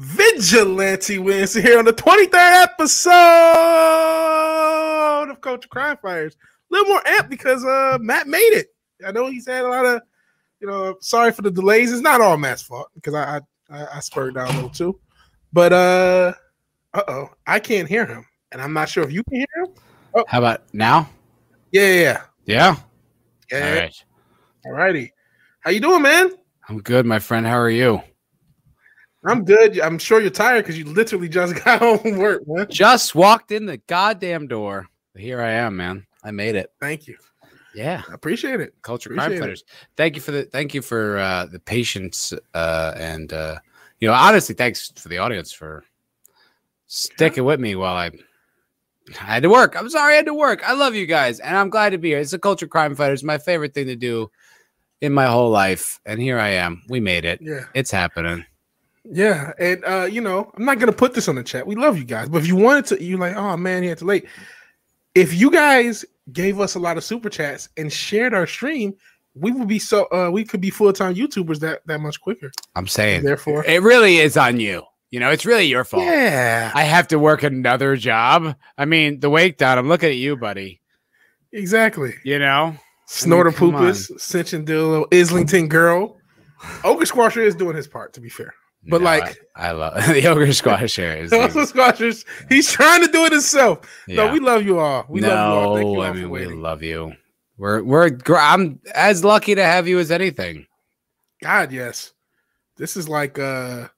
Vigilante Wednesday here on the 23rd episode of Culture Crime Fighters. A little more amped because uh Matt made it. I know he's had a lot of, you know, sorry for the delays. It's not all Matt's fault because I I, I spurred down a little too. But uh uh oh, I can't hear him. And I'm not sure if you can hear him. Oh. How about now? Yeah, yeah, yeah. Yeah. All right. All righty. How you doing, man? I'm good, my friend. How are you? I'm good. I'm sure you're tired because you literally just got home from work, man. Just walked in the goddamn door. Here I am, man. I made it. Thank you. Yeah, I appreciate it. Culture appreciate crime fighters. Thank you for the thank you for uh, the patience uh, and uh, you know honestly thanks for the audience for sticking with me while I I had to work. I'm sorry I had to work. I love you guys and I'm glad to be here. It's a culture crime fighters. My favorite thing to do in my whole life, and here I am. We made it. Yeah, it's happening. Yeah, and uh, you know, I'm not gonna put this on the chat. We love you guys, but if you wanted to, you're like, oh man, he had to late. If you guys gave us a lot of super chats and shared our stream, we would be so uh we could be full time YouTubers that that much quicker. I'm saying, therefore, it really is on you. You know, it's really your fault. Yeah, I have to work another job. I mean, the wake down. I'm looking at you, buddy. Exactly. You know, Snorter I mean, Poopus, Cinch Dillo, Islington Girl. Ogre Squasher is doing his part, to be fair. But no, like, I, I, love the ogre squasher. the ogre squashers. He's trying to do it himself. Yeah. No, we love you all. We no, love you all. You I mean, we love you. We're we're. I'm as lucky to have you as anything. God, yes. This is like uh,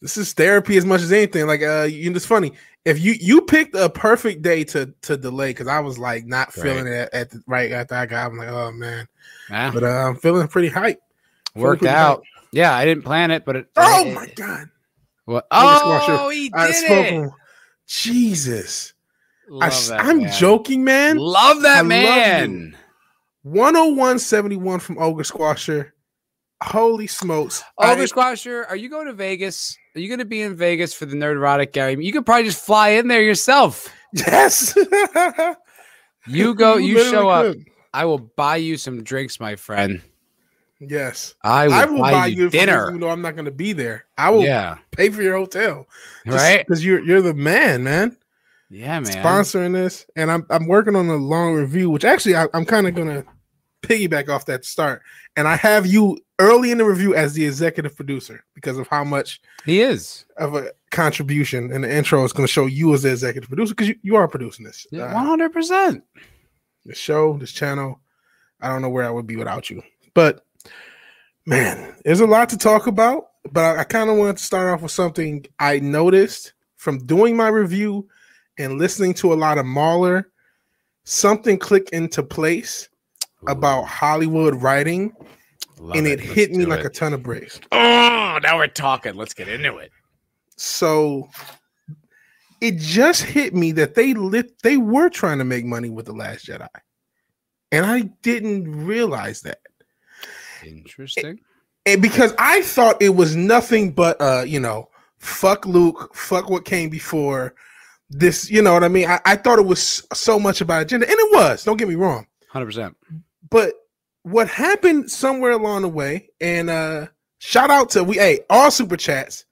this is therapy as much as anything. Like uh, you know, it's funny if you you picked a perfect day to to delay because I was like not feeling right. it at the, right after I got. I'm like, oh man, yeah. but uh, I'm feeling pretty hype. Worked pretty out. Hype. Yeah, I didn't plan it, but it. Oh my god! What? Oh, he did I it. Jesus. I, am joking, man. Love that I man. 101.71 from Ogre Squasher. Holy smokes. Ogre I, Squasher, are you going to Vegas? Are you going to be in Vegas for the Nerdrotic Gary? You could probably just fly in there yourself. Yes. you go, you, you show up. I will buy you some drinks, my friend. Yes, I will, I will buy, buy, you dinner. even though I'm not going to be there, I will. Yeah. pay for your hotel, right? Because you're you're the man, man. Yeah, man. Sponsoring this, and I'm I'm working on a long review, which actually I, I'm kind of gonna piggyback off that start, and I have you early in the review as the executive producer because of how much he is of a contribution, and the intro is going to show you as the executive producer because you, you are producing this. Uh, one hundred percent. The show, this channel, I don't know where I would be without you, but Man, there's a lot to talk about, but I, I kind of wanted to start off with something I noticed from doing my review and listening to a lot of Mauler. Something clicked into place Ooh. about Hollywood writing, Love and it, it hit me like it. a ton of bricks. Oh, now we're talking. Let's get into it. So it just hit me that they lit they were trying to make money with the last jedi and i didn't realize that Interesting. And because I thought it was nothing but uh, you know, fuck Luke, fuck what came before this, you know what I mean? I, I thought it was so much about agenda, and it was, don't get me wrong. Hundred percent. But what happened somewhere along the way, and uh shout out to we hey, all super chats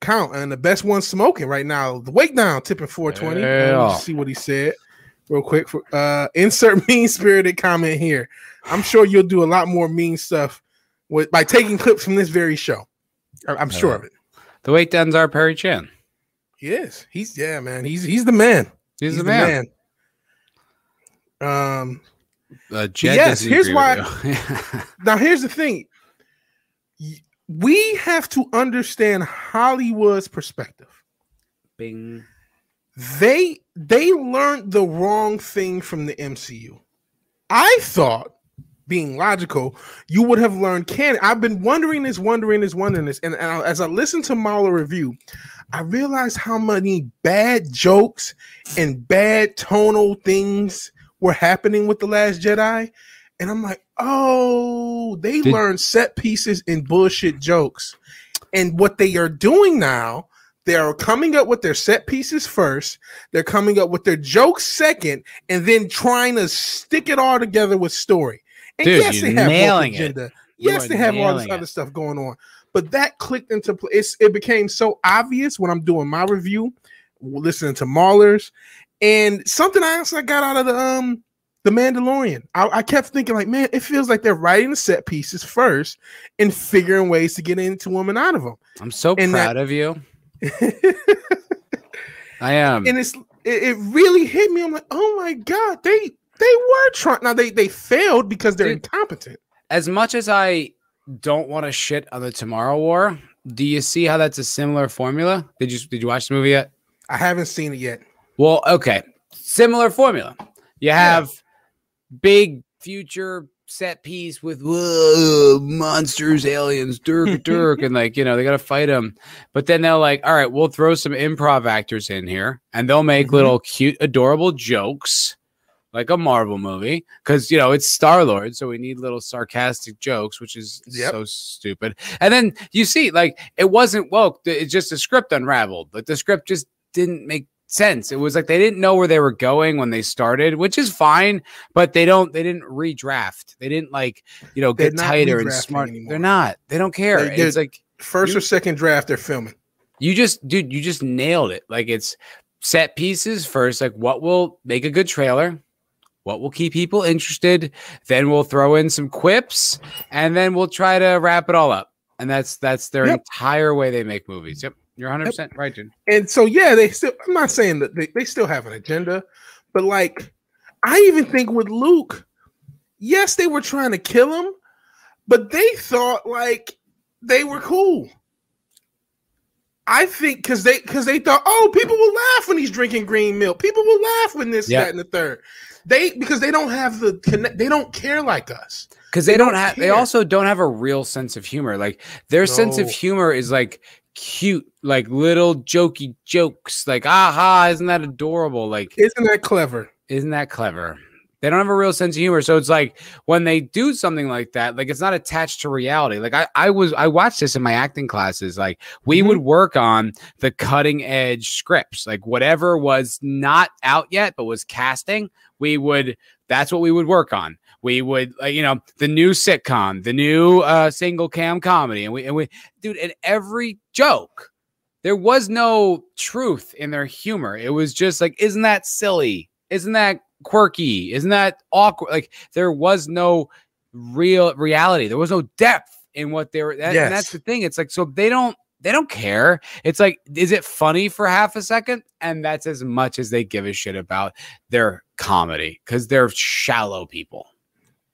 count and the best one smoking right now. The wake down tipping 420. Yeah. see what he said real quick. For, uh insert mean spirited comment here. I'm sure you'll do a lot more mean stuff with by taking clips from this very show. I'm sure of it. The wait down's our Perry Chan. He is. He's yeah, man. He's he's the man. He's, he's the, man. man. Um. Uh, yes. Here's why. now here's the thing. We have to understand Hollywood's perspective. Bing. They they learned the wrong thing from the MCU. I thought being logical, you would have learned can. I've been wondering this, wondering this, wondering this, and, and as I listened to Mauler review, I realized how many bad jokes and bad tonal things were happening with the Last Jedi, and I'm like, oh, they Did- learned set pieces and bullshit jokes, and what they are doing now they're coming up with their set pieces first. They're coming up with their jokes second, and then trying to stick it all together with story. And Dude, yes, they have nailing agenda. It. Yes, they have all this it. other stuff going on. but that clicked into place. It became so obvious when I'm doing my review, listening to Maulers, and something else I got out of the um the Mandalorian. I, I, kept thinking, like, man, it feels like they're writing the set pieces first and figuring ways to get into them and out of them. I'm so and proud that, of you. I am, and it's it, it, really hit me. I'm like, oh my god, they they were trying. Now they they failed because they're Dude, incompetent. As much as I don't want to shit on the Tomorrow War, do you see how that's a similar formula? Did you did you watch the movie yet? I haven't seen it yet. Well, okay, similar formula. You have. Yeah big future set piece with monsters, aliens, Dirk, Dirk, and like you know they got to fight them. But then they're like, all right, we'll throw some improv actors in here, and they'll make mm-hmm. little cute, adorable jokes, like a Marvel movie, because you know it's Star Lord, so we need little sarcastic jokes, which is yep. so stupid. And then you see, like, it wasn't woke; it's just the script unraveled. Like the script just didn't make sense. It was like they didn't know where they were going when they started, which is fine, but they don't they didn't redraft. They didn't like, you know, get tighter and smart. Anymore. They're not. They don't care. They're, it's like first you, or second draft they're filming. You just dude, you just nailed it. Like it's set pieces first, like what will make a good trailer? What will keep people interested? Then we'll throw in some quips and then we'll try to wrap it all up. And that's that's their yep. entire way they make movies. Yep. You're 100 percent right, dude. And so yeah, they still. I'm not saying that they, they still have an agenda, but like, I even think with Luke, yes, they were trying to kill him, but they thought like they were cool. I think because they because they thought, oh, people will laugh when he's drinking green milk. People will laugh when this, yep. that, and the third. They because they don't have the connect. They don't care like us because they, they, don't, don't have. Care. They also don't have a real sense of humor. Like their no. sense of humor is like cute, like little jokey jokes, like aha, isn't that adorable? Like, isn't that clever? Isn't that clever? They don't have a real sense of humor. So it's like when they do something like that, like it's not attached to reality. Like I, I was I watched this in my acting classes. Like we mm-hmm. would work on the cutting edge scripts, like whatever was not out yet but was casting, we would that's what we would work on. We would uh, you know the new sitcom the new uh single cam comedy and we and we dude and every joke there was no truth in their humor. It was just like isn't that silly? Isn't that quirky? Isn't that awkward? Like there was no real reality. There was no depth in what they were that, yes. and that's the thing. It's like so they don't they don't care. It's like, is it funny for half a second? And that's as much as they give a shit about their comedy because they're shallow people.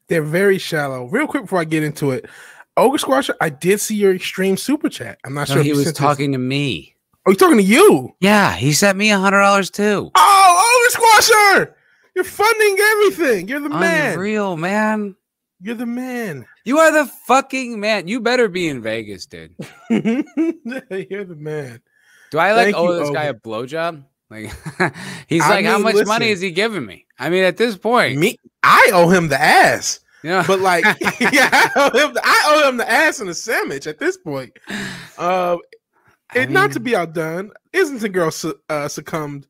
They're very shallow. Real quick before I get into it, Ogre Squasher, I did see your extreme super chat. I'm not no, sure he was talking his... to me. Oh, he's talking to you. Yeah, he sent me a hundred dollars too. Oh, Ogre Squasher, you're funding everything. You're the man. Real man. You're the man. You are the fucking man. You better be in Vegas, dude. you're the man. Do I like Thank owe you, this guy a blowjob? Like he's I like, mean, how much listen, money is he giving me? I mean, at this point, me, I owe him the ass. Yeah. But like, yeah, I owe, him the, I owe him the ass and the sandwich at this point. Uh, and mean, not to be outdone, Islington girl su- uh, succumbed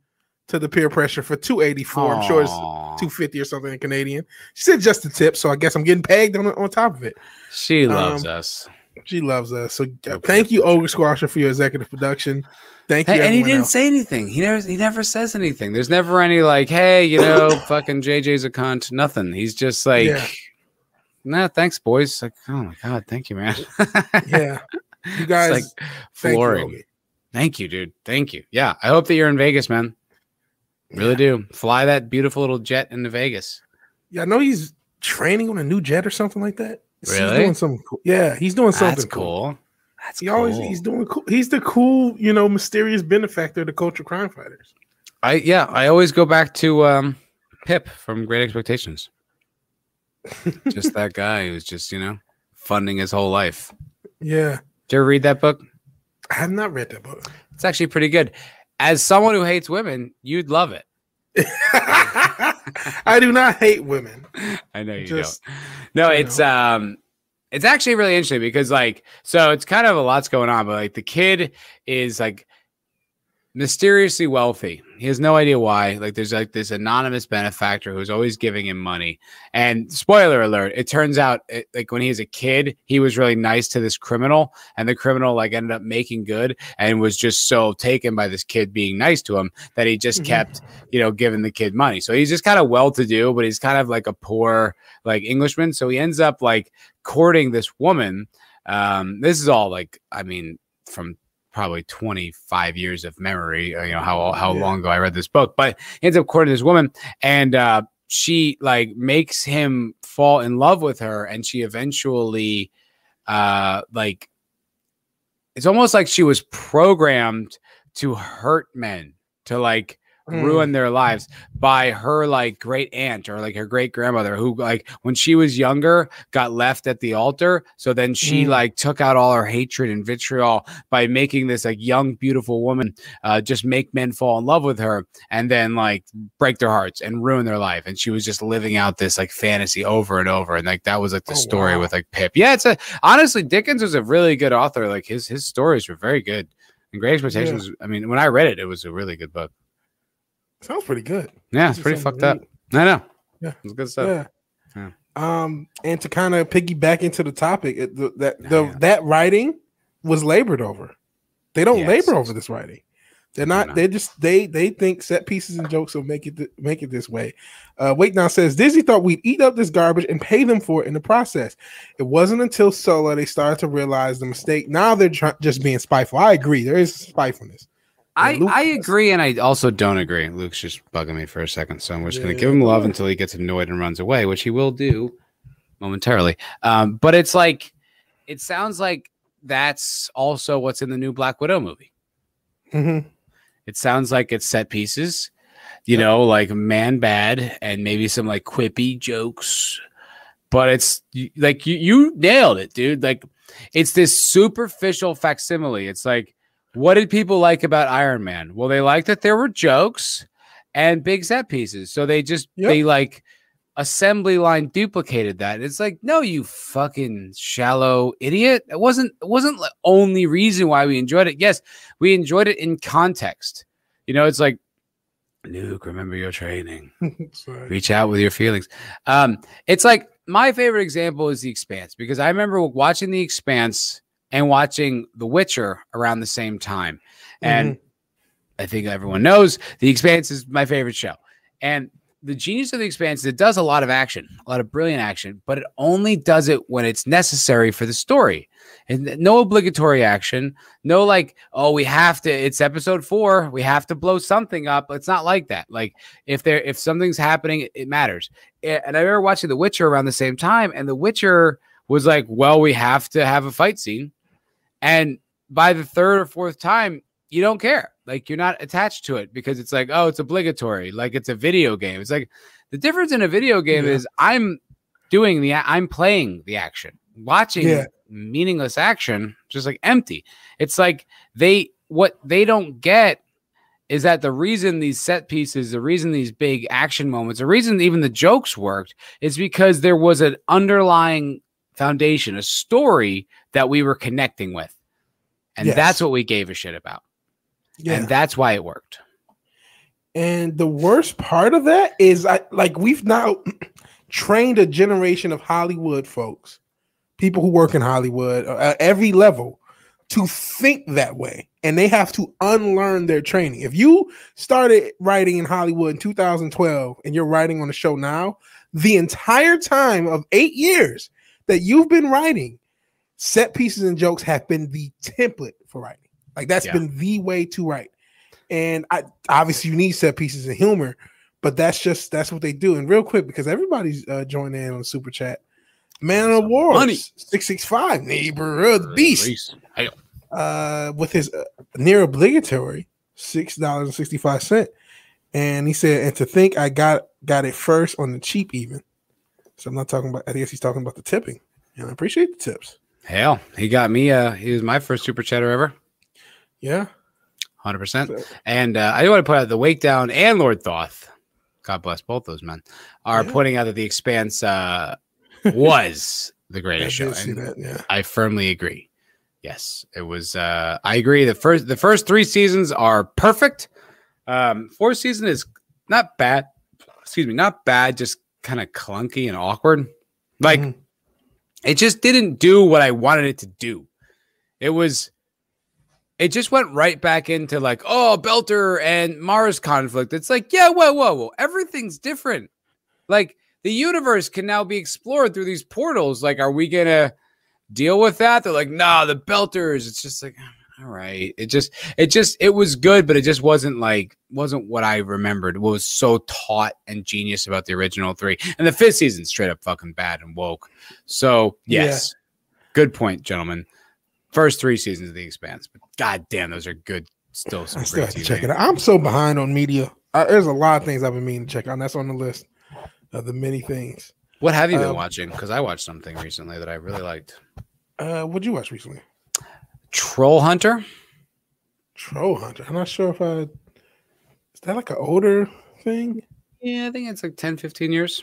to the peer pressure for 284. Aww. I'm sure it's 250 or something in Canadian. She said just the tip, so I guess I'm getting pegged on on top of it. She loves um, us. She loves us. So okay. thank you, Ogre Squasher, for your executive production. Thank you. Hey, and he didn't else. say anything. He never he never says anything. There's never any like, hey, you know, fucking JJ's a cunt. Nothing. He's just like, yeah. nah, thanks, boys. Like, oh my god, thank you, man. yeah. You guys like flooring. Thank you, thank you, dude. Thank you. Yeah. I hope that you're in Vegas, man. Really yeah. do. Fly that beautiful little jet into Vegas. Yeah, I know he's training on a new jet or something like that. Really? He's doing something cool. Yeah, he's doing something That's cool. cool. That's he cool. always he's doing cool. He's the cool, you know, mysterious benefactor of the culture crime fighters. I yeah, I always go back to um Pip from Great Expectations. just that guy who's just, you know, funding his whole life. Yeah. Did you ever read that book? I have not read that book. It's actually pretty good. As someone who hates women, you'd love it. I do not hate women. I know you just, don't. No, it's know. um it's actually really interesting because like so it's kind of a lot's going on, but like the kid is like mysteriously wealthy. He has no idea why. Like there's like this anonymous benefactor who's always giving him money. And spoiler alert, it turns out it, like when he was a kid, he was really nice to this criminal and the criminal like ended up making good and was just so taken by this kid being nice to him that he just Mhm. kept, you know, giving the kid money. So he's just kind of well to do, but he's kind of like a poor like Englishman. So he ends up like courting this woman. Um, this is all like, I mean, from probably 25 years of memory, uh, you know, how how Yeah. long ago I read this book, but ends up courting this woman and uh she like makes him fall in love with her and she eventually uh like it's almost like she was programmed to hurt men to like Mm. ruin their lives by her like great aunt or like her great grandmother who like when she was younger got left at the altar. So then she Mm. like took out all her hatred and vitriol by making this like young beautiful woman uh just make men fall in love with her and then like break their hearts and ruin their life. And she was just living out this like fantasy over and over. And like that was like the Oh, story wow. with like pip. Yeah it's a honestly dickens was a really good author. Like his his stories were very good. And great expectations i mean when i read it it was a really good book Sounds pretty good. yeah, it's pretty fucked up. I know. Yeah. it's good stuff. Yeah. Yeah. Um, and to kind of piggyback into the topic, it, the, that Oh, the yeah. that writing was labored over. They don't Yes. labor over this writing. They're not. No. They just they they think set pieces and jokes will make it th- make it this way. Uh, Wait now says Disney thought we'd eat up this garbage and pay them for it in the process. It wasn't until Solo they started to realize the mistake. Now they're try- just being spiteful. I agree. There is spitefulness. I, Luke- I agree, and I also don't agree. Luke's just bugging me for a second, so I'm just going to give him love until he gets annoyed and runs away, which he will do momentarily. Um, but it's like, it sounds like that's also what's in the new Black Widow movie. Mhm. It sounds like it's set pieces, you know, like man bad and maybe some like quippy jokes. But it's like you, you nailed it, dude. Like it's this superficial facsimile. It's like, what did people like about Iron Man? Well, they liked that there were jokes and big set pieces. So they just Yep. they like assembly line duplicated that. It's like, no, you fucking shallow idiot. It wasn't it wasn't the only reason why we enjoyed it. Yes, we enjoyed it in context. You know, it's like Luke, remember your training. Reach out with your feelings. Um, it's like my favorite example is The Expanse because I remember watching The Expanse and watching The Witcher around the same time. Mm-hmm. And I think everyone knows The Expanse is my favorite show. And the genius of The Expanse is it does a lot of action, a lot of brilliant action, but it only does it when it's necessary for the story. And no obligatory action, no like, oh, we have to, it's episode four, we have to blow something up. It's not like that. Like if there if something's happening, it- it matters. And I remember watching The Witcher around the same time, and The Witcher was like, well, we have to have a fight scene. And by the third or fourth time, you don't care. Like you're not attached to it because it's like, oh, it's obligatory. Like it's a video game. It's like the difference in a video game Yeah. is I'm doing the I'm playing the action. Watching Yeah. meaningless action, just like empty. It's like they what they don't get is that the reason these set pieces, the reason these big action moments, the reason even the jokes worked is because there was an underlying foundation, a story that we were connecting with. And Yes. that's what we gave a shit about. Yeah. And that's why it worked. And the worst part of that is, I like we've now trained a generation of Hollywood folks, people who work in Hollywood uh, at every level, to think that way, and they have to unlearn their training. If you started writing in Hollywood in 2012 and you're writing on a show now, the entire time of eight years that you've been writing, set pieces and jokes have been the template for writing. Like that's Yeah. been the way to write. And I obviously you need set pieces and humor, but that's just that's what they do. And real quick, because everybody's uh, joining in on the super chat. Man of War money. 665, neighborhood beast, Hey, uh, with his uh, near obligatory six dollars and sixty five cent, and he said, and to think I got got it first on the cheap even. So I'm not talking about. I guess he's talking about the tipping, and I appreciate the tips. Hell, he got me. Uh, he was my first super chatter ever. Yeah, Hundred percent. And uh, I do want to put out the Wake Down and Lord Thoth. God bless both those men. Are Yeah. pointing out that the Expanse uh, was the I greatest show. see and that. Yeah, I firmly agree. Yes, it was. Uh, I agree. The first the first three seasons are perfect. Um, fourth season is not bad. Excuse me, not bad. Just kind of clunky and awkward. Like Mhm. It just didn't do what I wanted it to do. It was. It just went right back into like, oh, Belter and Mars conflict. It's like, yeah, whoa, whoa, whoa. Everything's different. Like the universe can now be explored through these portals. Like, are we gonna deal with that? They're like, nah, the Belters. It's just like, all right. It just, it just, it was good, but it just wasn't like, wasn't what I remembered. What was so taut and genius about the original three. And the fifth season, straight up fucking bad and woke. So, yes, good point, gentlemen. First three seasons of The Expanse, but god damn, those are good. Still some I still great have to check it out. I'm so behind on media. Uh, there's a lot of things I've been meaning to check out. And that's on the list of the many things. What have you been Um, watching? Because I watched something recently that I really liked. Uh, what'd you watch recently? Troll Hunter. Troll Hunter. I'm not sure if I. Is that like an older thing? Yeah, I think it's like 10, 15 years.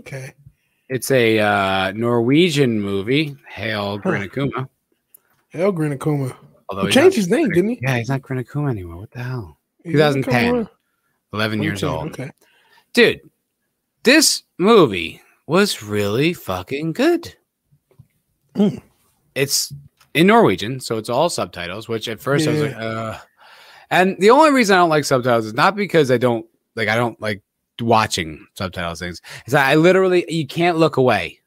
Okay. It's a uh, Norwegian movie, Hail. Grinakuma. El Grinakuma. Although He changed not- his name, didn't he? Yeah, he's not Grinakuma anymore. What the hell? He 2010. come 11 years 2010, old. Okay. Dude, this movie was really fucking good. Hmm. It's in Norwegian, so it's all subtitles, which at first I was like, uh. And the only reason I don't like subtitles is not because I don't like, I don't like watching subtitles things. Is I literally, you can't look away.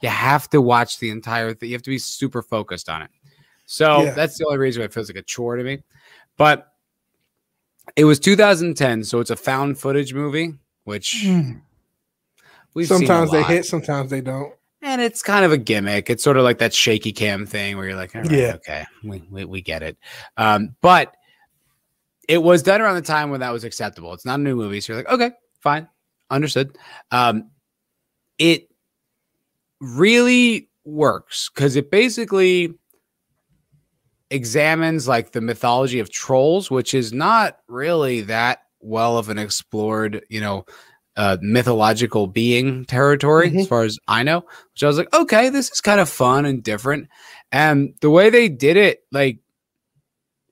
You have to watch the entire thing. You have to be super focused on it. So Yeah. that's the only reason it feels like a chore to me. But it was 2010, so it's a found footage movie, which we've seen a Sometimes they hit, sometimes they don't. And it's kind of a gimmick. It's sort of like that shaky cam thing where you're like, All right, Yeah. okay, we, we we get it. Um, but it was done around the time when that was acceptable. It's not a new movie, so you're like, okay, fine, understood. Um, it really works because it basically examines like the mythology of trolls, which is not really that well of an explored, you know, uh, mythological being territory, as Mhm. far as I know. Which I was like, okay, this is kind of fun and different. And the way they did it, like,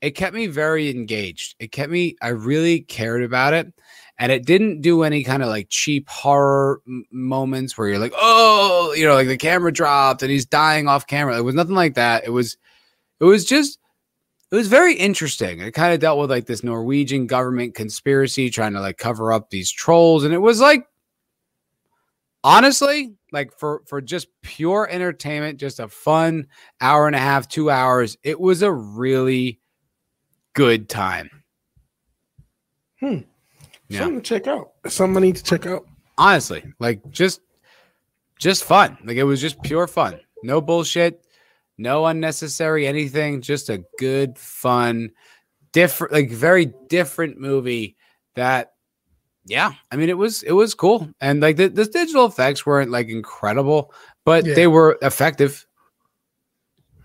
it kept me very engaged. It kept me, I really cared about it. And it didn't do any kind of like cheap horror m- moments where you're like, oh, you know, like the camera dropped and he's dying off camera. It was nothing like that. It was, it was just, it was very interesting. It kind of dealt with like this Norwegian government conspiracy trying to like cover up these trolls. And it was like, honestly, like for, for just pure entertainment, just a fun hour and a half, two hours, it was a really good time. Hmm. Yeah. Something to check out. Something I need to check out. honestly like just just fun like it was just pure fun no bullshit no unnecessary anything just a good fun different like very different movie that yeah i mean it was it was cool and like the, the digital effects weren't like incredible but Yeah. they were effective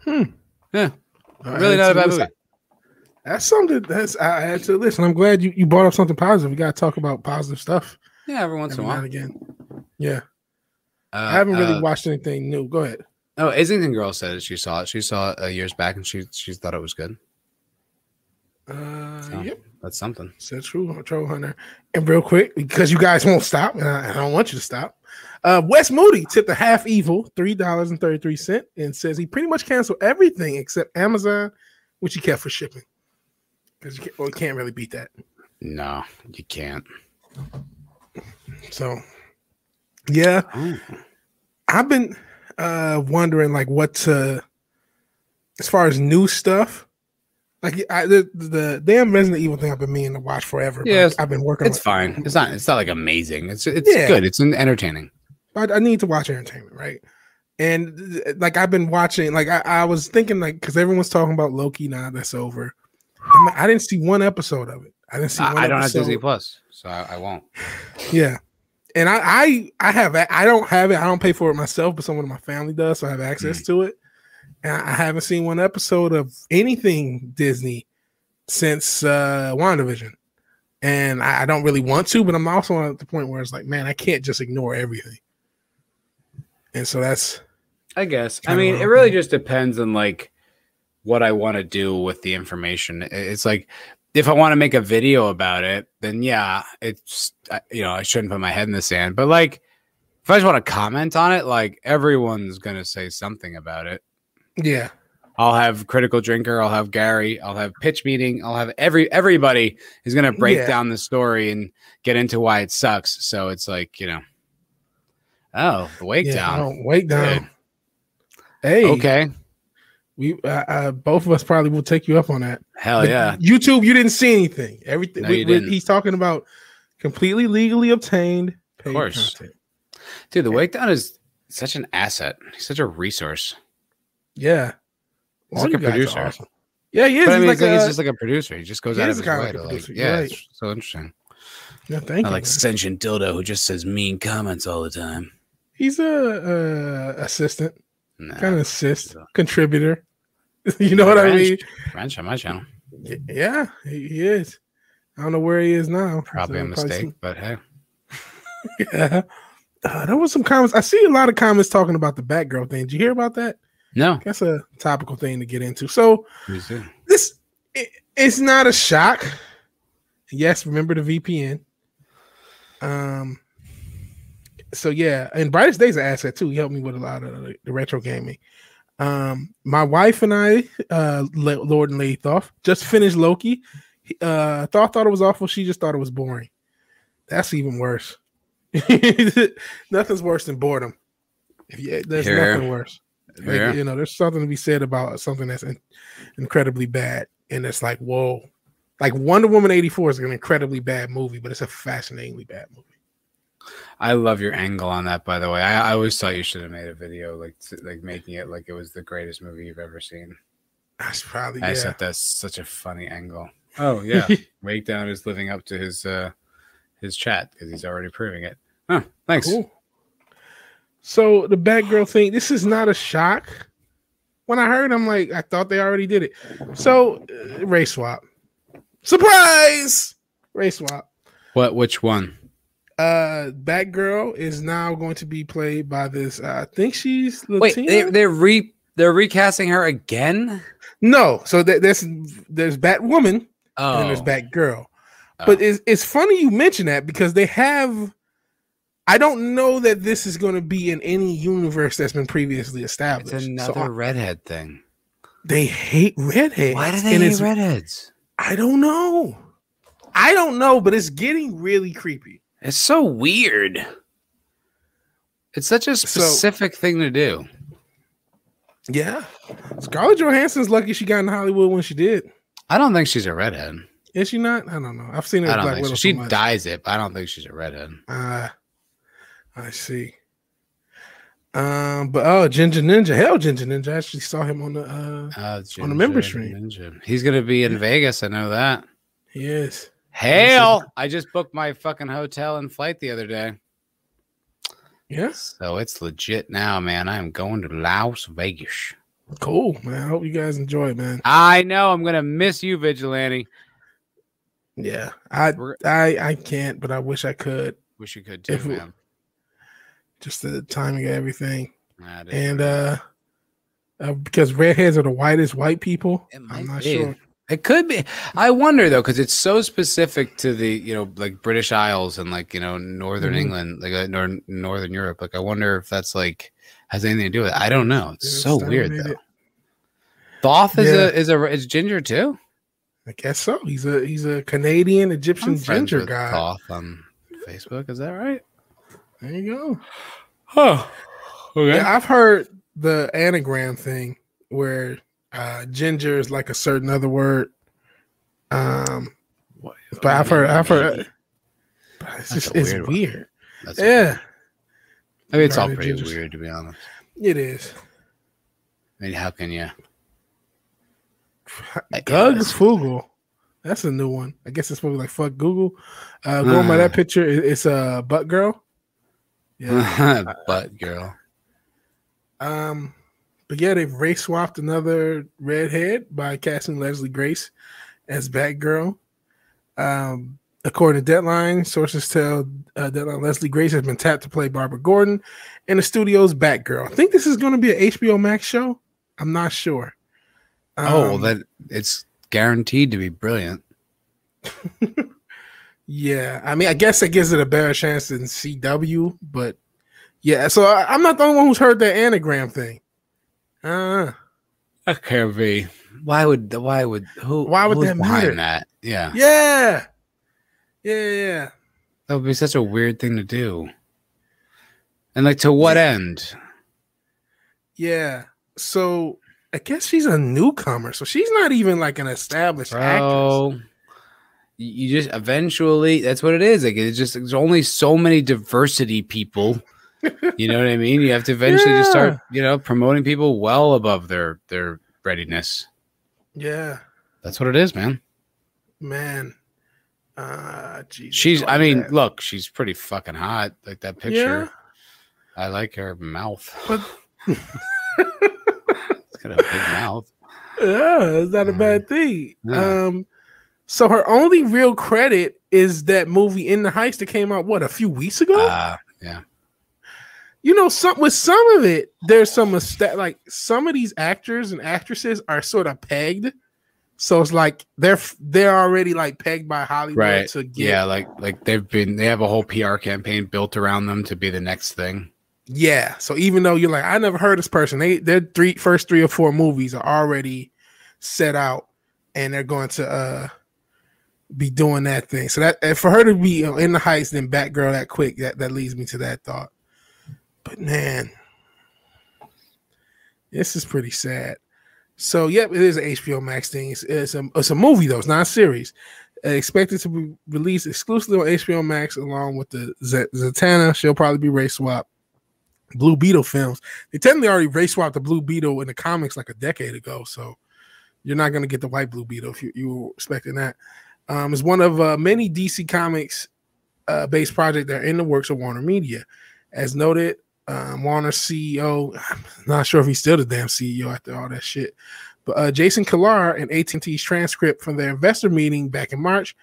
yeah I'll really not a bad movie That's something that's I had to listen I'm glad you, you brought up something positive. We got to talk about positive stuff yeah every once in a while again. Yeah, uh, I haven't really uh, watched anything new. Go ahead. Oh islington girl said that she saw it she saw it uh, years back and she she thought it was good Uh, so- Yep, that's something said true, Troll Hunter. And real quick, because you guys won't stop, and I, I don't want you to stop. Uh, Wes Moody tipped a half evil three dollars and thirty three cent, and says he pretty much canceled everything except Amazon, which he kept for shipping. Because you can't, well, you can't really beat that. no you can't So, yeah, Oh. I've been uh wondering like what to as far as new stuff. Like I, the the damn Resident Evil thing I've been meaning to watch forever. but Yes, I've been working. It's on fine. It's not. It's not like amazing. It's it's Yeah. good. It's entertaining. I, I need to watch entertainment, right? And like I've been watching, like I, I was thinking, like because everyone's talking about Loki now that's over. Like, I didn't see one episode of it. I didn't see. One I, I don't have. Disney Plus, so I, I won't. Yeah, and I, I I have I don't have it. I don't pay for it myself, but someone in my family does, so I have access to it. And I I haven't seen one episode of anything Disney since uh WandaVision. And I, I don't really want to, but I'm also at the point where it's like, man, I can't just ignore everything. And so that's I guess. I mean, it really just depends on like what I want to do with the information. It's like if I want to make a video about it, then yeah, it's uh, you know I shouldn't put my head in the sand. But like if I just want to comment on it, like everyone's gonna say something about it. Yeah. I'll have critical drinker. I'll have Gary. I'll have pitch meeting. I'll have every everybody is going to break Yeah. down the story and get into why it sucks. So it's like you know, oh, the wake yeah. down. Wake down. Hey. Okay, We uh, uh, both of us probably will take you up on that. hell But yeah. YouTube, you didn't see anything. Everything No, we- we- he's talking about completely legally obtained paid course. content. Dude, the wake down is such an asset. He's such a resource. Yeah. He's like a producer. awesome. Yeah, he is. But I he's mean, like it's like, a- he's just like a producer. He just goes He out of his way like to like. Yeah, right. it's so interesting. yeah, thank I you. like sentient dildo who just says mean comments all the time. He's a, uh assistant, Nah, kind of assist, contributor. you know what I mean? Wrench on my channel. Yeah, he, is. I don't know where he is now. Probably So a mistake, but hey. yeah. Uh, there was some comments. I see a lot of comments talking about the Batgirl thing. Did you hear about that? No. That's a topical thing to get into. So this it, it's not a shock. Yes, remember the VPN. Um. So yeah, and Brightest Day's an asset too. He helped me with a lot of the, the retro gaming. Um, my wife and I, uh, Lord and Lady Thoth, just finished Loki. Uh, Thoth thought it was awful. She just thought it was boring. That's even worse. Nothing's worse than boredom. If you, there's Here. nothing worse. Like, Yeah. you know, there's something to be said about something that's in, incredibly bad, and it's like, whoa, like Wonder Woman '84 is an incredibly bad movie, but it's a fascinatingly bad movie. I love your angle on that, by the way. I, I always thought you should have made a video like like making it like it was the greatest movie you've ever seen. That's probably I yeah. thought that's such a funny angle. Oh yeah, Wake Down is living up to his uh his chat because he's already proving it. Huh, thanks. Cool. So the Batgirl thing, this is not a shock. When I heard, I'm like, I thought they already did it. So uh, race swap, surprise, race swap. What? Which one? Uh, Batgirl is now going to be played by this. Uh, I think she's Wait, they, they're re they're recasting her again. no, so th- there's there's Batwoman Oh, and there's Batgirl. Oh. But it's it's funny you mention that because they have. I don't know that this is going to be in any universe that's been previously it's established. So another I- redhead thing. they hate redheads. Why do they hate redheads? I don't know. I don't know, but it's getting really creepy. It's so weird. It's such a specific thing to do. Yeah, Scarlett Johansson's lucky she got in Hollywood when she did. I don't think she's a redhead. Is she not? I don't know. I've seen her. I don't Black think so. Widow She so dyes it, but I don't think she's a redhead. Uh, I see. Um, but oh, Ginger Ninja, hell, Ginger Ninja. I actually saw him on the. uh Uh, On the member stream. Ninja. He's gonna be in Vegas. I know that. He is. Hail! I just booked my fucking hotel and flight the other day, Yes. so it's legit now, man. I am going to Las Vegas. Cool, man. I hope you guys enjoy it, man. I know I'm gonna miss you, Vigilante. Yeah, I I I can't, but I wish I could. Wish you could too, If- man. Just the timing of everything, Nah, it is and uh, uh because redheads are the whitest white people. I'm not be. sure. It could be. I wonder though, because it's so specific to the you know like British Isles and like you know Northern Mhm. England, like uh, nor- Northern Europe. Like I wonder if that's like has anything to do with it. I don't know. It's It's so weird though. Thoth is Yeah. a is a is ginger too. I guess so. He's a he's a Canadian Egyptian ginger guy. Thoth on Facebook. Is that right? There you go. Oh, okay. Yeah, I've heard the anagram thing where uh ginger is like a certain other word. Um, What- but I've heard I've heard but it's just a it's weird one. weird. That's Yeah, I mean, it's all pretty gingers. weird to be honest. it is. I mean, how can you? I Doug guess. Fugel. That's a new one. I guess it's probably like fuck Google. Uh, going by Uh. that picture, it- it's a butt girl. Yeah. butt girl. Um, but yeah, they've race swapped another redhead by casting Leslie Grace as Batgirl. Um, according to Deadline, sources tell uh, Deadline Leslie Grace has been tapped to play Barbara Gordon in the studio's Batgirl. I think this is going to be an HBO Max show. I'm not sure. oh, well, Um, then it's guaranteed to be brilliant. yeah. I mean, I guess it gives it a better chance than CW, but yeah. So I, I'm not the only one who's heard that anagram thing. Uh, That can't be. Why would? Why would? Who? Why would that matter? That. Yeah, yeah, yeah, yeah. that would be such a weird thing to do. And like, to what end? Yeah. So I guess she's a newcomer. So she's not even like an established actress. Bro, you you just eventually. That's what it is. Like, it's just there's only so many diversity people. You know what I mean? You have to eventually just start, you know, promoting people well above their their readiness. Yeah, That's what it is, man. man. Uh Jesus. She's. I mean, that. look, she's pretty fucking hot. Like that picture. I like her mouth. But It's got a big mouth. yeah, it's not a bad thing. Yeah. Um so her only real credit is that movie in the heist that came out what a few weeks ago. Uh, yeah. You know, some with some of it, there's some mistake. Like some of these actors and actresses are sort of pegged, so it's like they're they're already like pegged by Hollywood Right. to get. Yeah. Like like they've been. They have a whole PR campaign built around them to be the next thing. yeah. So even though you're like, I never heard this person, they their three first three or four movies are already set out, and they're going to uh be doing that thing. So that and for her to be know, in the heist then Batgirl that quick, that that leads me to that thought. But man, this is pretty sad. So yep, it is an HBO Max thing. It's, it's a it's a movie though. It's not a series. Uh, expected to be released exclusively on HBO Max along with the Z- Zatanna. She'll probably be race swap. Blue Beetle films. They technically already race swapped the Blue Beetle in the comics like a decade ago. So you're not going to get the white Blue Beetle if you, you were expecting that. Um, it's one of uh, many DC Comics uh, based projects that are in the works of Warner Media. As noted, um, Warner CEO, I'm not sure if he's still the damn CEO after all that shit, but uh, Jason Kilar in AT&T's transcript from their investor meeting back in March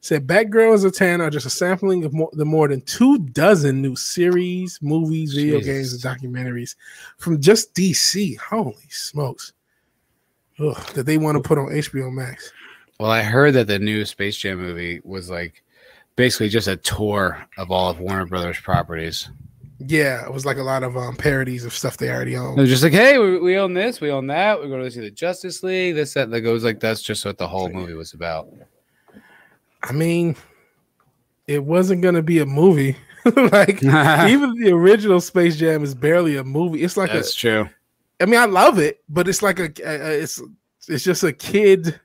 said Batgirl and Zatanna are just a sampling of more, the more than two dozen new series, movies, video games, and documentaries from just DC. Holy smokes. Ugh, that they want to put on HBO Max. Well, I heard that the new Space Jam movie was like basically just a tour of all of Warner Brothers properties. Yeah, it was like a lot of um, parodies of stuff they already It own. was just like, hey, we, we own this, we own that. We're going to see the Justice League. This, that, that goes like that's just what the whole movie was about. I mean, it wasn't gonna be a movie. like even the original Space Jam is barely a movie. It's like that's true. I mean, I love it, but it's like a. a- a- it's it's just a kid.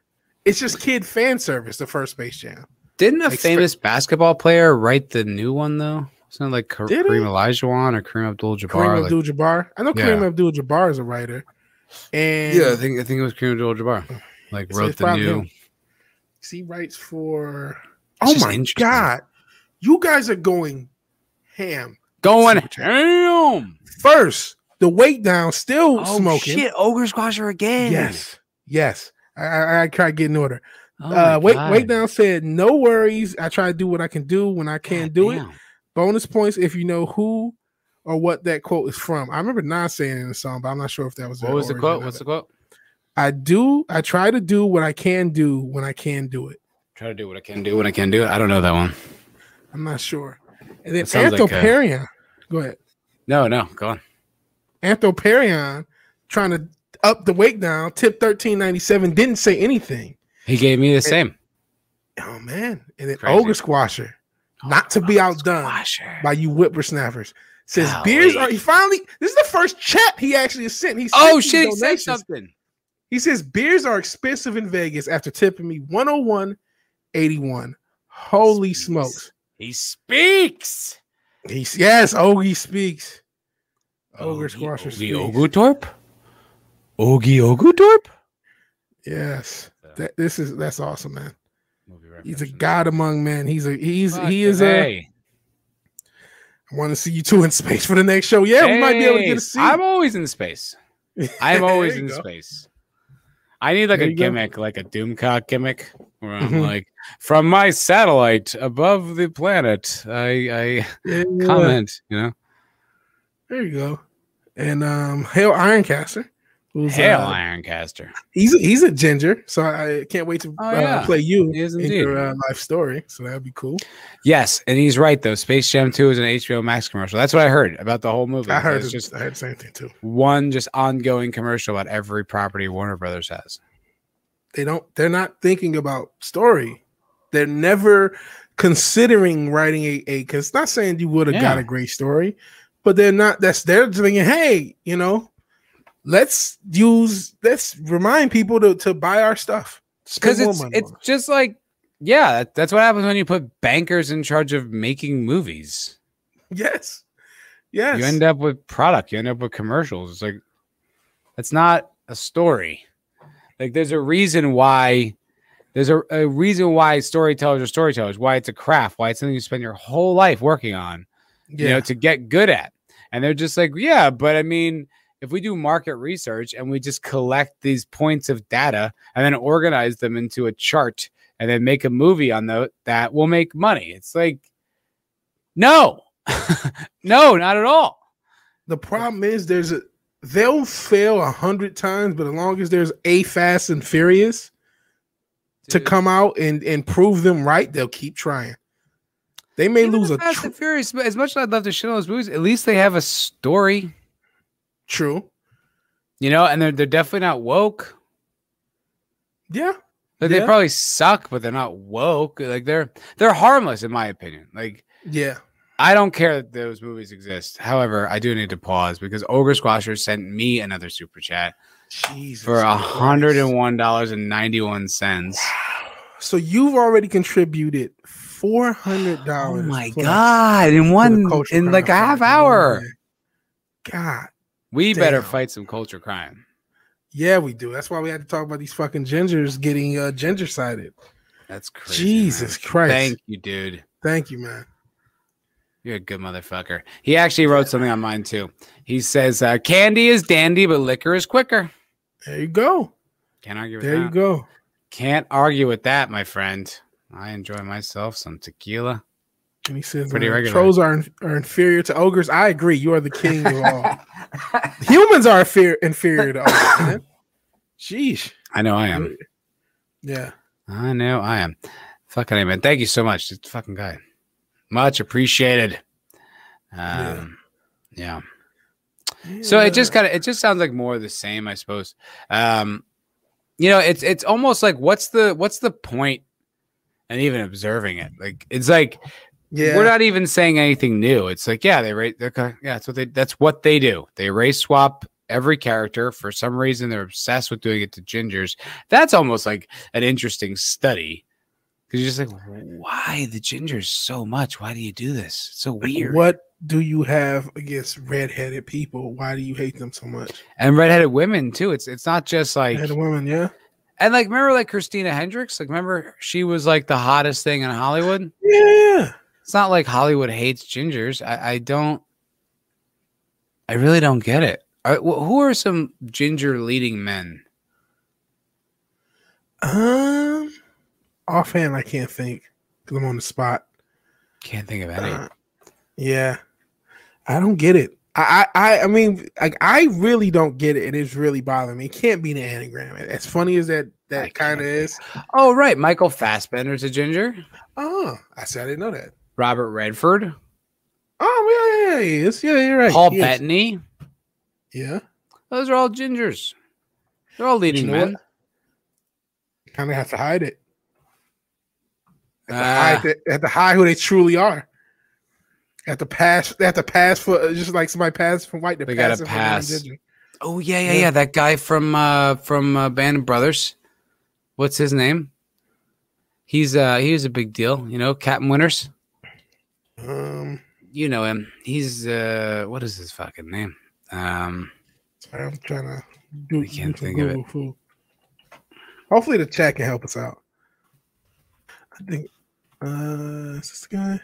It's just kid fan service. The first Space Jam. Didn't a Expect- famous basketball player write the new one though? It like Ka- Did? Kareem Olajuwon or Kareem Abdul-Jabbar? Kareem Abdul-Jabbar. I know Yeah. Kareem Abdul-Jabbar is a writer. And yeah, I think I think it was Kareem Abdul-Jabbar. Like wrote the new. him. he writes for. It's oh my god, you guys are going ham. Going ham. First, the weight down, still Oh smoking. shit! Ogre Squasher again. Yes, yes. I, I, I try to get in order. Oh uh, wait, wait down said, no worries. I try to do what I can do when I can't God do it. Damn. Bonus points if you know who or what that quote is from. I remember not saying it in the song, but I'm not sure if that was What was the quote? What's the quote? I do. I try to do what I can do when I can do it. Try to do what I can do when I can do it. I don't know that one. I'm not sure. And then That sounds like uh, a- Go ahead. No, no, go on. Anthoperion trying to up the weight down. Tip 1397 didn't say anything. He gave me the same. Oh man. And then Crazy. Ogre Squasher. Oh, not to be oh, outdone. Squasher. by you whippersnappers. Says Golly. beers are he finally this is the first chat he actually has sent. He sent Oh shit! He said something. He says beers are expensive in Vegas after tipping me 101.81. Holy Speaks. smokes. He speaks. He's yes, Ogie speaks. Ogre Squasher Ogie. Ogilthorpe. Ogie Ogilthorpe. Yes. That, this is that's awesome, man. Movie He's a god among men. He's a he's Fuck he is a hey. I want to see you two in space for the next show. Yeah, we might be able to get Hey, a seat. I'm always in space. I'm always in go. space. I need like There a you go. gimmick, like a Doomcock gimmick, where I'm Mhm. like, from my satellite above the planet, I, Yeah. I comment. You know, There you go. And um Hail Ironcaster. Who's Hail uh, Ironcaster. he's a, he's a ginger, so I can't wait to Oh, uh, yeah. play you He is in indeed. your uh, life story. So that'd be cool. Yes, and he's right though. Space Jam 2 is an HBO Max commercial. That's what I heard about the whole movie. I heard It's just I heard the same thing too. one just ongoing commercial about every property Warner Brothers has. They don't. They're not thinking about story. They're never considering writing a a. Because not saying you would have got a great story, but they're not. That's they're thinking. Hey, you know, let's use. Let's remind people to to buy our stuff. Because it's money it's on just like yeah, that, that's what happens when you put bankers in charge of making movies. yes, yes. You end up with product. You end up with commercials. It's like that's not a story. Like there's a reason why there's a, a reason why storytellers are storytellers, why it's a craft, why it's something you spend your whole life working on, you know, to get good at. And they're just like, yeah, but I mean, if we do market research and we just collect these points of data and then organize them into a chart and then make a movie on the, that will make money. It's like, no, no, not at all. The problem is there's a they'll fail a hundred times, but as long as there's a Fast and Furious to come out and and prove them right, they'll keep trying. They may Even lose the a Fast tr- and Furious. but As much as I'd love to shit on those movies, at least they have a story, true. you know, and they're they're definitely not woke. Yeah, Like Yeah. they probably suck, but they're not woke. Like they're they're harmless in my opinion. Like yeah. I don't care that those movies exist. However, I do need to pause because Ogre Squasher sent me another super chat Jesus for a hundred and one dollars and ninety one cents. So you've already contributed four hundred dollars. Oh my god! In one in like a half hour, God, we better fight some culture crime. yeah, we do. That's why we had to talk about these fucking gingers getting uh, ginger sided. That's crazy. Jesus man. Christ! Thank you, dude. Thank you, man. You're a good motherfucker. He actually wrote something on mine too. He says, uh, "Candy is dandy, but liquor is quicker." There you go. Can't argue with There that. you go. Can't argue with that, my friend. I enjoy myself some tequila. And he says, Pretty uh, regular. trolls are, are inferior to ogres. I agree. You are the king of all. Humans are inferior, inferior to ogres, man. Sheesh. I know I am. Yeah. I know I am. Fucking A, man. Thank you so much. This fucking guy. Much appreciated. Um, yeah. So it just kind of it just sounds like more of the same, I suppose. Um, you know, it's it's almost like what's the what's the point and even observing it? Like it's like yeah. we're not even saying anything new. It's like, yeah, they rate yeah, that's what they that's what they do. They race swap every character. For some reason, they're obsessed with doing it to gingers. That's almost like an interesting study. Because you're just like, why the gingers so much? Why do you do this? It's so weird. What do you have against redheaded people? Why do you hate them so much? And redheaded women too. It's it's not just like Redheaded women, yeah. and like remember like Christina Hendricks? Like remember she was like the hottest thing in Hollywood? Yeah. It's not like Hollywood hates gingers. I, I don't. I really don't get it. Are, who are some ginger leading men? Um, offhand, I can't think because I'm on the spot. Can't think of any. Uh, yeah, I don't get it. I, I, I- mean, like, I really don't get it. It is really bothering me. It can't be an anagram. As funny as that that kind of is. oh right, Michael Fassbender's a ginger. Oh, I said I didn't know that. Robert Redford, Oh, yeah, yeah, yeah, he is. Yeah, you're right. Paul He is. Bettany. Yeah, Those are all gingers. They're all leading know men. kind of have to hide it. Have to, Ah. hide the, have to hide who they truly are. Have to pass. They have to pass for just like somebody passed from white. to They gotta pass for pass. Oh yeah, yeah, Yeah. yeah. That guy from uh from uh, Band of Brothers. What's his name? He's uh he was a big deal, you know, Captain Winters. You know him. He's uh what is his fucking name? Um sorry, I'm trying to do. I can't think of it. Food. Hopefully, the chat can help us out. I think. Uh, is this guy?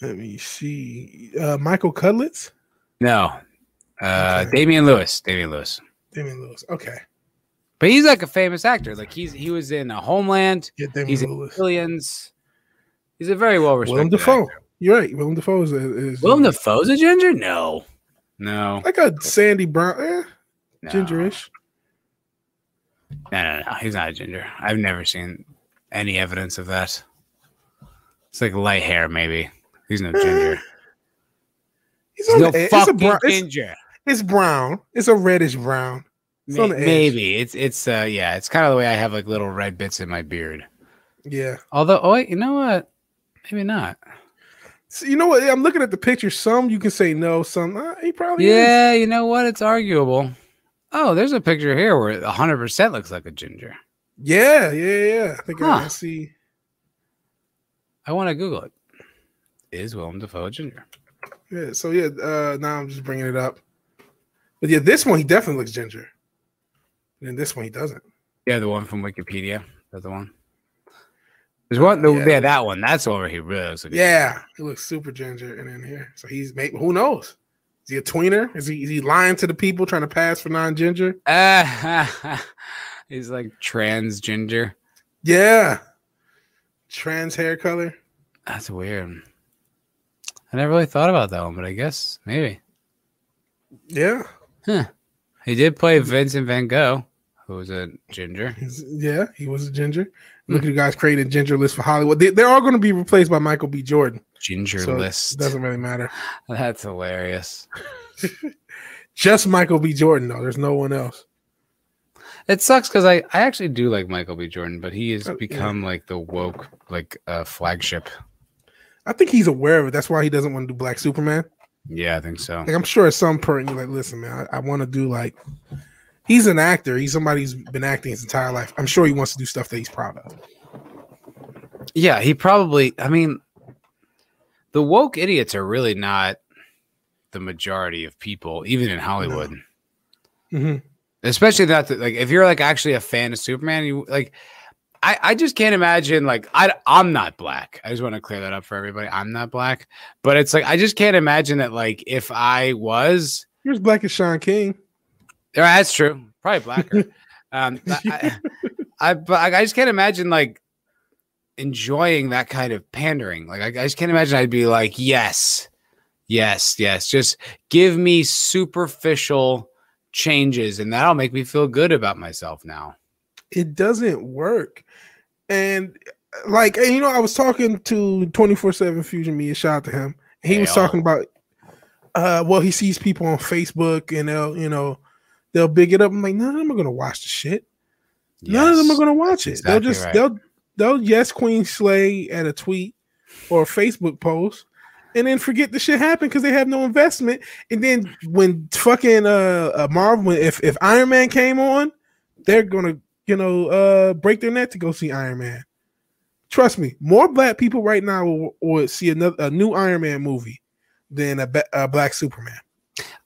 Let me see. Uh, Michael Cudlitz. no. Uh Okay. Damian Lewis. Damian Lewis. Damian Lewis. Okay. But he's like a famous actor. Like he's he was in uh, Homeland. Yeah, He's in. Billions. He's a very well respected. Willem. Dafoe. actor. You're right. Willem Dafoe is, is Willem Dafoe's a ginger? No, no, like a sandy brown, eh, no. gingerish. No, no, no. He's not a ginger. I've never seen any evidence of that. It's like light hair, maybe. He's no ginger. He's He's no the edge. It's a fucking brown. It's, ginger. it's brown. It's a reddish brown. May- maybe it's it's uh yeah. It's kind of the way I have like little red bits in my beard. Yeah. Although, oh wait, you know what? Maybe not. So you know what? I'm looking at the picture. Some you can say no. Some uh, he probably is. Yeah, you know what? It's arguable. Oh, there's a picture here where it 100% looks like a ginger. Yeah, yeah, yeah. I think I Huh. see. I want to Google it. Is Willem Dafoe a ginger? Yeah. So yeah. Uh, now I'm just bringing it up. But yeah, this one he definitely looks ginger. And this one he doesn't. Yeah, the one from Wikipedia. That's the one. There's one. The, Yeah. yeah. that one. That's the one where he really looks like. Yeah, he looks super ginger. And in here, so he's maybe who knows? Is he a tweener? Is he is he lying to the people trying to pass for non-ginger? Ah, he's like trans ginger. Yeah. Trans hair color. That's weird. I never really thought about that one, but I guess maybe Yeah. Huh. he did play Vincent Van Gogh, who was a ginger. Yeah, he was a ginger. Look at the guys creating ginger list for Hollywood. They, they're all going to be replaced by Michael B. Jordan. Ginger So list. Doesn't really matter. That's hilarious. Just Michael B. Jordan, though. There's no one else. It sucks because I, I actually do like Michael B. Jordan, but he has Oh, yeah. become like the woke like uh, flagship. I think he's aware of it. That's why he doesn't want to do Black Superman. Yeah, I think so. Like I'm sure at some point you're like, listen, man, I, I want to do like. He's an actor. He's somebody who's been acting his entire life. I'm sure he wants to do stuff that he's proud of. Yeah, he probably. I mean, the woke idiots are really not the majority of people, even in Hollywood. Mhm. Especially that, that, like, if you're like actually a fan of Superman, you like. I, I just can't imagine like I I'm not black. I just want to clear that up for everybody. I'm not black, but it's like I just can't imagine that like if I was You're as black as Shaun King. Yeah, that's true. Probably blacker. um, I, I, I, but I just can't imagine like enjoying that kind of pandering. Like, I, I just can't imagine I'd be like, yes, yes, yes. Just give me superficial changes, and that'll make me feel good about myself now. It doesn't work. And like, and, you know, I was talking to 24 7 Fusion Me, a shout out to him. He was oh. talking about, uh, well, he sees people on Facebook and they'll, you know, they'll big it up. I'm like, none of them are going to watch the shit. None of them are going to watch it. Exactly they'll just, right. they'll, they'll yes, Queen Slay at a tweet or a Facebook post. And then forget the shit happened because they have no investment. And then when fucking uh, uh Marvel, if if Iron Man came on, they're gonna you know uh break their neck to go see Iron Man. Trust me, more black people right now will, will see another a new Iron Man movie than a, a black Superman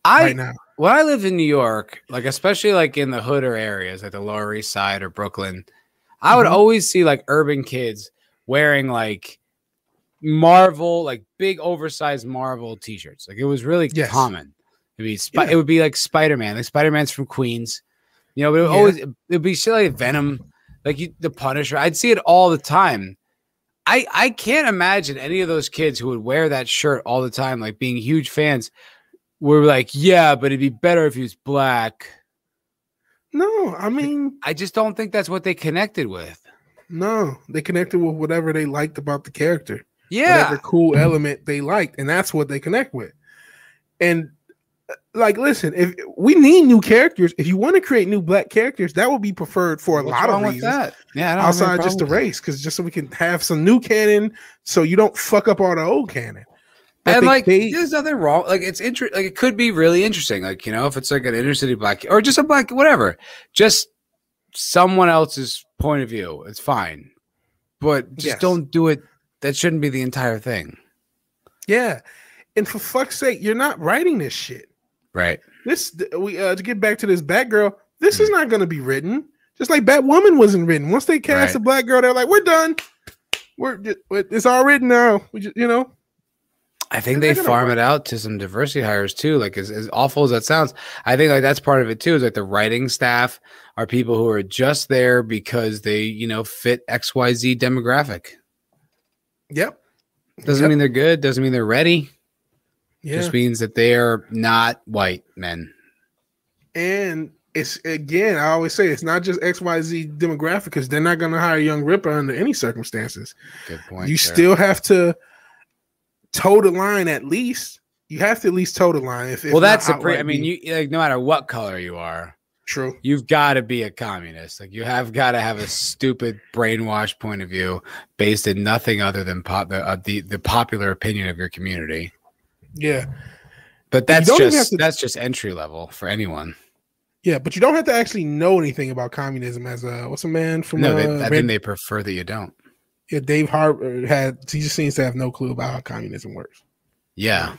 I right now. When I lived in New York, like especially like in the hood or areas, like the Lower East Side or Brooklyn, I would Mhm. always see like urban kids wearing like Marvel, like big oversized Marvel t-shirts. Like it was really Yes. common. It'd be Spi- Yeah. it would be like Spider-Man. Like Spider-Man's from Queens. You know, but it would Yeah. always it'd be shit like Venom, like you, the Punisher. I'd see it all the time. I I can't imagine any of those kids who would wear that shirt all the time, like being huge fans, were like, yeah, but it'd be better if he was black. No, I mean I just don't think that's what they connected with. no. They connected with whatever they liked about the character. Yeah, whatever cool element they liked, and that's what they connect with. And uh, like, listen, if we need new characters, if you want to create new black characters, that would be preferred for a What's lot of reasons that? Yeah, I don't have outside just the problem with that. race, because just so we can have some new canon, so you don't fuck up all the old canon. And like, they- there's nothing wrong. Like, it's interesting. Like, it could be really interesting. Like, you know, if it's like an inner city black or just a black, whatever, just someone else's point of view. It's fine, but just Yes. don't do it. That shouldn't be the entire thing, yeah, and for fuck's sake, you're not writing this shit. right? This we uh, to get back to this Batgirl. This is not going to be written. Just like Batwoman wasn't written. Once they cast Right. a black girl, they're like, "We're done. We're ju- it's all written now." We just, you know, I think they farm write- it out to some diversity hires too. Like as, as awful as that sounds, I think like that's part of it too. Is like the writing staff are people who are just there because they you know fit X Y Z demographic. Yep. Doesn't Yep. mean they're good. Doesn't mean they're ready. Yeah. Just means that they are not white men. And it's again, I always say it's not just XYZ demographic because they're not going to hire Young Ripper under any circumstances. Good point. you there. still have to toe the line at least. You have to at least toe the line. If, if well, that's the pre. I mean, you like no matter what color you are, true. you've got to be a communist. Like you have got to have a stupid brainwashed point of view based in nothing other than pop the uh, the, the popular opinion of your community. Yeah, But that's just to- that's just entry level for anyone. yeah, but you don't have to actually know anything about communism. As a what's a man from No, uh, I think they prefer that you don't. Yeah, Dave Harbour had he just seems to have no clue about how communism works. Yeah.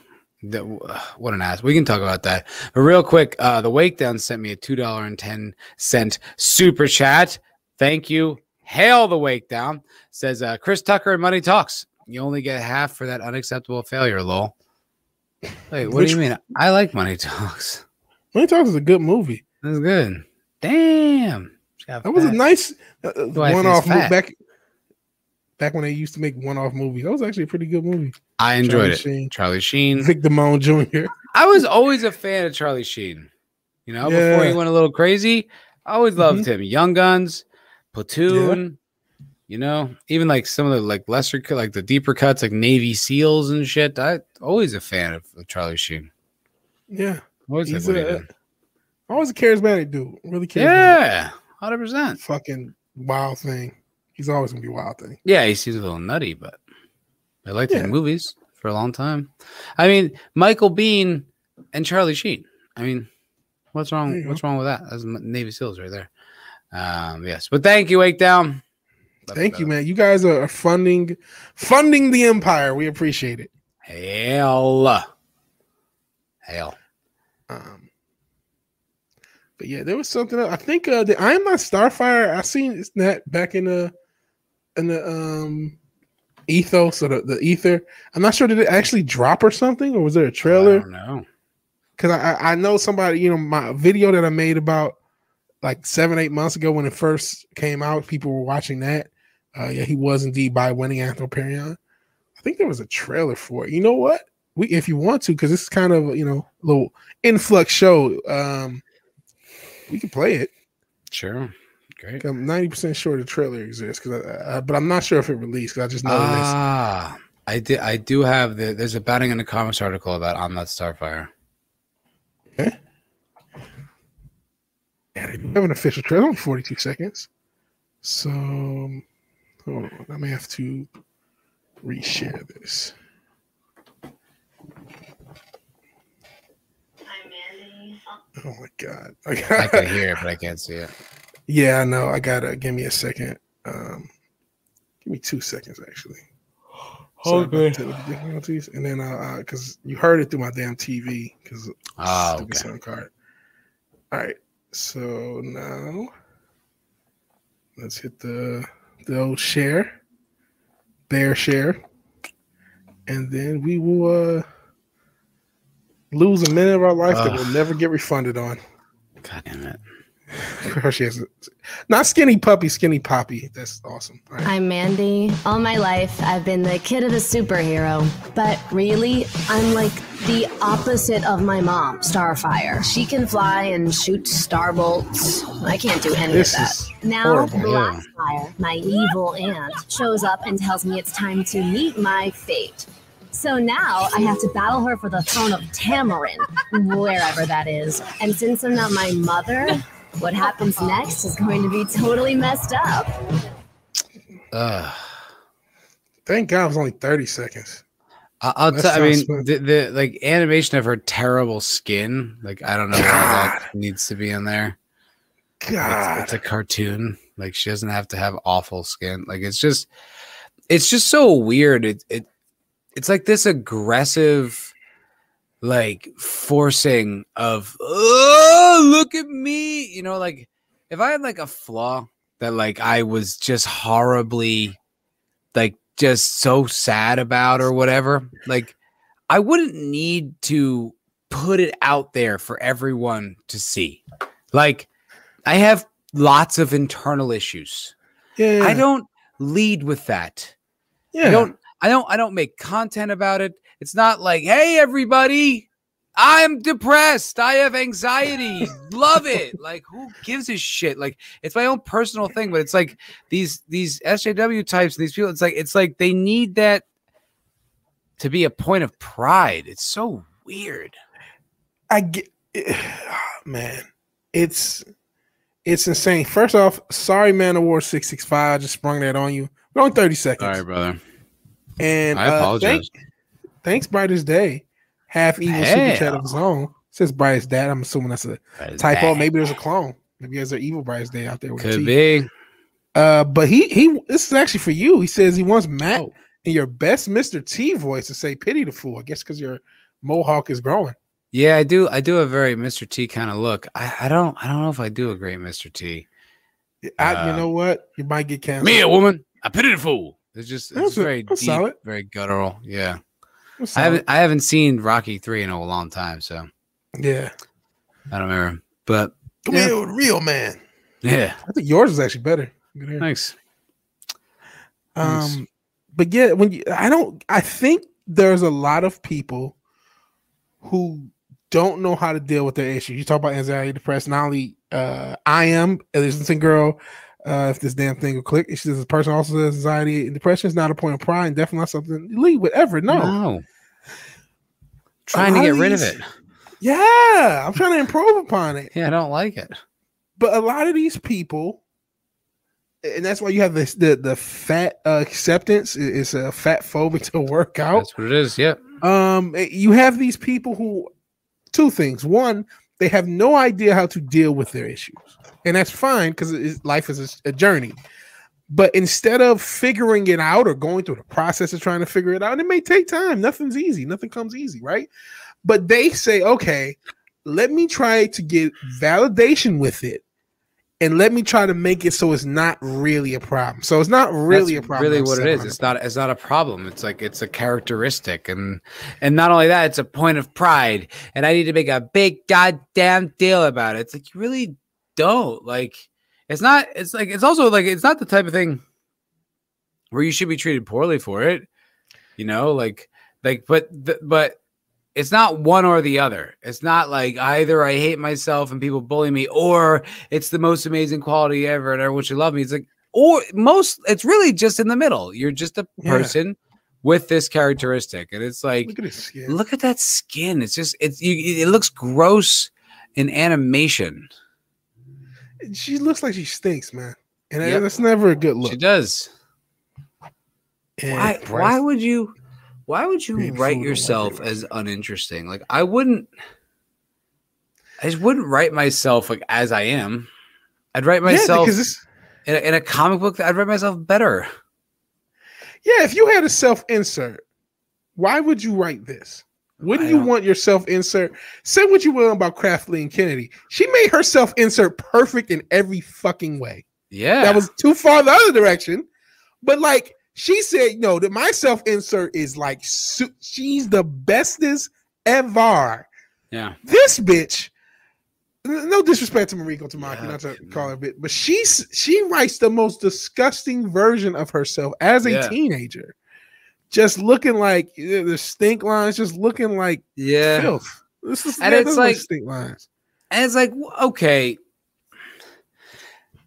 Uh, what an ass. We can talk about that. But real quick, uh, the Wake Down sent me a $2.10 super chat. Thank you. Hail the Wake Down. Says uh, Chris Tucker and Money Talks. You only get half for that unacceptable failure, lol. Wait, what Which- do you mean? I like Money Talks. Money Talks is a good movie. That's good. Damn. That was a nice uh, one-off movie back. Back when they used to make one-off movies, that was actually a pretty good movie. I enjoyed Charlie it. Sheen. Charlie Sheen. Vic Damone Jr. I was always a fan of Charlie Sheen. You know, before he Mm-hmm. went a little crazy, I always loved him. Young Guns, Platoon. You know, even like some of the like lesser, like the deeper cuts, like Navy SEALs and shit. I always a fan of, of Charlie Sheen. Yeah, Always He's like what he a- always a charismatic dude. Really charismatic. yeah, hundred percent. Fucking wild thing. He's always gonna be wild thing. Yeah, he seems a little nutty, but I liked Yeah. his movies for a long time. I mean, Michael Biehn and Charlie Sheen. I mean, what's wrong? What's wrong with that? That's Navy SEALs right there. Um, yes, but thank you, Wake Down. Love Thank you, man. You guys are funding funding the empire. We appreciate it. Hell, hell. Um, but yeah, there was something else. I think uh, the I am not Starfire. I seen that back in the in the um ethos or the, the ether. I'm not sure did it actually drop or something, or was there a trailer? don't know. Because I, I I know somebody, you know, my video that I made about like seven eight months ago when it first came out, people were watching that. Uh, yeah, he was indeed by winning Anthroparion. I think there was a trailer for it. You know what? We if you want to, because this is kind of you know a little influx show. Um, we can play it. Sure, great. I'm 90 percent sure the trailer exists, because uh, but I'm not sure if it released. 'cause I just know this. Ah, I did. I do have the. There's a batting in the comics article about I'm not Starfire. Yeah, they do have an official trailer, only 42 seconds. So, hold on, I may have to reshare this. Oh my god! I can hear it, but I can't see it. Yeah, I know. I gotta give me a second. Um, give me two seconds, actually. Sorry about Okay. difficulties, and then uh, because you heard it through my damn TV, because Oh, Stupid okay. sound card. All right. So now let's hit the the old share. Bear share. And then we will uh lose a minute of our life that we'll never get refunded on. God damn it. she has a, not skinny puppy, skinny poppy. That's awesome. Right. I'm Mandy. All my life, I've been the kid of the superhero. But really, I'm like the opposite of my mom, Starfire. She can fly and shoot star bolts. I can't do any This of that. is Now. Blackfire, my evil aunt, shows up and tells me it's time to meet my fate. So now I have to battle her for the throne of Tamaran, wherever that is. And since I'm not my mother, what happens next is going to be totally messed up. Ugh. Thank God it was only 30 seconds. I- I'll That tell. I mean, sounds the, the like animation of her terrible skin. Like I don't know why that needs to be in there. It's, God. it's a cartoon. Like she doesn't have to have awful skin. Like it's just, it's just so weird. It it it's like this aggressive, like forcing of oh look at me. You know, like if I had like a flaw that like I was just horribly, like just so sad about or whatever, like I wouldn't need to put it out there for everyone to see. Like I have lots of internal issues. yeah. I don't lead with that. yeah. I don't I don't I don't make content about it. It's not like, hey everybody, I'm depressed. I have anxiety. Love it. Like who gives a shit? Like it's my own personal thing, but it's like these these SJW types, these people, it's like it's like they need that to be a point of pride. It's so weird. I get man, it's it's insane. First off, sorry, man. Award six six five. Just sprung that on you. We're only thirty seconds. All right, brother. And I uh, apologize. thank- thanks, brightest day. Half evil super chat of his own. Says brightest dad. I'm assuming that's a is typo. bad. Maybe there's a clone. Maybe there's an evil brightest day out there. With could be. Uh, but he he. This is actually for you. He says he wants Matt Oh. in your best Mr. T voice to say "pity the fool." I guess because your mohawk is growing. Yeah, I do. I do a very Mr. T kind of look. I, I don't. I don't know if I do a great Mr. T. I, you Uh, know what? You might get canceled. Me, a woman. I pity the fool. It's just it's That's very that's deep, solid. very guttural. Yeah, I haven't. I haven't seen Rocky three in a long time, so Yeah. I don't remember. But Come Yeah. here, real man. yeah, I think yours is actually better. Thanks. Nice. Um, but yeah, when you, I don't, I think there's a lot of people who don't know how to deal with their issues. You talk about anxiety, depression. Not only uh, I am a listening girl. Uh, if this damn thing will click, she says the person also has anxiety and depression is not a point of pride, and definitely not something to lead with ever. No, Trying to get rid of it. yeah, I'm trying to improve upon it. Yeah, I don't like it. but a lot of these people and that's why you have this the the fat uh, acceptance it's a fat phobic to work out That's what it is. Yep. um you have these people who two things one they have no idea how to deal with their issues and that's fine because life is a, a journey but instead of figuring it out or going through the process of trying to figure it out it may take time nothing's easy nothing comes easy right but they say okay let me try to get validation with it and let me try to make it so it's not really a problem so it's not really That's a problem Really, what it is. It's not. It's not a problem. It's like it's a characteristic, and and not only that, it's a point of pride. And I need to make a big goddamn deal about it. It's like you really don't like. It's not. It's like it's also like it's not the type of thing where you should be treated poorly for it. You know, like like but the, but it's not one or the other. It's not like either I hate myself and people bully me, or it's the most amazing quality ever and everyone should love me. It's like, or most, it's really just in the middle. You're just a Yeah. person with this characteristic, and it's like, look at his skin look at that skin. It's just, it's you, it looks gross in animation. She looks like she stinks man and Yep. that's never a good look She does. And Why? Why would you? Why would you write yourself as uninteresting? Like I wouldn't. I just wouldn't write myself like as I am. I'd write yeah, myself because in, a, in a comic book. I'd write myself better. Yeah, if you had a self insert, why would you write this? Wouldn't you want yourself insert? Say what you will about Kathleen Kennedy. She made herself insert perfect in every fucking way. Yeah, That was too far the other direction. But like she said, no, that my self insert is like she's the bestest ever. yeah. This bitch, no disrespect to Mariko Tamaki, Yeah, not to call her a bit, but she's she writes the most disgusting version of herself as a Yeah. teenager. Just looking like uh, the stink lines, just looking like Yeah, filth. This is And it's like- stink lines. and it's like okay,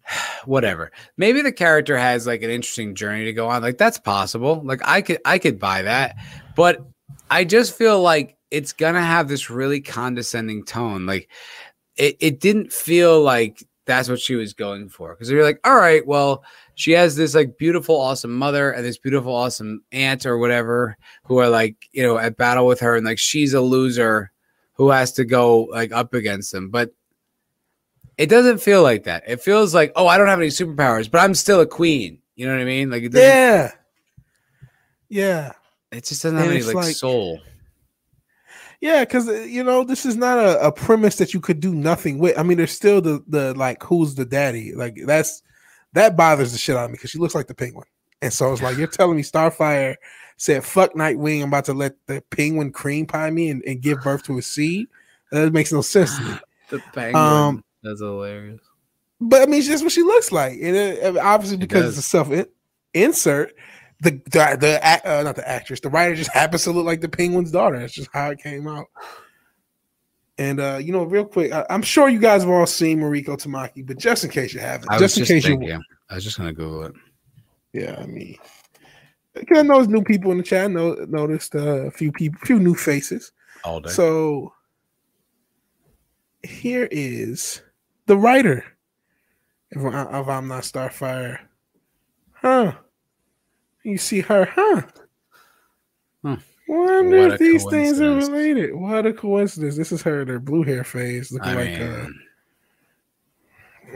whatever. Maybe the character has like an interesting journey to go on. Like that's possible. Like I could I could buy that, but I just feel like it's gonna have this really condescending tone. Like it, it didn't feel like that's what she was going for. Because you're like, all right, well, she has this like beautiful, awesome mother and this beautiful, awesome aunt or whatever who are like, you know, at battle with her, and like she's a loser who has to go like up against them. But it doesn't feel like that. It feels like, oh, I don't have any superpowers, but I'm still a queen. You know what I mean? Like it Yeah. Yeah. it just doesn't have And any like, like- soul. Yeah, because uh, you know this is not a, a premise that you could do nothing with. I mean, there's still the the like who's the daddy? Like that's that bothers the shit out of me because she looks like the penguin, and so it's like you're telling me Starfire said fuck Nightwing, I'm about to let the penguin cream pie me and, and give birth to a seed. That makes no sense to me. The penguin. Um, That's hilarious. But I mean, it's just what she looks like, and it, obviously because does. it's a self in- insert, the the, the uh, not the actress, the writer just happens to look like the penguin's daughter. That's just how it came out. And uh, you know, real quick, I, I'm sure you guys have all seen Mariko Tamaki, but just in case you haven't, was just in just case thinking. you, I was just gonna Google it. yeah, I mean, because I know there's new people in the chat. I know, noticed uh, a few people, few new faces. All day. So here is the writer of, of I'm Not Starfire. Huh. You see her, huh? Hmm. Wonder What if these things are related. What a coincidence. This is her, their blue hair phase, looking I like mean, uh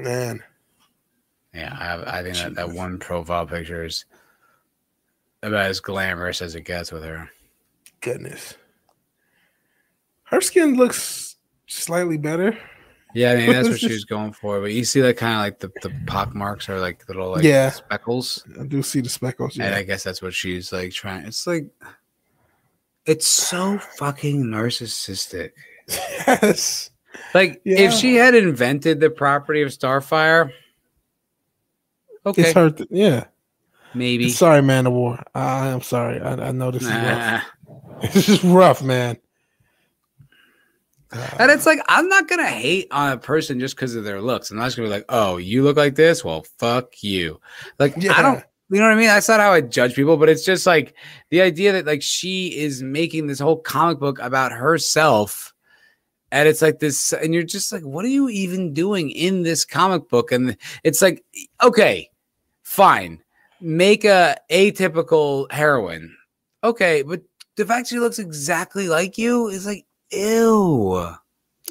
man. yeah, I, have, I think that, that one profile picture is about as glamorous as it gets with her. Goodness. Her skin looks slightly better. Yeah, I mean that's what she was going for. But you see, that kind of like the the pock marks are like little like Yeah. speckles, I do see the speckles. and Yeah. I guess that's what she's like trying. It's like it's so fucking narcissistic. yes. Like Yeah. if she had invented the property of Starfire, okay, It's her. th- yeah. maybe. Sorry, man of war. I am sorry. I, I know this is rough. This is rough, man. Uh, And it's like I'm not gonna hate on a person just because of their looks. I'm not just gonna be like, "Oh, you look like this? Well, fuck you." Like Yeah. I don't, you know what I mean? That's not how I judge people. But it's just like the idea that like she is making this whole comic book about herself, and it's like this, and you're just like, "What are you even doing in this comic book?" And it's like, okay, fine, make a atypical heroine, okay, but the fact she looks exactly like you is like, ew.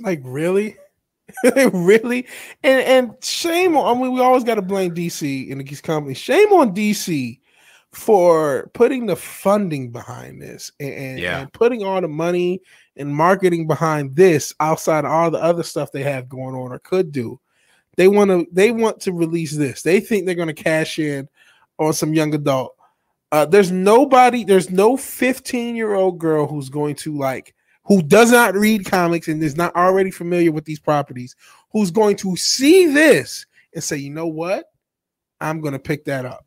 like really, really, and and shame on. I mean, we always got to blame DC and these companies. Shame on DC for putting the funding behind this and, Yeah. and putting all the money and marketing behind this outside of all the other stuff they have going on or could do. They want to they want to release this. They think they're going to cash in on some young adult. Uh, there's nobody, there's no 15 year old girl who's going to like who does not read comics and is not already familiar with these properties, who's going to see this and say, you know what? I'm going to pick that up.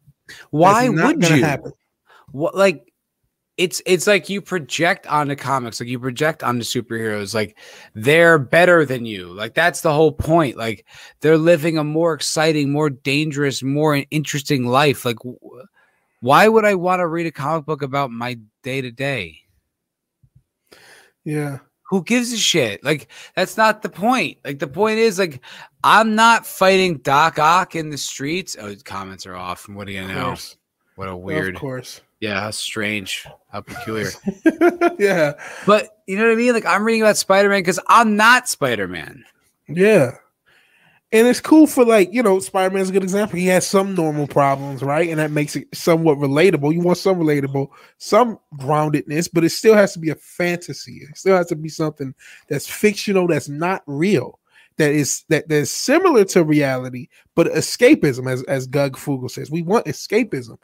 Why would you? happen. What like it's it's like you project onto comics, like you project onto superheroes, like they're better than you. Like that's the whole point. Like they're living a more exciting, more dangerous, more interesting life. Like wh- why would I want to read a comic book about my day to day? Yeah. Who gives a shit? Like that's not the point. Like the point is like I'm not fighting Doc Ock in the streets. Oh, comments are off. What do you know? What a Of weird. course. Yeah, how strange. How peculiar. yeah. But you know what I mean? Like I'm reading about Spider Man because I'm not Spider Man. Yeah. And it's cool for like, you know, Spider Man's a good example. He has some normal problems, right? And that makes it somewhat relatable. You want some relatable, some groundedness, but it still has to be a fantasy. It still has to be something that's fictional, that's not real, that is that that's similar to reality, but escapism, as as Gug Fugel says. We want escapism.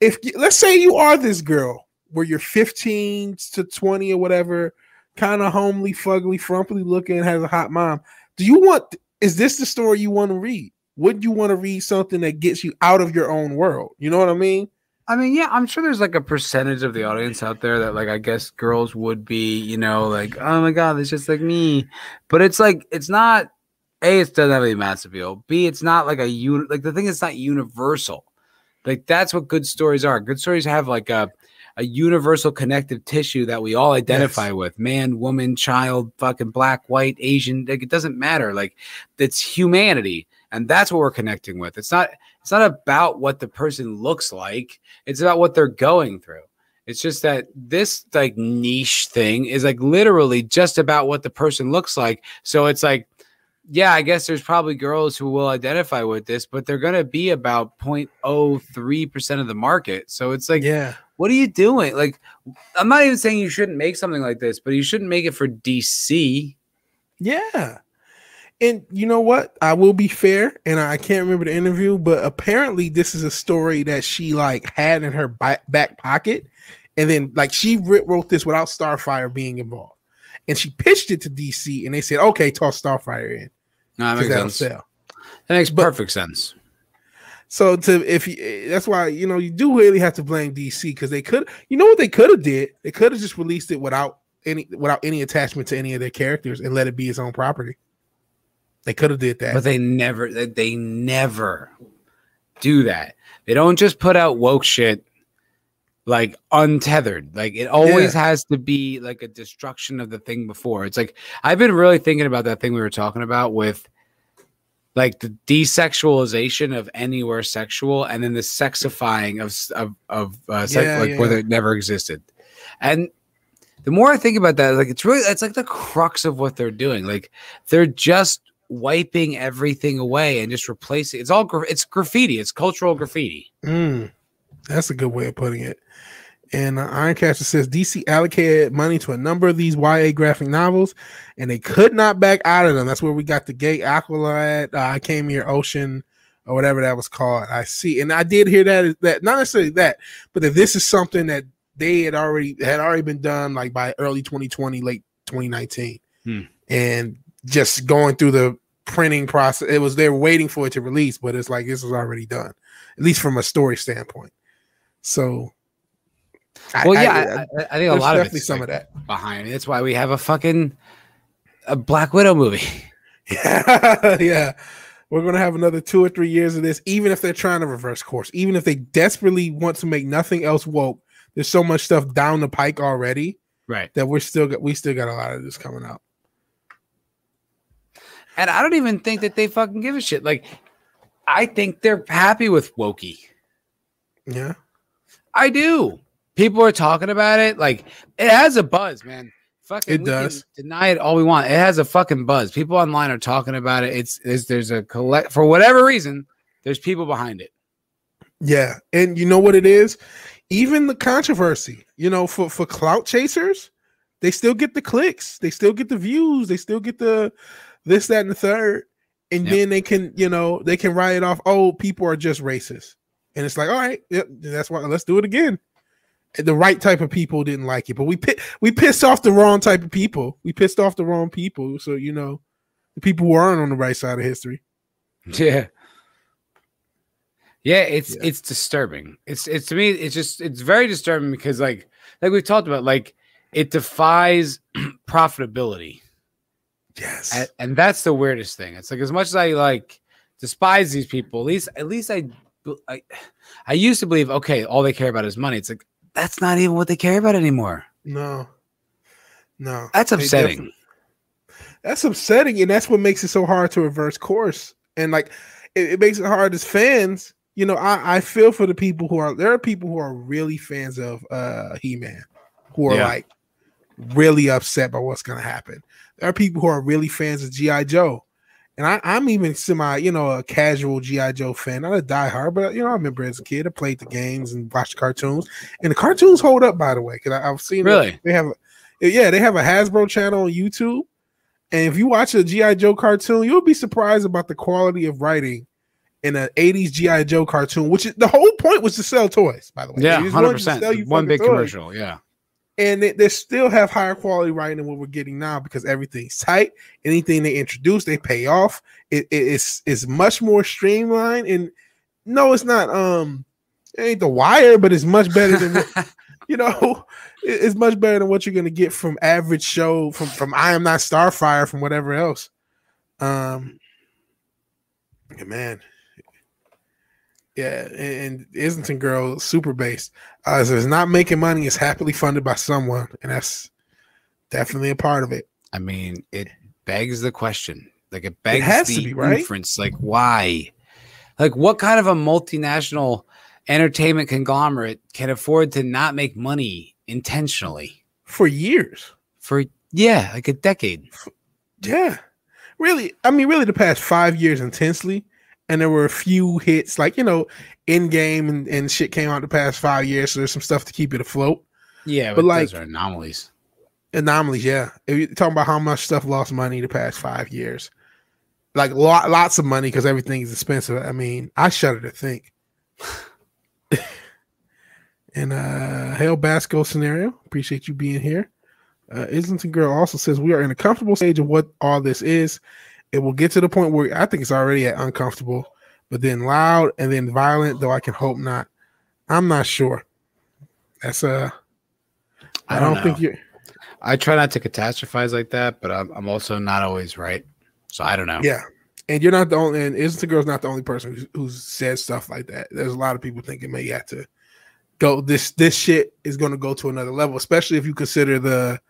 If let's say you are this girl where you're 15 to 20 or whatever, kind of homely, fugly, frumpy looking, has a hot mom. Do you want is this the story you want to read? Would you want to read something that gets you out of your own world? You know what I mean? I mean, yeah, I'm sure there's like a percentage of the audience out there that, like, I guess girls would be, you know, like, oh my god, it's just like me. But it's like, it's not. A, it doesn't have any mass appeal. B, it's not like a un. Like the thing is not universal. Like that's what good stories are. Good stories have like a a universal connective tissue that we all identify Yes. with. Man woman child fucking black white asian like it doesn't matter. Like it's humanity and that's what we're connecting with. It's not it's not about what the person looks like. It's about what they're going through. It's just that this like niche thing is like literally just about what the person looks like. So it's like yeah i guess there's probably girls who will identify with this but they're going to be about 0.03% of the market so it's like yeah. what are you doing? Like, I'm not even saying you shouldn't make something like this, but you shouldn't make it for DC. Yeah. And you know what? I will be fair, and I can't remember the interview, but apparently this is a story that she like had in her back, pocket, and then like she wrote this without Starfire being involved, and she pitched it to DC, and they said, "Okay, toss Starfire in No, that makes sense. sell." That makes But- perfect sense. So to if you, that's why you know you do really have to blame DC because they could you know what they could have did they could have just released it without any without any attachment to any of their characters and let it be its own property. They could have did that, But they never they never do that. They don't just put out woke shit like untethered. Like it always has to be like a destruction of the thing before. It's like I've been really thinking about that thing we were talking about with like the desexualization of anywhere sexual and then the sexifying of of of uh, sex, Yeah, like yeah. whether it never existed. And the more I think about that, like it's really it's like the crux of what they're doing. Like they're just wiping everything away and just replacing. It's all gra- it's graffiti. It's cultural graffiti. Mm, that's a good way of putting it. And uh, Ironcatcher says DC allocated money to a number of these YA graphic novels, and they could not back out of them. That's where we got the Gay Aqualad, uh, I Came Here Ocean, or whatever that was called. I see, and I did hear that that not necessarily that, but that this is something that they had already had already been done like by early 2020, late 2019, Hmm. and just going through the printing process. It was they're waiting for it to release, but it's like this was already done, at least from a story standpoint. So, Well, I- yeah, I- I, I, think a lot of it's some like of that. behind. That's why we have a fucking a Black Widow movie. Yeah, yeah. We're gonna have another two or three years of this, even if they're trying to reverse course, even if they desperately want to make nothing else woke. There's so much stuff down the pike already Right. that we're still got we still got a lot of this coming out. And I don't even think that they fucking give a shit. Like, I think they're happy with Wokey. Yeah. I do. People are talking about it. Like, it has a buzz, man. Fucking, It does. deny it all we want. It has a fucking buzz. People online are talking about it. It's there's, there's a collect for whatever reason. There's people behind it. Yeah, and you know what it is? Even the controversy, you know, for for clout chasers, they still get the clicks, they still get the views, they still get the this, that, and the third, and Yep. then they can, you know, they can write it off. Oh, people are just racist, and it's like, all right, yep, that's why. Let's do it again. And The right type of people didn't like it, but we pi- we pissed off the wrong type of people. We pissed off the wrong people, so you know, the people who aren't on the right side of history. Yeah. Yeah, it's Yeah. it's disturbing. It's it's to me, it's just it's very disturbing because like like we've talked about, like it defies profitability. Yes, And, and that's the weirdest thing. It's like as much as I like despise these people, at least at least I I, I used to believe okay, all they care about is money. It's like that's not even what they care about anymore. no, no, That's upsetting. that's upsetting and that's what makes it so hard to reverse course and like it, it makes it hard as fans you know I, I feel for the people who are there are people who are really fans of uh he-man who are Yeah. like really upset by what's gonna happen there are people who are really fans of gi joe and I, i'm even semi you know a casual gi joe fan not a diehard but you know i remember as a kid i played the games and watched cartoons and the cartoons hold up by the way because i've seen it. Really? they have yeah they have a hasbro channel on youtube and if you watch a GI Joe cartoon, you'll be surprised about the quality of writing in an '80s GI Joe cartoon. Which is the whole point was to sell toys, by the way. Yeah, hundred wanted to sell percent. One big toys. commercial. Yeah. And they, they still have higher quality writing than what we're getting now because everything's tight. Anything they introduce, they pay off. It, it- it's it's much more streamlined. And no, it's not. Um, it ain't the wire, but it's much better than what, you know. it- It's much better than what you're gonna get from average show from from I am not Starfire from whatever else. Um, man. Yeah, and, Islington Girl super based. Uh, so it's not making money. It's happily funded by someone, and that's definitely a part of it. I mean, it begs the question. Like it begs has the to be, right? inference. Like why? Like what kind of a multinational entertainment conglomerate can afford to not make money intentionally For years, for yeah, like a decade? yeah, really. I mean, really, the past five years intensely, and there were a few hits, like you know, Endgame and, and shit came out the past five years. So there's some stuff to keep it afloat. Yeah, But but, like- those are anomalies. anomalies. Yeah, if you're talking about how much stuff lost money the past five years, like lot, lots of money because everything is expensive. I mean, I shudder to think. and uh Hail Basco scenario, appreciate you being here. Uh, Islington Girl also says we are in a comfortable stage of what all this is. It will get to the point where I think it's already at uncomfortable, but then loud and then violent. Though I can hope not. I'm not sure. That's a. I I don't, don't think you're. I try not to catastrophize like that, but I'm, I'm also not always right. So I don't know. Yeah, and you're not the only. And Islington Girl's not the only person who's, who's said stuff like that. There's a lot of people thinking maybe you have to go. This this shit is going to go to another level, especially if you consider the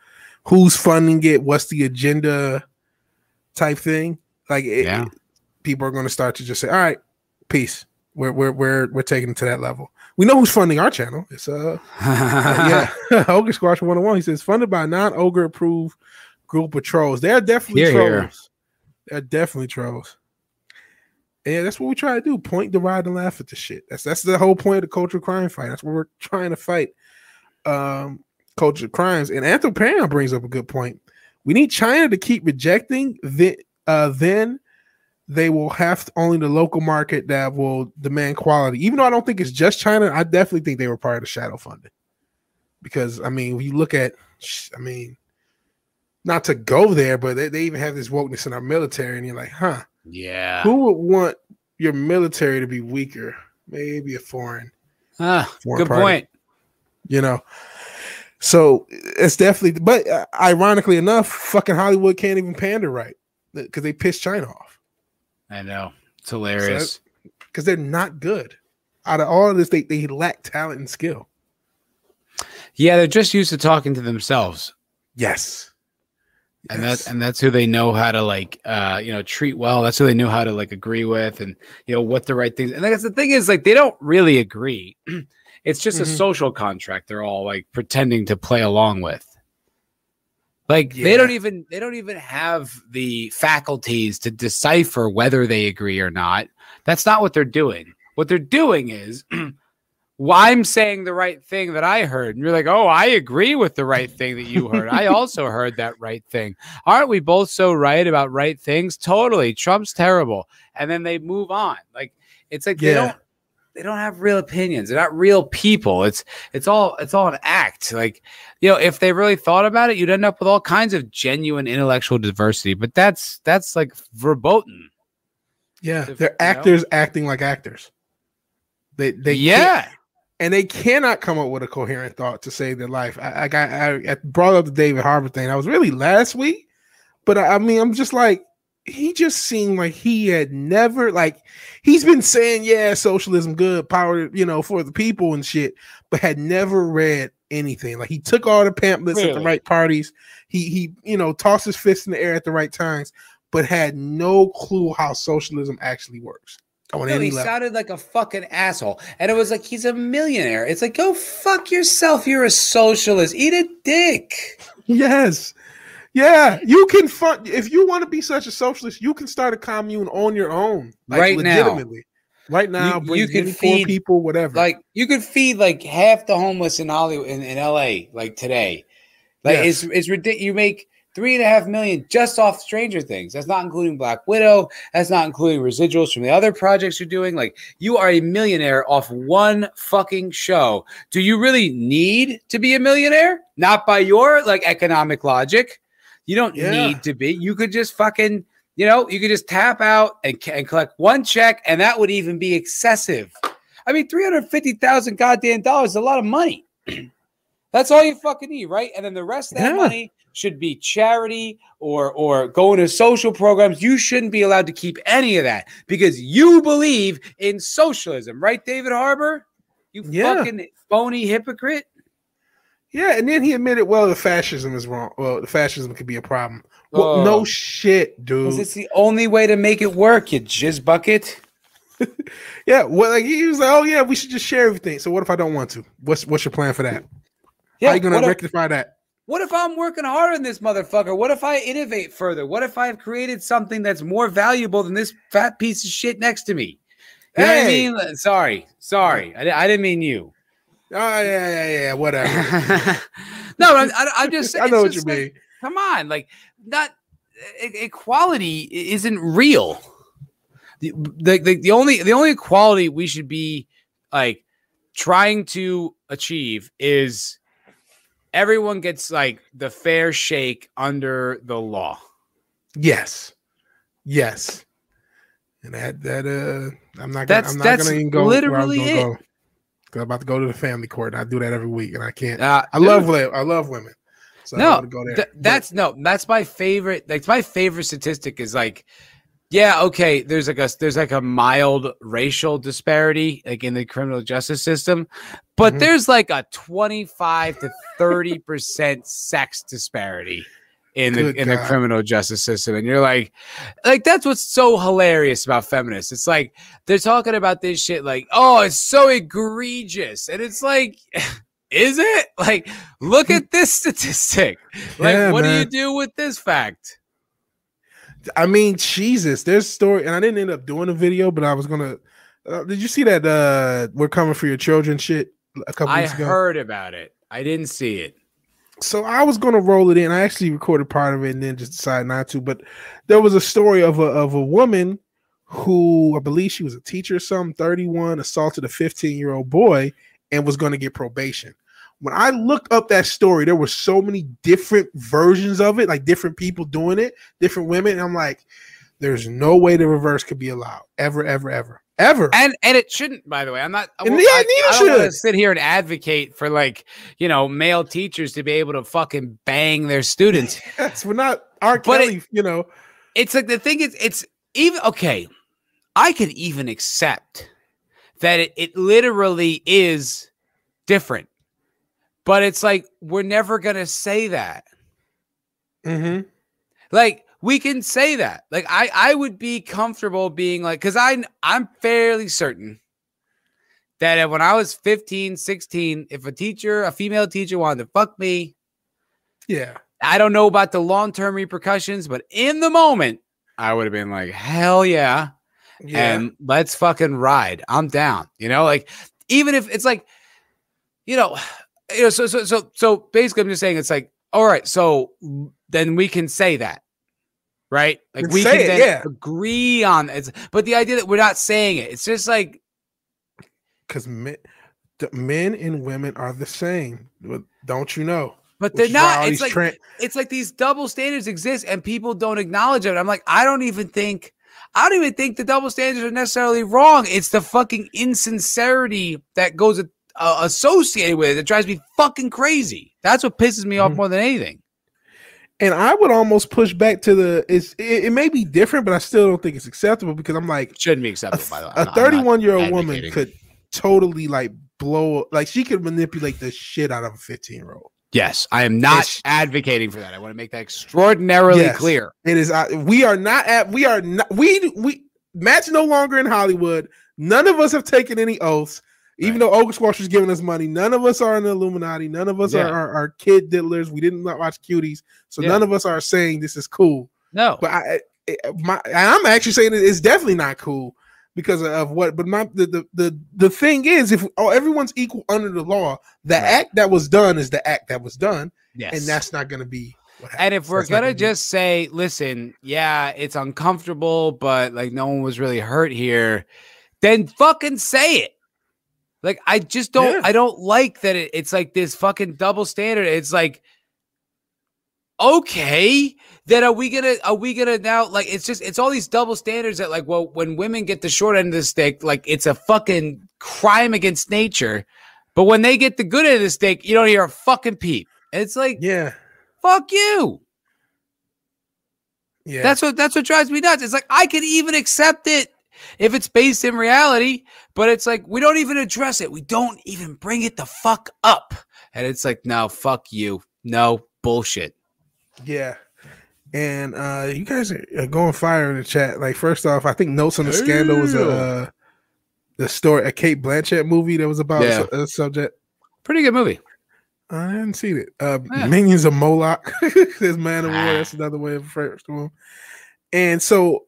who's funding it, what's the agenda type thing. Like, it, Yeah. people are going to start to just say, "All right, peace." We're we're we're we're taking it to that level. We know who's funding our channel. It's uh uh, yeah, Ogre Squash 101. He says funded by non-ogre approved group of trolls. They're definitely trolls. They're definitely trolls. And yeah, that's what we try to do. Point, divide, and laugh at the shit. That's that's the whole point of the cultural crime fight. That's what we're trying to fight. Um cultural crimes. And Anthroparion brings up a good point. We need China to keep rejecting the uh then they will have only the local market that will demand quality. Even though I don't think it's just China, I definitely think they were part of the shadow funding. Because I mean, when you look at, I mean, not to go there, but they, they even have this wokeness in our military, and you're like, huh, yeah. who would want your military to be weaker? Maybe a foreign, Ah, foreign good party, point. You know, so it's definitely. But uh, ironically enough, fucking Hollywood can't even pander right because they pissed China off. I know. It's hilarious. because they're not good. Out of all of this, they, they lack talent and skill. yeah, they're just used to talking to themselves. Yes. and Yes. that's and that's who they know how to like uh you know treat well that's who they know how to like agree with and you know what the right things and that's the thing is like they don't really agree it's just a Mhm. social contract they're all like pretending to play along with like they don't even they don't even have the faculties to decipher whether they agree or not that's not what they're doing what they're doing is well, I'm saying the right thing that I heard. And you're like, oh, I agree with the right thing that you heard. I also heard that right thing. Aren't we both so right about right things? Totally. Trump's terrible. And then they move on. Like it's like they Yeah. don't they don't have real opinions. They're not real people. It's it's all it's all an act. Like, you know, if they really thought about it, you'd end up with all kinds of genuine intellectual diversity. But that's that's like verboten. Yeah. If- They're you know? actors acting like actors. They they can't- yeah. and they cannot come up with a coherent thought to save their life. I, I got I, I brought up the David Harbour thing. I was really last week, but I, I mean, I'm just like he just seemed like he had never like he's been saying yeah socialism good power you know for the people and shit but had never read anything like he took all the pamphlets at the right parties he he you know tossed his fist in the air at the right times but had no clue how socialism actually works on No, he level sounded like a fucking asshole. And it was like he's a millionaire. It's like, go fuck yourself. You're a socialist. Eat a dick. Yes. Yeah, you can fund if you want to be such a socialist, you can start a commune on your own, like, Right now. legitimately. Right now, You- you can feed, people, whatever. Like you could feed like half the homeless in Hollywood in, in LA, like today. Like Yes. it's it's ridiculous. You make three and a half million just off Stranger Things. That's not including Black Widow. That's not including residuals from the other projects you're doing. Like you are a millionaire off one fucking show. Do you really need to be a millionaire? Not by your like economic logic. You don't Yeah. need to be. You could just fucking, you know, you could just tap out and, and collect one check, and that would even be excessive. I mean, three hundred fifty thousand goddamn dollars is a lot of money. That's all you fucking need, right? And then the rest of that Yeah. money should be charity or or going to social programs. You shouldn't be allowed to keep any of that because you believe in socialism, right, David Harbour? You Yeah. fucking phony hypocrite. Yeah, and then he admitted, well, the fascism is wrong. Well, the fascism could be a problem. Well, Oh. no shit, dude. it's the only way to make it work, you jizz bucket. Yeah, well, like he was like, oh yeah, we should just share everything. So what if I don't want to? What's what's your plan for that? Yeah, How are you gonna what if- rectify that? What if I'm working hard on this motherfucker? What if I innovate further? What if I've created something that's more valuable than this fat piece of shit next to me? What I Hey. mean? Sorry, sorry, I, I didn't mean you. Oh yeah, yeah, yeah, whatever. no, I'm, I, I'm just saying. I know what you like, mean. Come on, like not equality isn't real. The, the, the, the only the only equality we should be like trying to achieve is everyone gets like the fair shake under the law. Yes. Yes. And that that uh, I'm not. Gonna, That's- I'm not that's gonna even go. where I was literally it. go. 'Cause I'm about to go to the family court, and I do that every week, and I can't. Uh, I love I love women. So No, want to go there. Th- that's no, that's my favorite. Like my favorite statistic is like, yeah, okay. There's like a there's like a mild racial disparity like in the criminal justice system, but Mhm. there's like a 25 to 30 percent sex disparity in the Good in the criminal justice system, and you're like, like that's what's so hilarious about feminists. It's like they're talking about this shit like, oh, it's so egregious, and it's like. Is it like look at this statistic? Like, Yeah, what do you do with this fact? I mean, Jesus, there's story, and I didn't end up doing a video, but I was gonna. Uh, did you see that? Uh, we're coming for your children shit a couple I weeks ago. heard about it. I didn't see it. So I was gonna roll it in. I actually recorded part of it and then just decided not to. But there was a story of a of a woman who I believe she was a teacher, or something, 31, assaulted a 15 year old boy and was gonna get probation. When I looked up that story, there were so many different versions of it, like different people doing it, different women. And I'm like, there's no way the reverse could be allowed ever, ever, ever, ever. And and it shouldn't, by the way. I'm not I, And won't- yeah, I, I don't wanna sit here and advocate for like, you know, male teachers to be able to fucking bang their students. Yes, we're not R. But it- Kelly, you know. it's like the thing is it's even okay. I could even accept that it, it literally is different. But it's like we're never gonna say that. Mm-hmm. Like we can say that. Like I I would be comfortable being like cuz I I'm fairly certain that when I was 15, 16, if a teacher, a female teacher wanted to fuck me, Yeah. I don't know about the long-term repercussions, but in the moment I would have been like, "Hell yeah." Yeah. and let's fucking ride. I'm down. You know, like even if it's like, you know, you know, so so so so basically, I'm just saying it's like, all right, so then we can say that, right? Like we can it, then yeah. agree on it. But the idea that we're not saying it, it's just like, because men, men and women are the same. Don't you know? but they're not. It's like tran- it's like these double standards exist and people don't acknowledge it. I'm like, I don't even think. I don't even think the double standards are necessarily wrong. It's the fucking insincerity that goes uh, associated with it that drives me fucking crazy. That's what pisses me off Mhm. more than anything. And I would almost push back to the. It's it, it may be different, but I still don't think it's acceptable because I'm like Shouldn't be a, acceptable. by the way, a I'm not- I'm not 31 year old woman could totally like blow like she could manipulate the shit out of a 15 year old. Yes, I am not It's- advocating for that. I want to make that extraordinarily Yes. clear. It is. Uh, we are not at. We are not. We we. Matt's no longer in Hollywood. None of us have taken any oaths. Even Right. though Oak Squatcher's giving us money, none of us are in the Illuminati. None of us Yeah. are, are, are kid diddlers. We didn't watch cuties, so Yeah. none of us are saying this is cool. No, But I, I- my, I'm actually saying it's definitely not cool because of what. But my the the the, the thing is, if oh, everyone's equal under the law, the Right. act that was done is the act that was done, yes, and that's not going to be. And if we're That's gonna just say, listen, yeah, it's uncomfortable, but like no one was really hurt here, then fucking say it. Like I just don't, Yeah. I don't like that it, it's like this fucking double standard. It's like, okay, then are we gonna, are we gonna now like it's just it's all these double standards that like well when women get the short end of the stick, like it's a fucking crime against nature, but when they get the good end of the stick, you don't hear a fucking peep. It's like yeah, fuck you. yeah. That's what that's what drives me nuts. It's like I could even accept it if it's based in reality, but it's like we don't even address it. We don't even bring it the fuck up. And it's like, no, fuck you. No bullshit. Yeah. And uh you guys are are going fire in the chat. Like first off, I think Notes on the Scandal was a uh, the story a Cate Blanchett movie that was about a Yeah. su- a, subject. Pretty good movie. I hadn't seen it. Uh Yeah. Minions of Moloch. There's Man of War. Ah. That's another way of referring to him. And so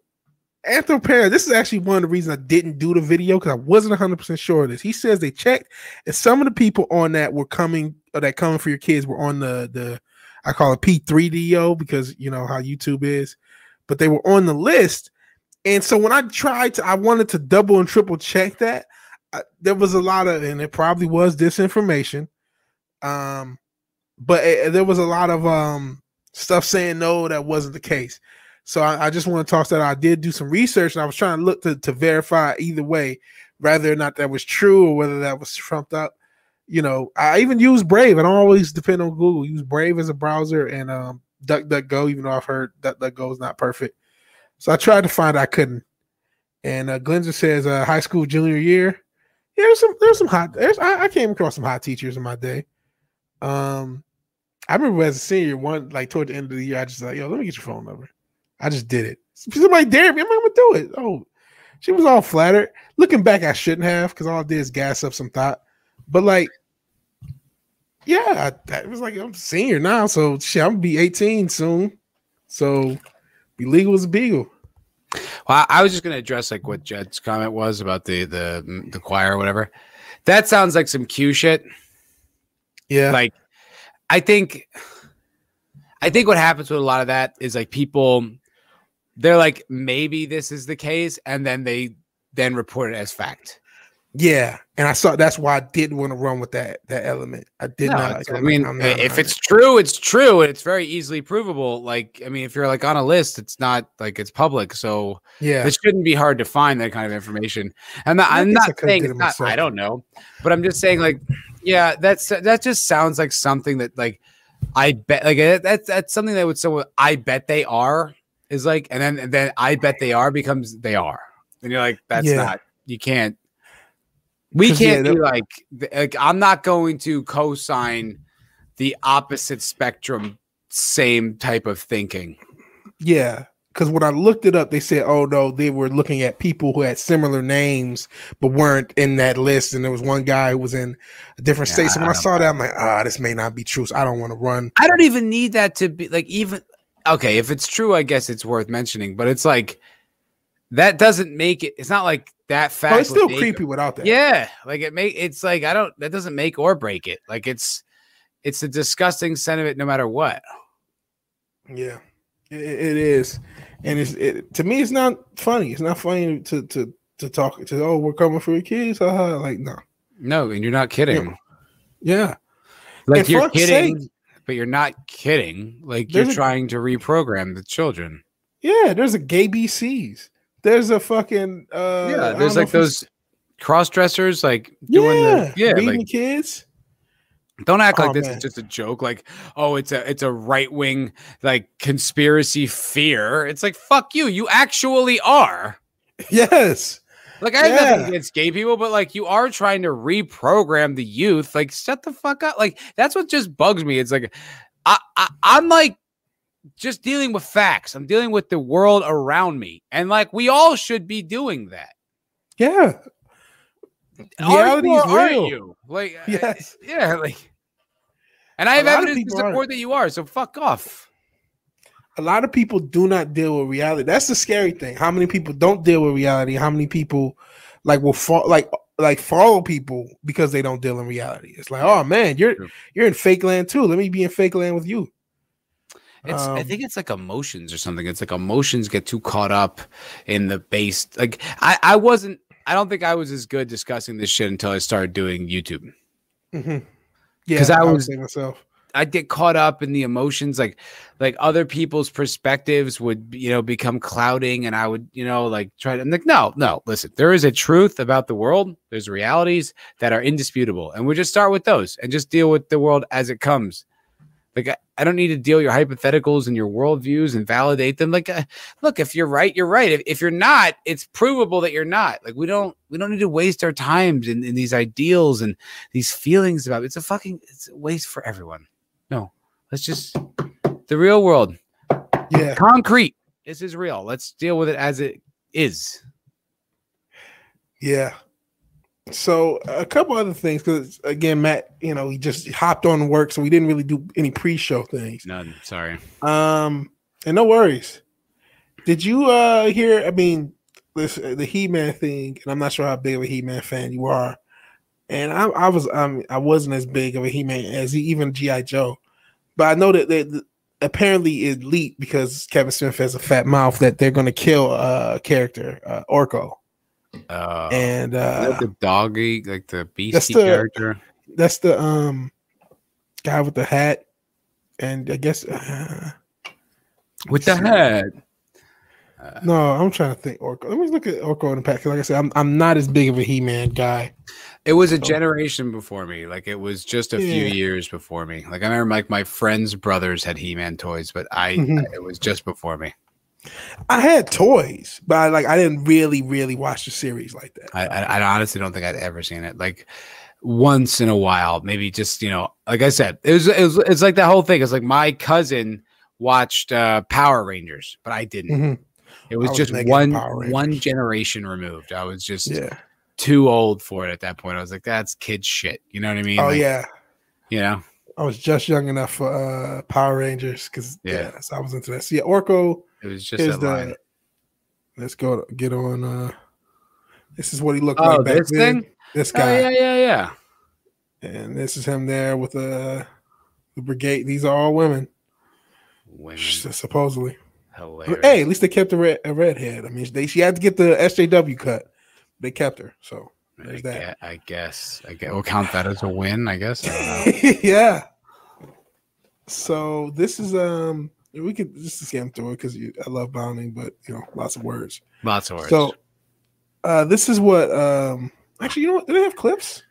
Anthropara, this is actually one of the reasons I didn't do the video because I wasn't 100% sure of this. He says they checked, and some of the people on that were coming, or that coming for your kids were on the, the I call it P3DO because you know how YouTube is, but they were on the list. And so when I tried to, I wanted to double and triple check that. I, there was a lot of, and it probably was disinformation. Um, but it- there was a lot of um stuff saying no, that wasn't the case. So I, I just want to toss that. out. I did do some research, and I was trying to look to, to verify either way, whether or not that was true or whether that was trumped up. You know, I even use Brave. I don't always depend on Google. Use Brave as a browser and um, DuckDuckGo, even though I've heard DuckDuckGo is not perfect. So I tried to find. I couldn't. And uh, Glenzer says, uh, high school junior year. Yeah, there's some there's some hot. There's, I, I came across some hot teachers in my day. Um, I remember as a senior, one like toward the end of the year, I just like, yo, let me get your phone number. I just did it. Somebody dared me. I'm gonna do it. Oh, she was all flattered. Looking back, I shouldn't have because all I did is gas up some thought. But like, yeah, I, it was like I'm senior now, so shit, I'm gonna be 18 soon. So be legal as a beagle. Well, I was just gonna address like what Jed's comment was about the the the choir or whatever. That sounds like some Q shit. Yeah, like I think I think what happens with a lot of that is like people they're like maybe this is the case and then they then report it as fact. Yeah, and I saw that's why I didn't want to run with that that element. I did No, not. it's- I mean, if it's true, it's true, and it's very easily provable. Like, I mean, if you're like on a list, it's not like it's public, so yeah, it shouldn't be hard to find that kind of information. I'm not. I I'm guess I not saying it not. I don't know, but I'm just saying, like, yeah, that's that just sounds like something that like I bet like that- that's that's something that would so I bet they are is like, and then and then I bet they are becomes they are, and you're like, that's Yeah. not you can't. We can't be like, like I'm not going to co-sign the opposite spectrum same type of thinking. Yeah, because when I looked it up, they said, "Oh no, they were looking at people who had similar names but weren't in that list." And there was one guy who was in a different Yeah, state. So when I I, saw that, I'm like, "Ah, this may not be true." So I don't want to run. I don't even need that to be like even okay. If it's true, I guess it's worth mentioning. But it's like that doesn't make it. It's not like that fact. But it's still creepy without that. Yeah, like it make it's like I don't. That doesn't make or break it. Like it's it's a disgusting sentiment, no matter what. yeah, it, it is, and it's it, to me, it's not funny. It's not funny to to to talk to. Oh, we're coming for your kids. haha. Like no, No, and you're not kidding. yeah, Like And you're kidding, sake. But you're not kidding. Like There's you're a- trying to reprogram the children. yeah. There's a gay BCs. There's a fucking uh, yeah, there's like those cross dressers, like doing yeah, the yeah, reading like kids. Don't act Oh, like this man. is just a joke. Like, oh, it's a it's a right wing like conspiracy fear. It's like fuck you. You actually are. Yes. Like I have Yeah. nothing against gay people, but like you are trying to reprogram the youth. Like, shut the fuck up. Like that's what just bugs me. It's like I, I I'm like just dealing with facts. I'm dealing with the world around me, and like we all should be doing that. Yeah. Are Reality you is real. you? Like, uh, Yes. yeah, like. And I have evidence to support that you are. So fuck off. A lot of people do not deal with reality. That's the scary thing. How many people don't deal with reality? How many people like will fall like like follow people because they don't deal in reality? It's like, oh man, you're True. you're in fake land too. Let me be in fake land with you. It's I Um, think it's like emotions or something. It's like emotions get too caught up in the base. Like I, I wasn't I don't think I was as good discussing this shit until I started doing YouTube. Mhm. Yeah, 'Cause I would was- say myself. I get caught up in the emotions, like like other people's perspectives would you know become clouding, and I would you know like try to. I'm like, no, no. Listen, there is a truth about the world. There's realities that are indisputable, and we just start with those and just deal with the world as it comes. Like I, I don't need to deal your hypotheticals and your worldviews and validate them. Like, uh, look, if you're right, you're right. If, if you're not, it's provable that you're not. Like we don't we don't need to waste our times in, in these ideals and these feelings about it's a fucking it's a waste for everyone. No, let's just the real world, Yeah, concrete. This is real. Let's deal with it as it is. yeah. So a couple other things because again, Matt, you know, he just hopped on work, so we didn't really do any pre-show things. None. Sorry. Um, and no worries. Did you uh hear? I mean, this the He Man thing, and I'm not sure how big of a He Man fan you are. And I, I was, um, I wasn't as big of a He Man as he, even GI Joe, but I know that that apparently it leaked because Kevin Smith has a fat mouth that they're going to kill a character, uh, Orko, Uh, and uh, the doggy, like the beastie the- character. that's the um guy with the hat, and I guess uh, With the head. Uh, No, I'm trying to think. Orko. Let me look at Orko in the pack. Like I said, I'm I'm not as big of a He-Man guy. It was a generation before me. Like it was just a few Yeah. years before me. Like I remember, like my friends' brothers had He-Man toys, but I Mhm. it was just before me. I had toys, but I, like I didn't really, really watch the series like that. I, I, I honestly don't think I'd ever seen it. Like once in a while, maybe just you know, like I said, it was it was it's like that whole thing. It's like my cousin watched uh, Power Rangers, but I didn't. Mhm. It was, was just one one generation removed. I was just Yeah. Too old for it at that point. I was like, that's kid shit. You know what I mean? Oh Like, yeah. You know. I was just young enough for uh Power Rangers because Yeah. yeah. so I was into that. So yeah, Orko It was just that the. line. Let's go get on. uh This is what he looked Oh, like back this then. thing? This Oh guy, yeah, yeah, yeah. and this is him there with uh, the brigade. These are all women, Women, supposedly. hilarious. Hey, at least they kept a red a redhead. I mean, they she had to get the SJW cut. They kept her, so I, there's that. gue- I guess. I guess we'll count that as a win. I guess. I don't know. yeah. So this is um we could just skim through it because I love bounding, but you know lots of words. Lots of words. So uh this is what um actually you know what do they have clips?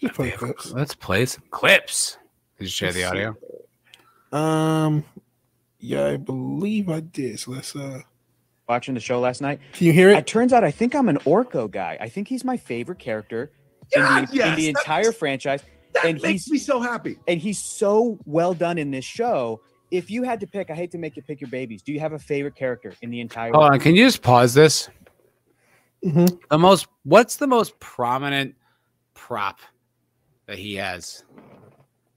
Just play clips. Let's play some clips. Did you share the Let's see. audio? Um yeah, I believe I did. So let's uh watching the show last night. can you hear It it? turns out I think I'm an Orko guy. I think he's my favorite character in the, yes, in the that's- entire franchise. That And makes he's- me so happy. And he's so well done in this show. If you had to pick, I hate to make you pick your babies. Do you have a favorite character in the entire Hold on. Can you just pause this? Mhm. The most. What's the most prominent prop that he has?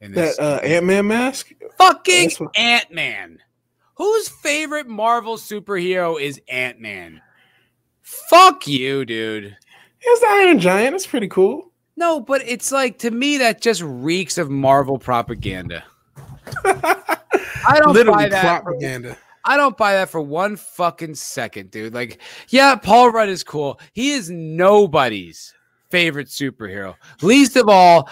In this? That uh Ant-Man mask? fucking Ant Man. Whose favorite Marvel superhero is Ant Man? Fuck you, dude. It's the Iron Giant. It's pretty cool. No, but it's like to me that just reeks of Marvel propaganda. I don't Literally buy that. propaganda. I don't buy that for one fucking second, dude. Like, yeah, Paul Rudd is cool. He is nobody's favorite superhero. Least of all,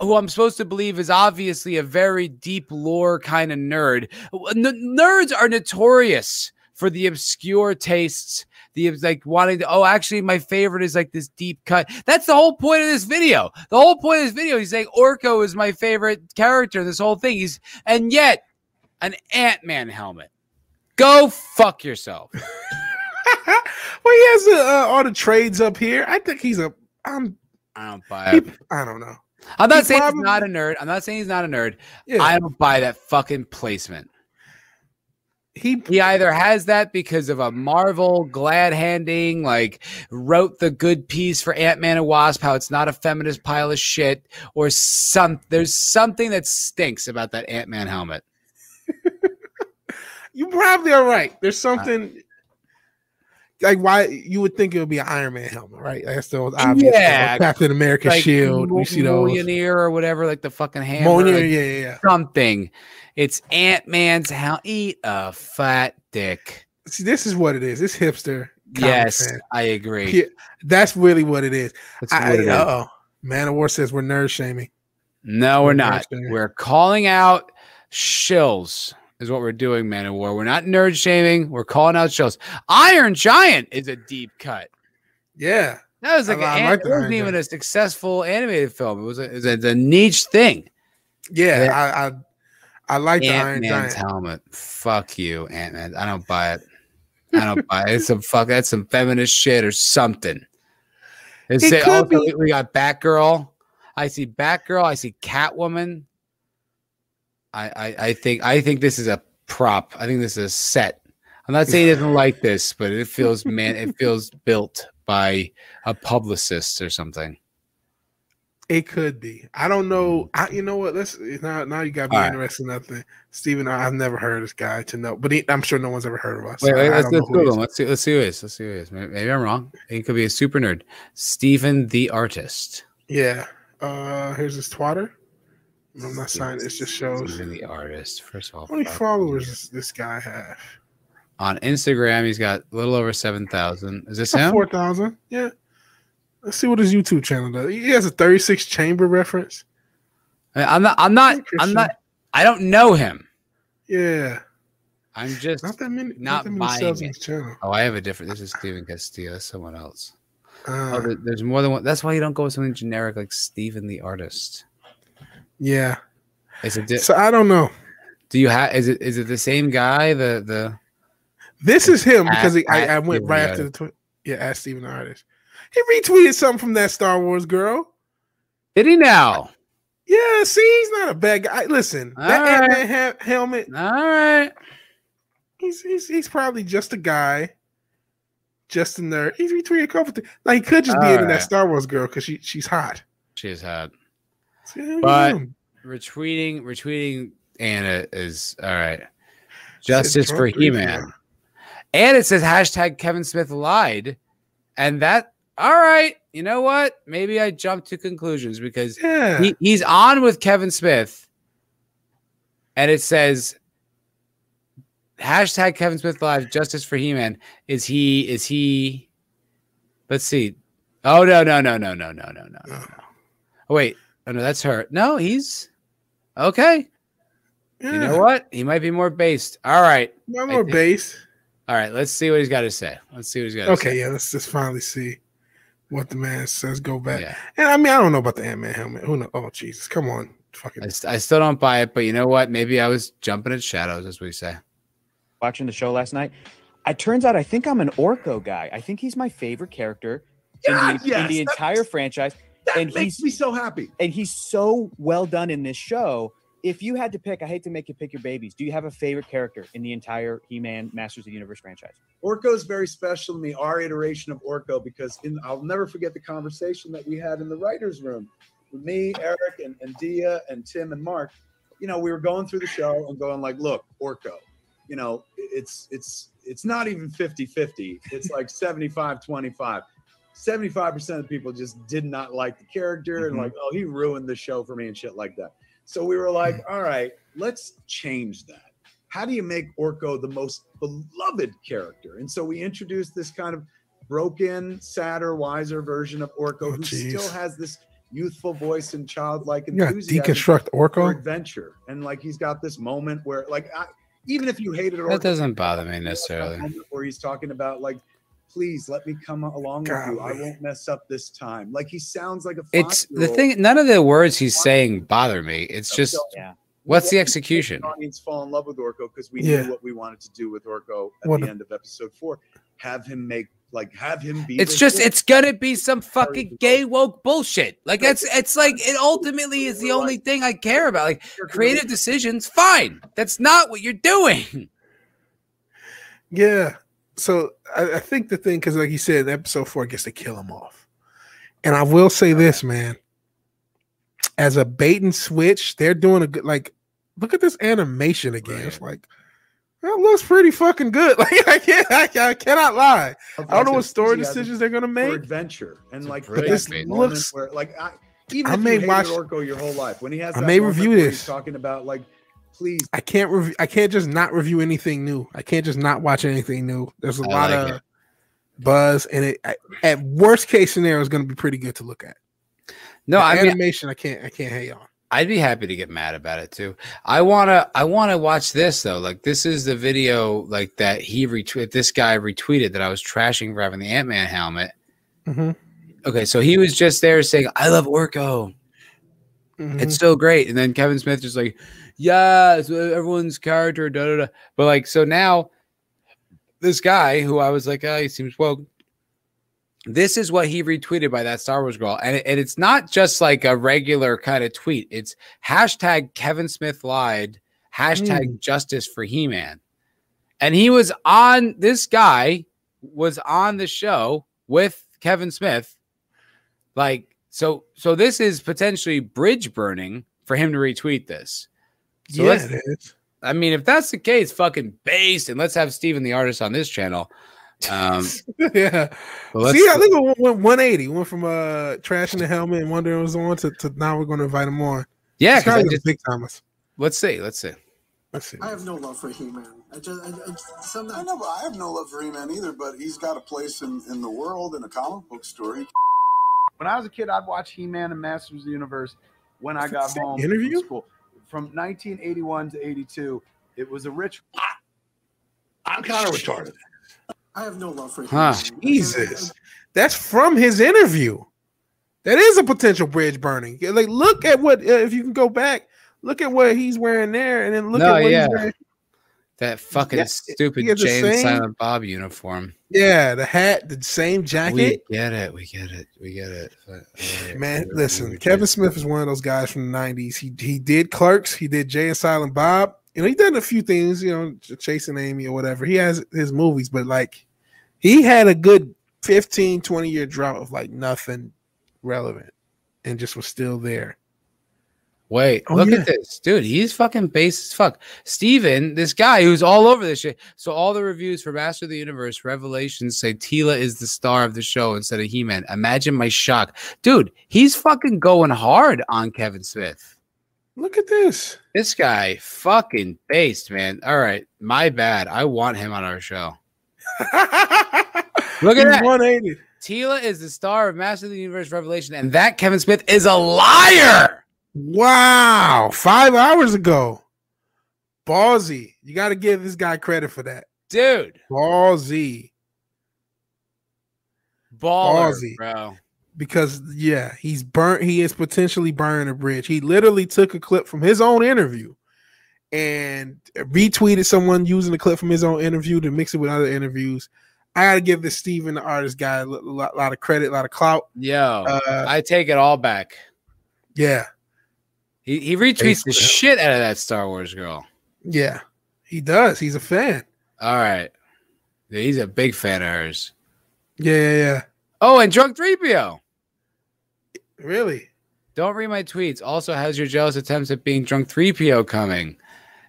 who I'm supposed to believe is obviously a very deep lore kind of nerd. N- nerds are notorious for the obscure tastes, the like wanting to, oh, actually, my favorite is like this deep cut. That's the whole point of this video. The whole point of this video, he's saying Orko is my favorite character, this whole thing. He's and yet an Ant-Man helmet. Go fuck yourself. well, he has uh, all the trades up here. I think he's a. I'm. I don't buy He, it. I don't know. I'm not he saying probably- he's not a nerd. I'm not saying he's not a nerd. Yeah, I don't buy that fucking placement. he. He either has that because of a Marvel glad handing, like wrote the good piece for Ant Man and Wasp, how it's not a feminist pile of shit, or some there's something that stinks about that Ant Man helmet. You probably are right. There's uh, something like why you would think it would be an Iron Man helmet, right? That's the most obvious. Yeah. thing. Captain America Like shield. We see those. Millionaire or whatever, like the fucking hammer. Like, yeah, yeah, yeah. something. It's Ant Man's how eat a fat dick. See, this is what it is. It's hipster. Yes, fan. I agree. Yeah, that's really what it is. I, what it is. oh, Man of War says we're nerd shaming. No, we're We're not. We're calling out shills, is what we're doing, Man of War. We're not nerd shaming. We're calling out shows. Iron Giant is a deep cut. Yeah, That was like, I- I like it wasn't even a successful animated film. It was a, it was a, a niche thing. yeah. Yeah. I, I I like the Iron Ant Man's Giant. helmet. Fuck you, Ant Man. I don't buy it. I don't buy it. It's some fuck. That's some feminist shit or something. It say, could oh, so we got Batgirl. I see Batgirl. I see Catwoman. I, I I think I think this is a prop. I think this is a set. I'm not saying he doesn't like this, but it feels man. It feels built by a publicist or something. It could be. I don't know. I, you know what? Let's now. Now you got me All right. interested in nothing. Steven, I've never heard of this guy to know, but he, I'm sure no one's ever heard of us. Wait, wait let's, let's Google him. Let's see. Let's see who he is. Let's see who he is. Maybe, maybe I'm wrong. He could be a super nerd. Stephen the artist. Yeah. Uh, here's his twatter. I'm not signing. It just shows. Stephen the artist. First of all, How many followers does this guy have? on Instagram? He's got a little over seven thousand. Is this him? Four thousand. Yeah. Let's see what his YouTube channel does. He has a 36 chamber reference. I'm not. I'm not. I'm not. I don't know him. Yeah. I'm just Not that many. Not Not, that many buying it. Oh, I have a different. This is Steven Castillo. That's someone else. Uh, Oh, there's more than one. That's why you don't go with something generic like Steven the artist. Yeah. Is it? Di- So I don't know. do you have? Is it? Is it the same guy? The the. This is him At- because he, I, I went right after the tweet. Yeah, ask Steven the artist. He retweeted something from that Star Wars girl. Did he now? Yeah, see, he's not a bad guy. Listen, that All right. Ant-Man ha- helmet, All right. he's, he's he's probably just a guy, just a nerd. He's retweeted a couple things. Like he could just be All into that. Star Wars girl because she she's hot. She's yeah, But- retweeting. Retweeting Anna is all right. Justice for. He Man. And it says hashtag Kevin Smith lied. And that, all right, you know what? Maybe I jumped to conclusions because Yeah, he, he's on with Kevin Smith. And it says hashtag Kevin Smith live justice for He Man. Is he, is he, let's see. Oh, no, no, no, no, no, no, no, no, no. no. Oh, wait. Oh, no, that's her. No, he's okay. yeah. You know what? He might be more based. All right. One I more think- base. All right, let's see what he's got to say. Let's see what he's got to Okay, say. yeah, let's just finally see what the man says. Go back. Yeah. And I mean, I don't know about the Ant Man helmet. Who knows? Oh Jesus, come on, fucking. I, st- I still don't buy it, but you know what? Maybe I was jumping at shadows, as we say. watching the show last night. It turns out I think I'm an Orko guy. I think he's my favorite character in the, yes, in the entire franchise. That And makes he's- me so happy. And he's so well done in this show. If you had to pick, I hate to make you pick your babies. Do you have a favorite character in the entire He-Man Masters of the Universe franchise? Orko is very special to me. Our iteration of Orko, because in I'll never forget the conversation that we had in the writers' room with me, Eric, and, and Diya, and Tim, and Mark. You know, we were going through the show and going like, "Look, Orko, you know, it's it's it's not even 50-50. It's like 75-25. 75% of the people just did not like the character and Mhm. like, oh, he ruined the show for me and shit like that. So we were like, all right, let's change that. How do you make Orko the most beloved character? And so we introduced this kind of broken, sadder, wiser version of Orko Oh, who geez. still has this youthful voice and childlike enthusiasm deconstruct for Orko. adventure. And like he's got this moment where, like, I, even if you hated it, That doesn't bother me you know, that necessarily. Where he's talking about like, please let me come along with you. I won't mess up this time. Like he sounds like a. It's the thing. None of the words he's saying bother me. It's just Yeah. what's the We wanted to make execution? The audience fall in love with Orko because we Yeah. knew what we wanted to do with Orko at What the a- end of episode four. Have him make like have him be. It's just it's gonna be some fucking gay woke bullshit. Like it's it's like it ultimately is the only thing I care about. Like creative decisions, fine. That's not what you're doing. Yeah. So I, I think the thing, because like you said, episode four gets to kill him off. And I will say this, man. As a bait and switch, they're doing a good like look at this animation again. It's like that looks pretty fucking good. Like I can't I, I cannot lie. I don't know what story decisions they're gonna for make. adventure and It's like brilliant this Looks- where like I even I if may you hated watch- Orko your whole life when he has I may review this. he's talking about like please I can't review I can't just not review anything new. I can't just not watch anything new. There's a I lot like of it. buzz and it I- at worst case scenario is gonna be pretty good to look at. No, The I mean animation I can't I can't hate on. I'd be happy to get mad about it too. I wanna I wanna watch this though. Like this is the video like that he retweeted. this guy retweeted that I was trashing for having the Ant Man helmet. Mhm. Okay, so he was just there saying, I love Orko. Mhm. It's so great. And then Kevin Smith just like, yeah, everyone's character, da da da. But like, so now this guy who I was like, oh, he seems well. This is what he retweeted by that Star Wars girl. And, it- and it's not just like a regular kind of tweet. It's hashtag Kevin Smith lied, hashtag mm. justice for He Man. And he was on, this guy was on the show with Kevin Smith. Like, so, so this is potentially bridge burning for him to retweet this. So yeah, it is. I mean, if that's the case, fucking based, and let's have Steven the artist on this channel. Um, yeah. let's, See, I think it went, went 180. Went from uh trashing the helmet and wondering what was on to, to now we're going to invite him on. yeah, He's 'cause I just- gonna big time us. let's see, let's see. Let's see. I have no love for He-Man. I just, I, I, something. I know, but I have no love for He-Man either. But he's got a place in, in the world in a comic book story. when I was a kid, I'd watch He-Man and Masters of the Universe when I got home interview? from school. From 1981 to 82, it was a rich. I'm kind of retarded. I have no love for Huh. He-Man. Jesus. That's from his interview. That is a potential bridge burning. Like, look at what uh, if you can go back, look at what he's wearing there, and then look No, at what yeah. he's wearing. That fucking Yeah, stupid he has the Jay same- Silent Bob uniform. Yeah, the hat, the same jacket. We get it. We get it. We get it. But, uh, Man, we- listen, we Kevin Smith is one of those guys from the '90s. He he did Clerks, he did Jay and Silent Bob. You know, he done a few things. You know, Chasing Amy or whatever. He has his movies, but like, he had a good 15, 20 year drought of like nothing relevant, and just was still there. Wait, Oh, look yeah. at this, dude. He's fucking base as fuck. Steven, this guy who's all over this shit. So all the reviews for Master of the Universe Revelations say Teela is the star of the show instead of He-Man. Imagine my shock, dude. He's fucking going hard on Kevin Smith. Look at this. This guy fucking based, man. All right, my bad. I want him on our show. Look at He's that. 180. Teela is the star of Master of the Universe Revelation, and that Kevin Smith is a liar. Wow, five hours ago. Ballsy. You got to give this guy credit for that. Dude, Ballsy. baller, Ballsy. bro. Because yeah, he's burnt. He is potentially burning a bridge. He literally took a clip from his own interview and retweeted someone using the clip from his own interview to mix it with other interviews. I got to give this Steven, the artist guy, a lo- lot, lot of credit, a lot of clout. Yeah, Uh, I take it all back. yeah, He, he retweets the shit out of that Star Wars girl. yeah, he does. He's a fan. All right. Yeah, he's a big fan of hers. Yeah, yeah, yeah. Oh, and Drunk 3PO. Really? Don't read my tweets. Also, how's your jealous attempts at being Drunk 3PO coming?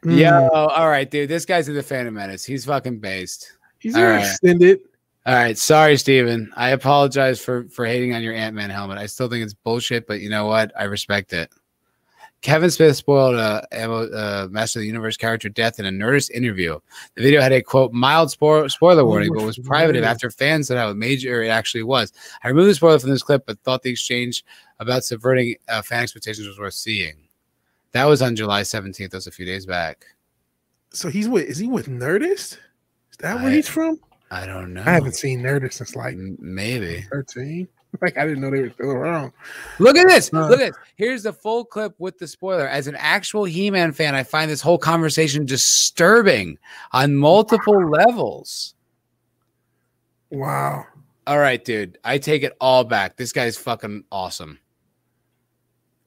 Mm. Yo, all right, dude. This guy's in the Phantom Menace. He's fucking based. he's all right. extend it. All right, sorry, Steven. I apologize for for hating on your Ant Man helmet. I still think it's bullshit, but you know what? I respect it. Kevin Smith spoiled a uh, Master of the Universe character death in a Nerdist interview. The video had a quote mild spoil- spoiler warning, but was private after fans said how major it actually was. I removed the spoiler from this clip, but thought the exchange about subverting uh, fan expectations was worth seeing. That was on July seventeenth. That was a few days back. So he's with. Is he with Nerdist? Is that where I- he's from? I don't know. I haven't seen Nerdist since like Maybe. 13. Like I didn't know they were still around. Look at this. Uh. Look at this. Here's the full clip with the spoiler. As an actual He-Man fan, I find this whole conversation disturbing on multiple levels. Wow. All right, dude. I take it all back. This guy's fucking awesome.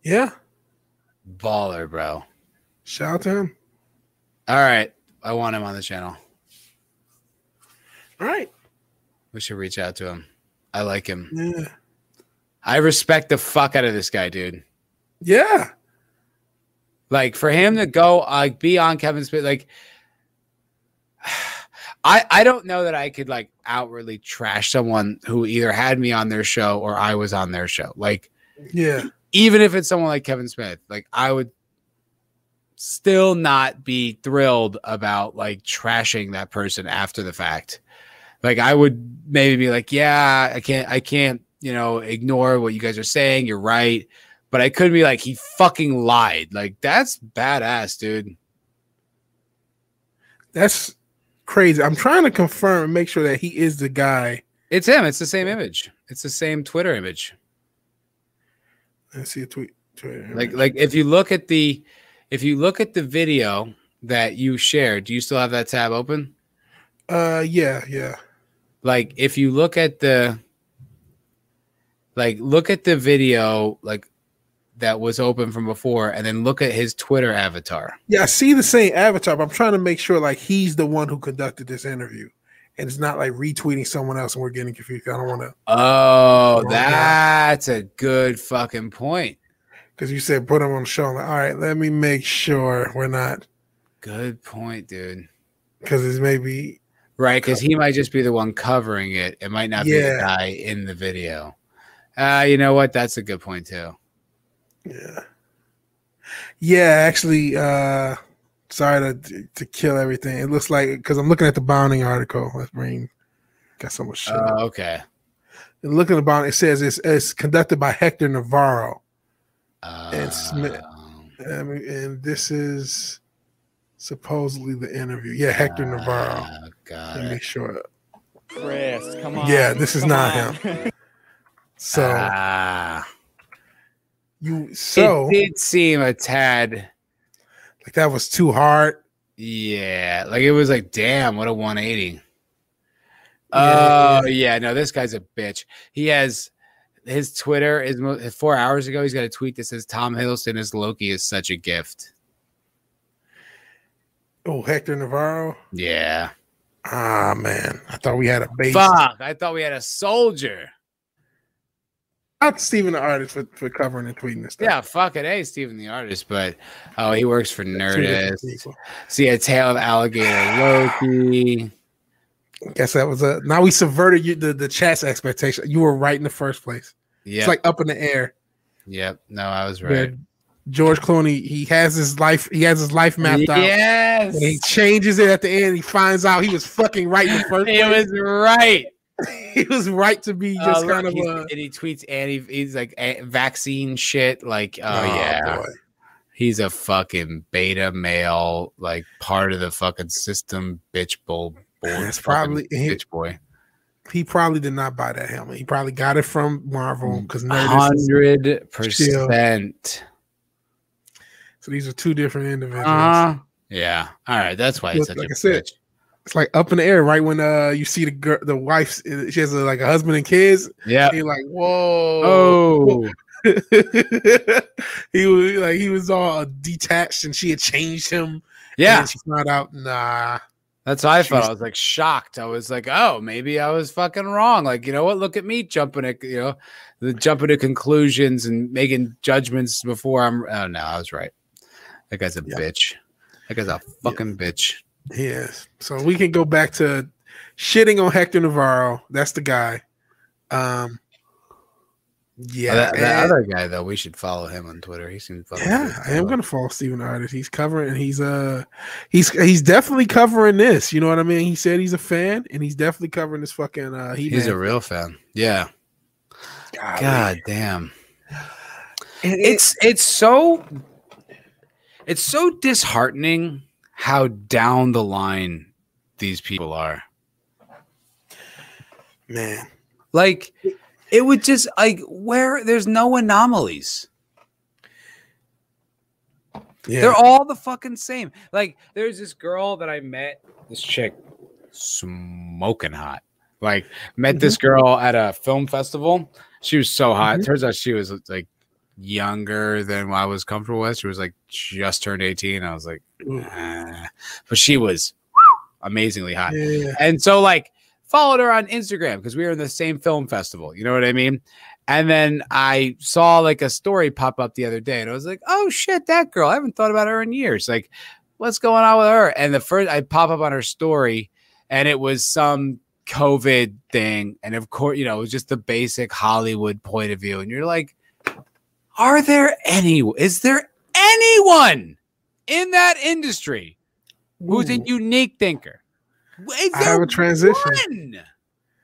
Yeah. Baller, bro. Shout out to him. All right. I want him on the channel. All right. We should reach out to him. I like him. Yeah. I respect the fuck out of this guy, dude. Yeah. Like for him to go like be on Kevin Smith, like I I don't know that I could like outwardly trash someone who either had me on their show or I was on their show. Like Yeah. even if it's someone like Kevin Smith, like I would still not be thrilled about like trashing that person after the fact. Like I would maybe be like, yeah, I can't I can't, you know, ignore what you guys are saying. You're right. But I couldn't be like he fucking lied. Like that's badass, dude. That's crazy. I'm trying to confirm and make sure that he is the guy. It's him. It's the same image. It's the same Twitter image. Let's see a tweet. Twitter. Like like if you look at the if you look at the video that you shared, do you still have that tab open? uh yeah, yeah. Like if you look at the like look at the video like that was open from before and then look at his twitter avatar Yeah, I see the same avatar, but I'm trying to make sure like he's the one who conducted this interview. And it's not like retweeting someone else and we're getting confused. I don't want to oh that's a good fucking point because you said put him on the show. Like, all right, let me make sure we're not good point dude because it's maybe right because he might just be the one covering it it might not be the guy in the video uh you know what that's a good point too Yeah. Yeah, actually, uh sorry to to kill everything. It looks like because I'm looking at the bounding article. Let's bring got so much shit. uh, okay and looking at the bounding, it says it's it's conducted by Hector Navarro. uh, And Smith- I and this is Supposedly the interview. Yeah, Hector Navarro. Oh, Let God. me sure. Chris, come on. Yeah, this is come not on. him. So Ah. you so it did seem a tad. like that was too hard. Yeah, like it was like, damn, what a 180. Yeah, oh yeah, no, this guy's a bitch. He has his Twitter is four hours ago. He's got a tweet that says Tom Hiddleston as Loki is such a gift. Oh, Hector Navarro. Yeah, Ah man, I thought we had a base. fuck. I thought we had a soldier. Not Steven the artist for, for covering and tweeting this stuff. Yeah, fuck it. Hey, Steven the artist, but oh, he works for Nerdist. See a tail of alligator Loki. Guess that was a. Now we subverted you, the the chat's expectation. You were right in the first place. Yeah, It's like up in the air. yep. No, I was right. George Clooney, he has his life. He has his life mapped out. Yes, he changes it at the end. He finds out he was fucking right in the first he place. was right. he was right to be just oh, look, kind of a and he tweets anti he's like a- vaccine shit like oh, Oh, yeah boy. he's a fucking beta male like part of the fucking system bitch bull That's probably- he- bitch boy He probably did not buy that helmet. He probably got it from Marvel mm, because is- hundred percent So these are two different individuals. uh yeah all right that's why he's Look, such like a I said, bitch It's like up in the air, right when uh you see the girl, the wife. She has a, like a husband and kids. yeah And you're like, whoa. oh he was like he was all detached, and she had changed him. yeah And she found out, nah. That's how I She felt. was- I was like shocked. I was like, oh, maybe I was fucking wrong. Like, you know what? Look at me jumping at, you know, the jumping to conclusions and making judgments before I'm. Oh no, I was right. That guy's a Yeah. bitch. That guy's a fucking bitch. Yes. So we can go back to shitting on Hector Navarro. That's the guy. Um. Yeah. Oh, that, that other guy though, we should follow him on Twitter. He seems fucking. yeah, good. I am gonna follow Steven Artist. He's covering. and He's uh, he's he's definitely covering this. You know what I mean? He said he's a fan, and he's definitely covering this fucking. uh he He's a real fan. Yeah. God damn. It's it's so it's so disheartening how down the line these people are. man. Like it would just like where there's no anomalies. Yeah. They're all the fucking same. Like there's this girl that I met, this chick, smoking hot. Like met this girl at a film festival. She was so hot. Mhm. Turns out she was like younger than I was comfortable with. She was like just turned 18. I was like. "Ah." but she was amazingly hot. yeah. And so like followed her on Instagram because we were in the same film festival. You know what I mean? And then I saw like a story pop up the other day, and I was like, "Oh shit, that girl! I haven't thought about her in years. Like, what's going on with her?" And the first I pop up on her story, and it was some COVID thing, and of course, you know, it was just the basic Hollywood point of view, and you're like, "Are there any? Is there anyone in that industry who's a unique thinker?" Is I have there a transition.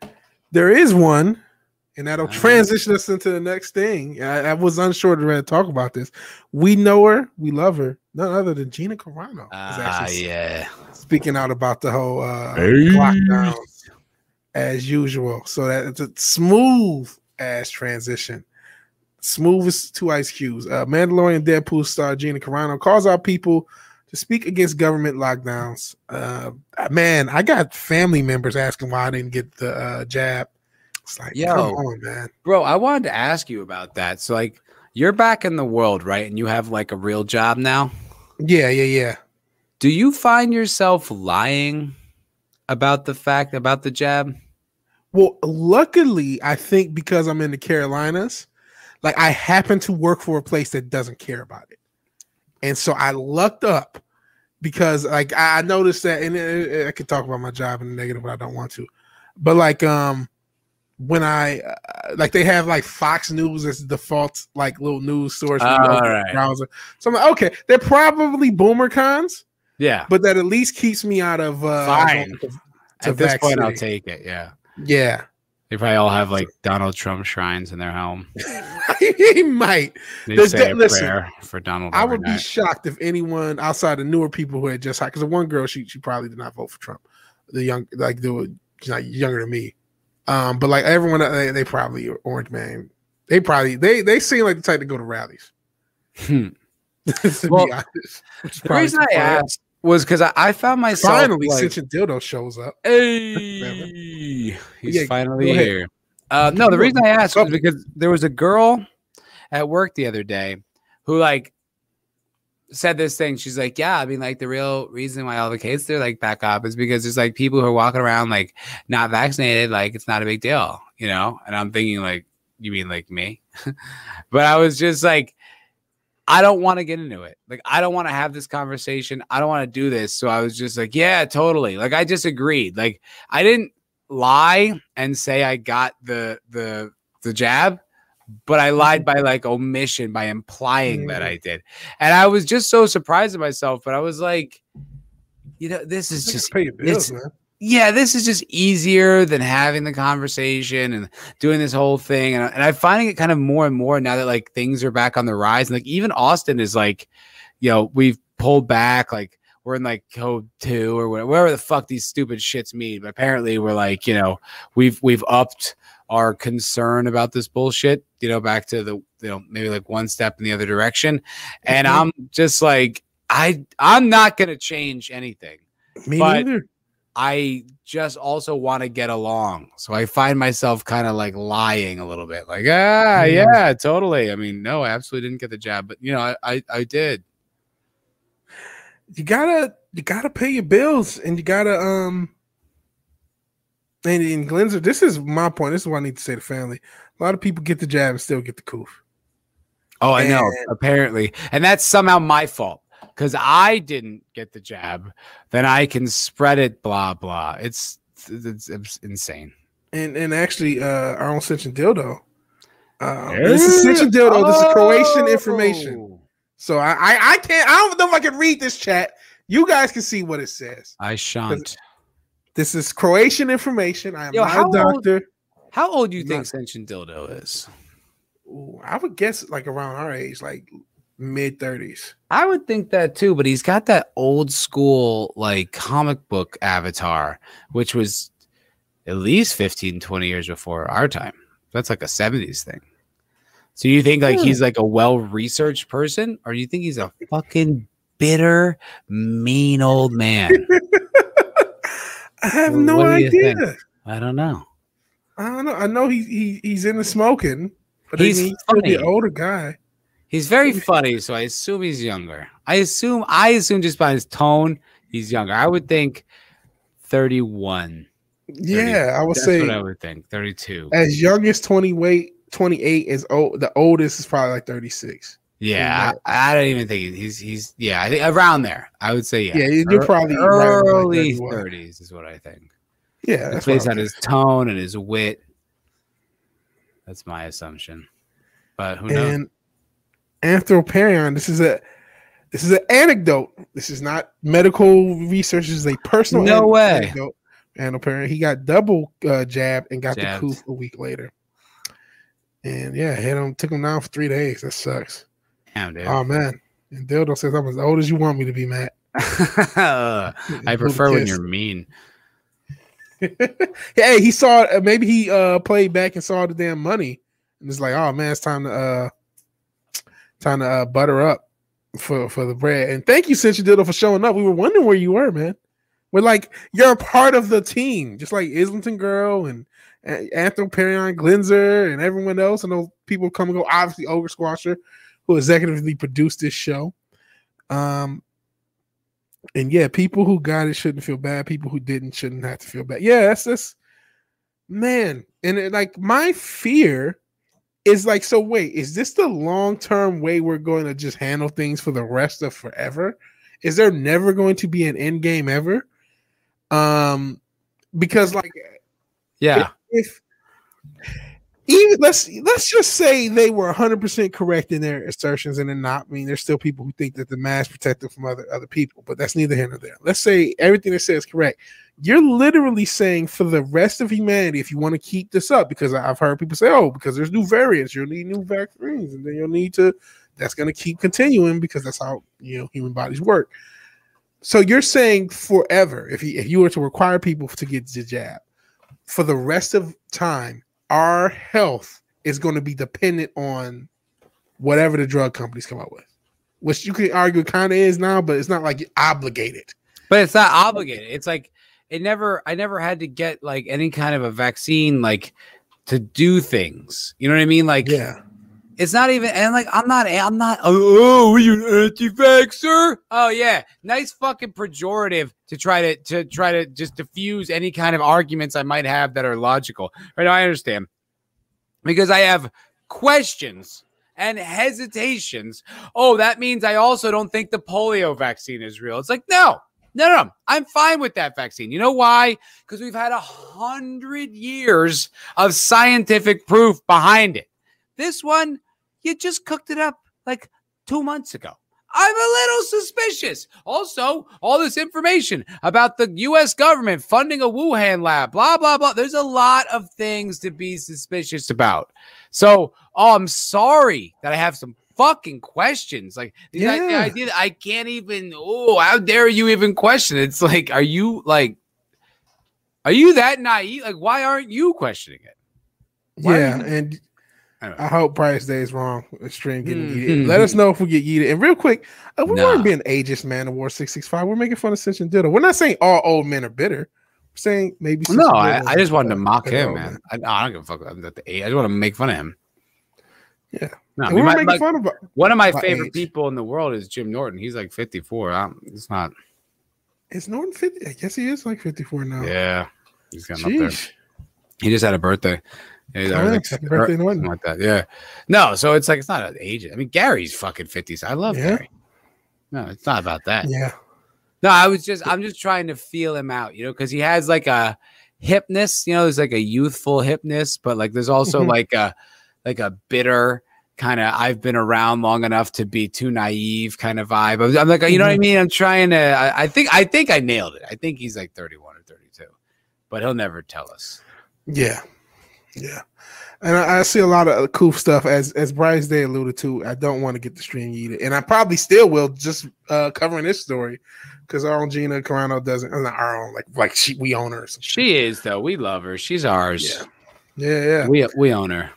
one? There is one, and that'll Ah. transition us into the next thing. I, I was unsure to really talk about this. We know her, we love her. None other than Gina Carano is Ah, actually yeah. speaking out about the whole uh, Hey. lockdowns as usual. So that it's a smooth ass transition. Smooth as two ice cubes. Uh, Mandalorian Deadpool star Gina Carano calls out people to speak against government lockdowns. Uh, man, I got family members asking why I didn't get the uh, jab. It's like, Yo. come on, man. Bro, I wanted to ask you about that. So, like, you're back in the world, right? And you have like a real job now. Yeah, yeah, yeah. Do you find yourself lying about the fact about the jab? Well, luckily, I think because I'm in the Carolinas, like I happen to work for a place that doesn't care about it, and so I lucked up because like I noticed that, and uh, I could talk about my job in the negative, but I don't want to. But like um, when I uh, like they have like Fox News as default like little news source, when you All open the right. browser. So I'm like, okay, they're probably boomer cons, Yeah. but that at least keeps me out of uh, Fine. to- to At this point, I'll take it. Yeah. Yeah. They probably all have like Donald Trump shrines in their home. he might. They There's say de- a listen, prayer for Donald. I every would be shocked if anyone outside the newer people who had just had, because the one girl she she probably did not vote for Trump. The young like the she's not younger than me, um, but like everyone they, they probably orange man. They probably they they seem like the type to go to rallies. Hmm. to Well, be honest, The reason I asked was because I, I found myself finally like, Cinch and Dildo shows up. Hey, he's Yeah, finally here. Uh, no, the reason I asked was because there was a girl at work the other day who like said this thing. She's like, "Yeah, I mean, like the real reason why all the kids they're like back up is because there's like people who are walking around like not vaccinated, like it's not a big deal, you know." And I'm thinking like, you mean like me? but I was just like. I don't want to get into it. Like, I don't want to have this conversation. I don't want to do this. So I was just like, yeah, totally. Like, I just agreed. Like, I didn't lie and say I got the the the jab, but I lied by like omission by implying that I did. And I was just so surprised at myself. But I was like, you know, this is just pay your bills, it's- man. Yeah, this is just easier than having the conversation and doing this whole thing. And, and I'm finding it kind of more and more now that like things are back on the rise. And like even Austin is like, you know, we've pulled back, like we're in like code two or whatever, the fuck these stupid shits mean. But apparently we're like, you know, we've we've upped our concern about this bullshit, you know, back to the you know, maybe like one step in the other direction. And Mhm. I'm just like, I I'm not gonna change anything. Me but- neither. I just also want to get along. So I find myself kind of like lying a little bit. Like, ah, Mm. yeah, totally. I mean, no, I absolutely didn't get the jab, but you know, I I, I did. you gotta you gotta pay your bills and you gotta um and in Glenzer, this is my point. This is what I need to say to family. A lot of people get the jab and still get the coof. Oh, I know. Apparently. And that's somehow my fault because I didn't get the jab. Then I can spread it, blah, blah. It's, it's, it's insane. And and actually, uh, our own Cinch and Dildo. Um, this is Cinch and Dildo. This is Croatian information. Oh. So I, I I can't. I don't know if I can read this chat. You guys can see what it says. I shan't. This is Croatian information. I am Yo, not how a old- doctor. How old do you think Not- Senshin Dildo is? Ooh, I would guess like around our age, like mid thirties. I would think that too, but he's got that old school like comic book avatar, which was at least 15, 20 years before our time. That's like a 70s thing. So you think like Hmm. he's like a well-researched person, or you think he's a fucking bitter, mean old man? I have Well, no what do you idea. think? I don't know. I don't know. I know he, he he's into smoking, but I He's mean, he's still the older guy. He's very funny, so I assume he's younger. I assume I assume just by his tone, he's younger. I would think 31. Yeah, I would That's say what I would think. 32. as young as 20 weight 28 is old the oldest is probably like 36 Yeah, I, I don't even think he's he's yeah. I think around there. I would say yeah. Yeah, you- you're probably right early thirties is what I think. yeah that's based on his tone and his wit. That's my assumption. But who knows? and anthroparion. This is a this is an anecdote. This is not medical research. This is a personal No way. anecdote. anthroparion he got double uh, jab and got Jabbed. the coof a week later. And yeah hit him took him down for three days. That sucks. Damn, dude. oh man. And dildo says i'm as old as you want me to be matt. I prefer when you're mean. hey, he saw maybe he uh played back and saw the damn money. And it's like, oh man, it's time to uh time to uh, butter up for for the bread. And thank you, Cinch Diddle, for showing up. We were wondering where you were, man. We're like, you're a part of the team, just like Islington Girl and uh, Anthroparion Glenzer and everyone else. And those people come and go. Obviously, Ogre Squasher, who executively produced this show. Um, and yeah, people who got it shouldn't feel bad. People who didn't shouldn't have to feel bad. Yeah, that's just man. And it, like my fear is like, so wait, is this the long term way we're going to just handle things for the rest of forever? Is there never going to be an end game ever? Um, because like Yeah. if even let's let's just say they were 100% correct in their assertions and they're not I mean there's still people who think that the mask protect them from other other people but that's neither here nor there let's say everything they say is correct you're literally saying for the rest of humanity, if you want to keep this up, because I've heard people say, oh, because there's new variants, you'll need new vaccines, and then you'll need to, that's going to keep continuing because that's how, you know, human bodies work. So you're saying forever, if you, if you were to require people to get the jab, for the rest of time, our health is going to be dependent on whatever the drug companies come up with, which you can argue kind of is now, but it's not like you're obligated. But it's not obligated. It's like it never. I never had to get like any kind of a vaccine, like to do things. You know what I mean? Like, Yeah. it's not even. And like, I'm not. I'm not. Oh, are you an anti-vaxxer? Oh yeah, nice fucking pejorative to try to to try to just diffuse any kind of arguments I might have that are logical. Right? I understand because I have questions and hesitations. Oh, that means I also don't think the polio vaccine is real. It's like, no, no, no, no. I'm fine with that vaccine. You know why? Because we've had a hundred years of scientific proof behind it. This one, you just cooked it up like two months ago. I'm a little suspicious. Also, all this information about the US government funding a Wuhan lab, blah, blah, blah. There's a lot of things to be suspicious about. So, oh, I'm sorry that I have some fucking questions. Like the, i- the Yeah. idea that I can't even, oh, how dare you even question? it? It's like, are you like, are you that naive? Like, why aren't you questioning it? Why yeah, you- and Anyway. I hope Bryce Day is wrong. Stream getting yeeted. Let us know if we get yeeted. And real quick, uh, we Nah. weren't being ageist, man. Of War Six Six Five. We're making fun of Ascension Ditto. We're not saying all old men are bitter. We're saying maybe. No, I, I just wanted to mock him, old man. I, I don't give a fuck about the age. I just want to make fun of him. Yeah. No, I mean, we're my- fun of one of my favorite age. people in the world is Jim Norton. He's like 54. I'm, it's not. Is Norton fifty? I guess he is like fifty four now. Yeah, he's getting up there. He just had a birthday. Yeah, Oh, yeah, like- birthday, Norton. like that. Yeah. No, so it's like it's not an age. I mean, Gary's fucking 50s. I love Yeah. Gary. No, it's not about that. Yeah. No, I was just I'm just trying to feel him out, you know, because he has like a hipness, you know, there's like a youthful hipness, but like there's also Mhm. like a like a bitter kind of I've been around long enough to be too naive kind of vibe. I'm- I'm like, you know what I Mhm. mean? I'm trying to I, I think I think I nailed it. I think he's like 31 or 32, but he'll never tell us. Yeah. Yeah. And I, I see a lot of cool stuff as as Bryce Day alluded to. I don't want to get the stream yeeted, and I probably still will just uh covering this story because our own Gina Carano doesn't. uh, Not our own, like like she we own her. or some shit. She is though. We love her. She's ours. Yeah. Yeah, yeah, We we own her.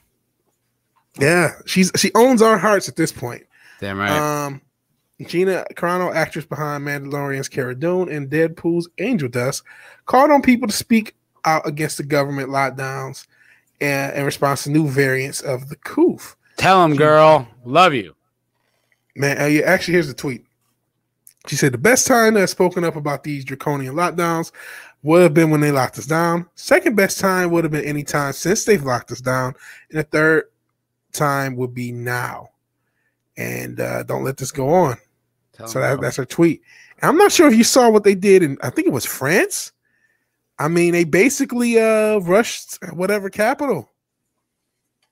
Yeah. She's she owns our hearts at this point. Damn right. Um, Gina Carano, actress behind Mandalorian's Cara Dune and Deadpool's Angel Dust, called on people to speak out against the government lockdowns and in response to new variants of the COOF. Tell them, girl. Love you. Man, uh, yeah, actually, here's the tweet. She said the best time to have spoken up about these draconian lockdowns would have been when they locked us down. Second best time would have been any time since they've locked us down. And the third time would be now. And uh, don't let this go on. Tell So that, that's her tweet. And I'm not sure if you saw what they did in I think it was France. I mean, they basically uh rushed whatever capital.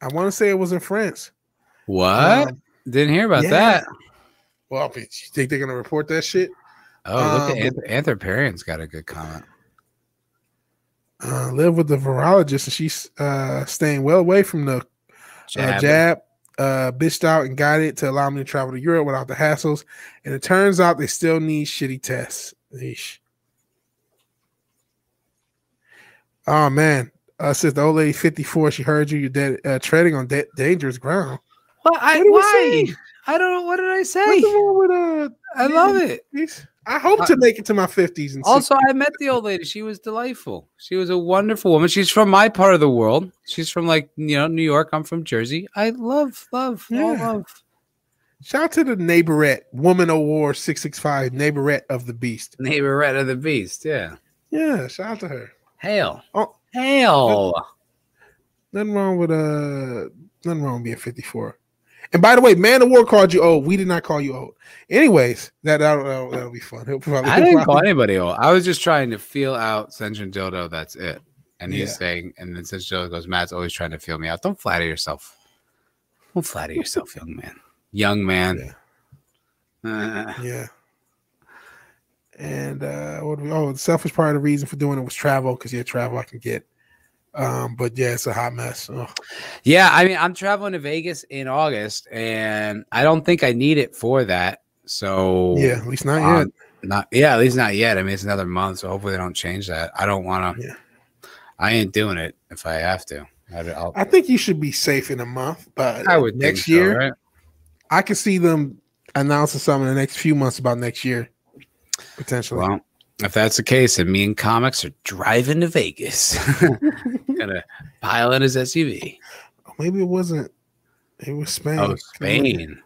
I want to say it was in France. what? Um, Didn't hear about yeah. that. well, but you think they're gonna report that shit? Oh, look Um, at Anth- Anthroparian's got a good comment. Uh, live with the virologist, and she's uh staying well away from the uh, Jab. jab. Uh, bitched out and got it to allow me to travel to Europe without the hassles. And it turns out they still need shitty tests. Eesh. Oh man, uh, says the old lady 54. She heard you. You're dead, uh, treading on da- dangerous ground. What? I, What did why? I don't know. What did I say? Nothing wrong with uh. I love it. these- I hope to make it to my 50s and Also, I met the old lady. She was delightful. She was a wonderful woman. She's from my part of the world. She's from like you know New York. I'm from Jersey. I love, love, all love. Shout out to the neighborette, Woman Award 665, neighborette of the beast. Neighborette of the beast. Yeah. Yeah, shout out to her. Hail. Oh. Hail. Nothing wrong with uh nothing wrong with being 54. And by the way, Man of War called you old. We did not call you old. Anyways, that that'll, that'll, that'll be fun. He'll probably, I he'll didn't call anybody old. I was just trying to feel out Senjin Dildo. That's it. And he's Yeah. saying, and then Senjin Dildo goes, Matt's always trying to feel me out. Don't flatter yourself. Don't flatter yourself, young man. Young man. Uh, Yeah. And uh, what we, oh, the selfish part of the reason for doing it was travel because yeah, travel I can get. Um, but yeah, it's a hot mess. Ugh. Yeah, I mean, I'm traveling to Vegas in August, and I don't think I need it for that. So Yeah, at least not uh, yet. not yeah, at least not yet. I mean, it's another month, so hopefully they don't change that. I don't want to. Yeah. I ain't doing it if I have to. I, I think you should be safe in a month, but I would next so, year right? I can see them announcing something in the next few months about next year, potentially. Well, if that's the case, then me and comics are driving to Vegas. Gonna pile in his SUV. Maybe it wasn't. It was Spain. Oh, Spain.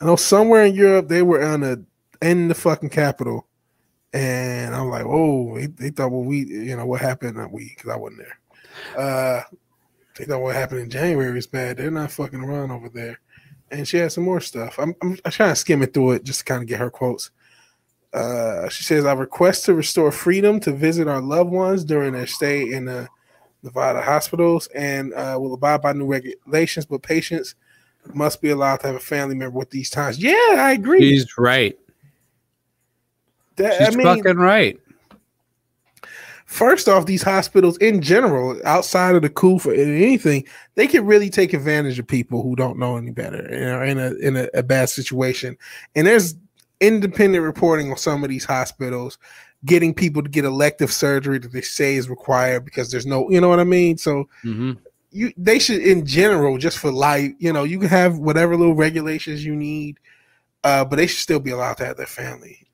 I know somewhere in Europe they were on a in the fucking capital, and I'm like, oh, they, they thought well we you know what happened not we because I wasn't there. Uh, they thought what happened in January was bad. They're not fucking around over there. And she had some more stuff. I'm I'm, I'm trying to skim it through it just to kind of get her quotes. Uh, she says, I request to restore freedom to visit our loved ones during their stay in the Nevada hospitals and uh, will abide by new regulations, but patients must be allowed to have a family member with these times. Yeah, I agree. He's right. That- She's I mean, fucking right. first off, these hospitals in general, outside of the coup for anything, they can really take advantage of people who don't know any better and are in a in a, a bad situation. And there's independent reporting on some of these hospitals getting people to get elective surgery that they say is required because there's no, you know what I mean? So hmm you they should in general just for life, you know, you can have whatever little regulations you need, uh, but they should still be allowed to have their family.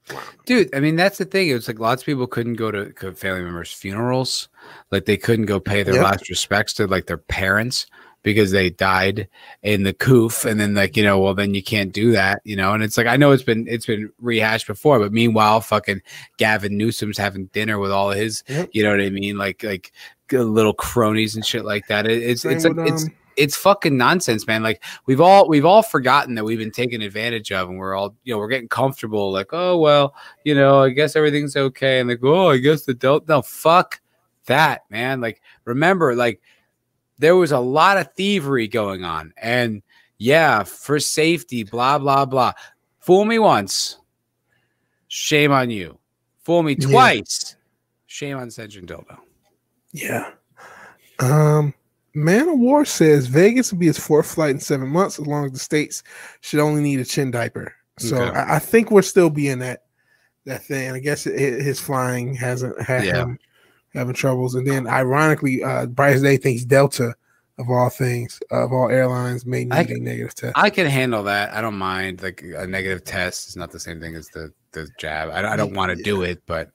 Dude, I mean that's the thing. It was like lots of people couldn't go to family members' funerals, like they couldn't go pay their Yep. last respects to like their parents because they died in the coof, and then like you know, well then you can't do that, you know. And it's like I know it's been it's been rehashed before, but meanwhile, fucking Gavin Newsom's having dinner with all his, Yep. you know what I mean, like like little cronies and shit like that. It, it's Same it's like it's um, it's fucking nonsense, man. Like we've all we've all forgotten that we've been taken advantage of, and we're all you know we're getting comfortable. Like oh well, you know I guess everything's okay, and like oh I guess the don't No fuck that, man. Like remember, like there was a lot of thievery going on, and yeah, for safety, blah blah blah. Fool me once, shame on you. Fool me Yeah. twice, shame on Central Dildo. Yeah. Um, Man of War says Vegas will be his fourth flight in seven months, as long as the states should only need a chin diaper. So Okay. I, I think we're still being that that thing. I guess it, his flying hasn't had Yeah. him having troubles. And then, ironically, uh, Bryce Day thinks Delta, of all things, of all airlines, may need I- a negative test. I can handle that. I don't mind. Like a negative test is not the same thing as the the jab. I, I don't want to do it, but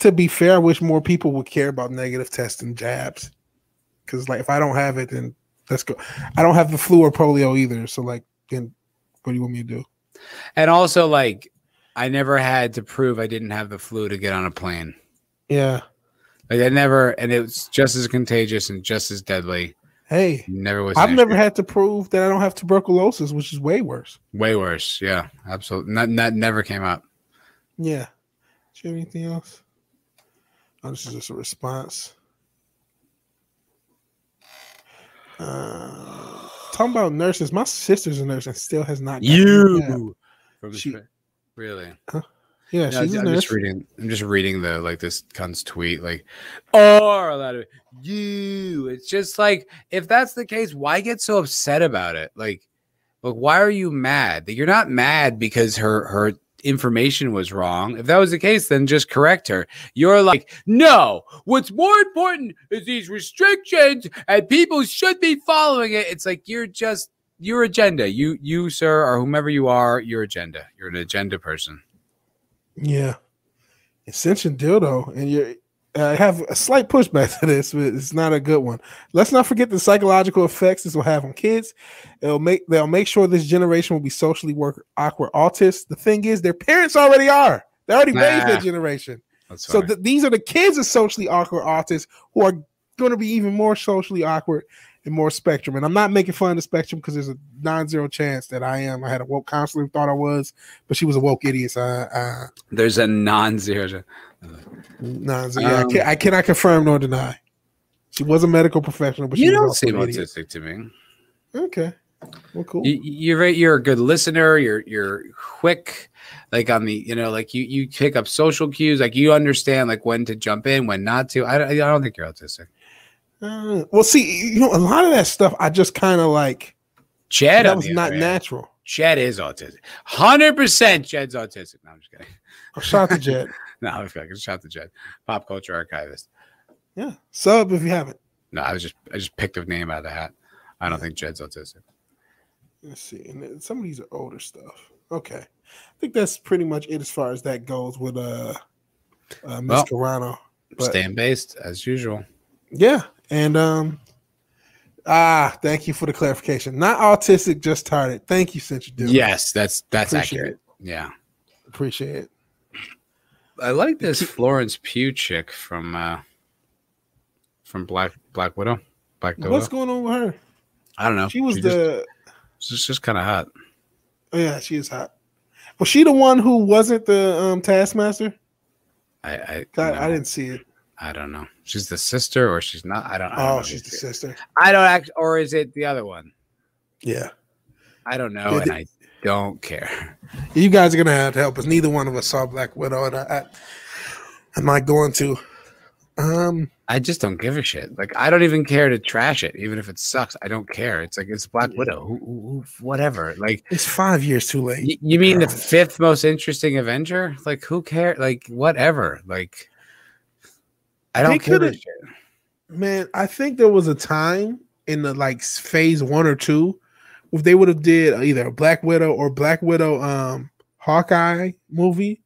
to be fair, I wish more people would care about negative tests and jabs. Because like if I don't have it, then let's go. I don't have the flu or polio either. So like then what do you want me to do? and also like I never had to prove I didn't have the flu to get on a plane. Yeah. Like I never, and it was just as contagious and just as deadly. Hey, Never was. I've never had to prove that I don't have tuberculosis, which is way worse. way worse. Yeah, absolutely. Not that never came up. Yeah. Do you have anything else? Oh, this is just a response. Uh, talking about nurses, my sister's a nurse and still has not. You. From the She- tra- really? Yeah, No, she's I'm just reading. I'm just reading the like this cunt's tweet. Like, are allowed to you? It's just like if that's the case, why get so upset about it? Like, like why are you mad? That You're not mad because her her information was wrong. If that was the case, then just correct her. You're like, no. What's more important is these restrictions, and people should be following it. It's like you're just your agenda. You you sir or whomever you are, your agenda. You're an agenda person. Yeah. Ascension dildo. And you're I have a slight pushback to this, but it's not a good one. Let's not forget the psychological effects this will have on kids. It'll make they'll make sure this generation will be socially work, awkward autists. The thing is, their parents already are. They already raised Nah. that generation. That's So th- these are the kids of socially awkward autists who are going to be even more socially awkward and more spectrum. And I'm not making fun of the spectrum because there's a non-zero chance that I am. I had a woke counselor who thought I was, but she was a woke idiot. So I, I, There's a non-zero. non-zero. yeah, I, Um, can, I cannot confirm nor deny. She was a medical professional, but she You was don't seem autistic to me. Okay. Well, cool. You, you're very, you're a good listener. You're you're quick, like on the you know like you you pick up social cues. Like you understand like when to jump in, when not to. I, I don't think you're autistic. Uh, well, see, you know, a lot of that stuff I just kind of like. Chad that was not natural. Chad is autistic. Hundred percent. Chad's autistic. No, I'm just kidding. Oh, shout out to Jet. No, I'm just kidding. Shout out to Jed, pop culture archivist. Yeah, sub if you haven't. No, I was just I just picked a name out of the hat. I don't think Jed's autistic. Let's see. And some of these are older stuff. Okay. I think that's pretty much it as far as that goes with uh, uh Miss Well, Carano. But- Staying based as usual. Yeah. And um ah, thank you for the clarification. Not autistic, just tired. Thank you, Central Dude. Yes, that's that's Appreciate accurate. Yeah. Appreciate it. I like this Florence Pugh chick from uh from Black Black Widow. Black Widow. What's going on with her? I don't know. She was just- the she's just kind of hot. oh yeah, she is hot. Was she the one who wasn't the um taskmaster? I I, I, no, I didn't see it. I don't know. She's the sister or she's not. I don't. I don't Oh, she's the sister. I don't act. Or is it the other one? Yeah. I don't know, Yeah, and I don't care. You guys are gonna have to help us. Neither one of us saw Black Widow, and I, I am not going to. Um, I just don't give a shit. Like I don't even care to trash it, even if it sucks. I don't care. It's like it's Black Widow. Who, who, whatever. Like it's five years too late. y- you mean the fifth most interesting Avenger? Like who cares? Like whatever. Like I don't shit. Man, I think there was a time in the like phase one or two, if they would have did either a Black Widow or Black Widow um Hawkeye movie,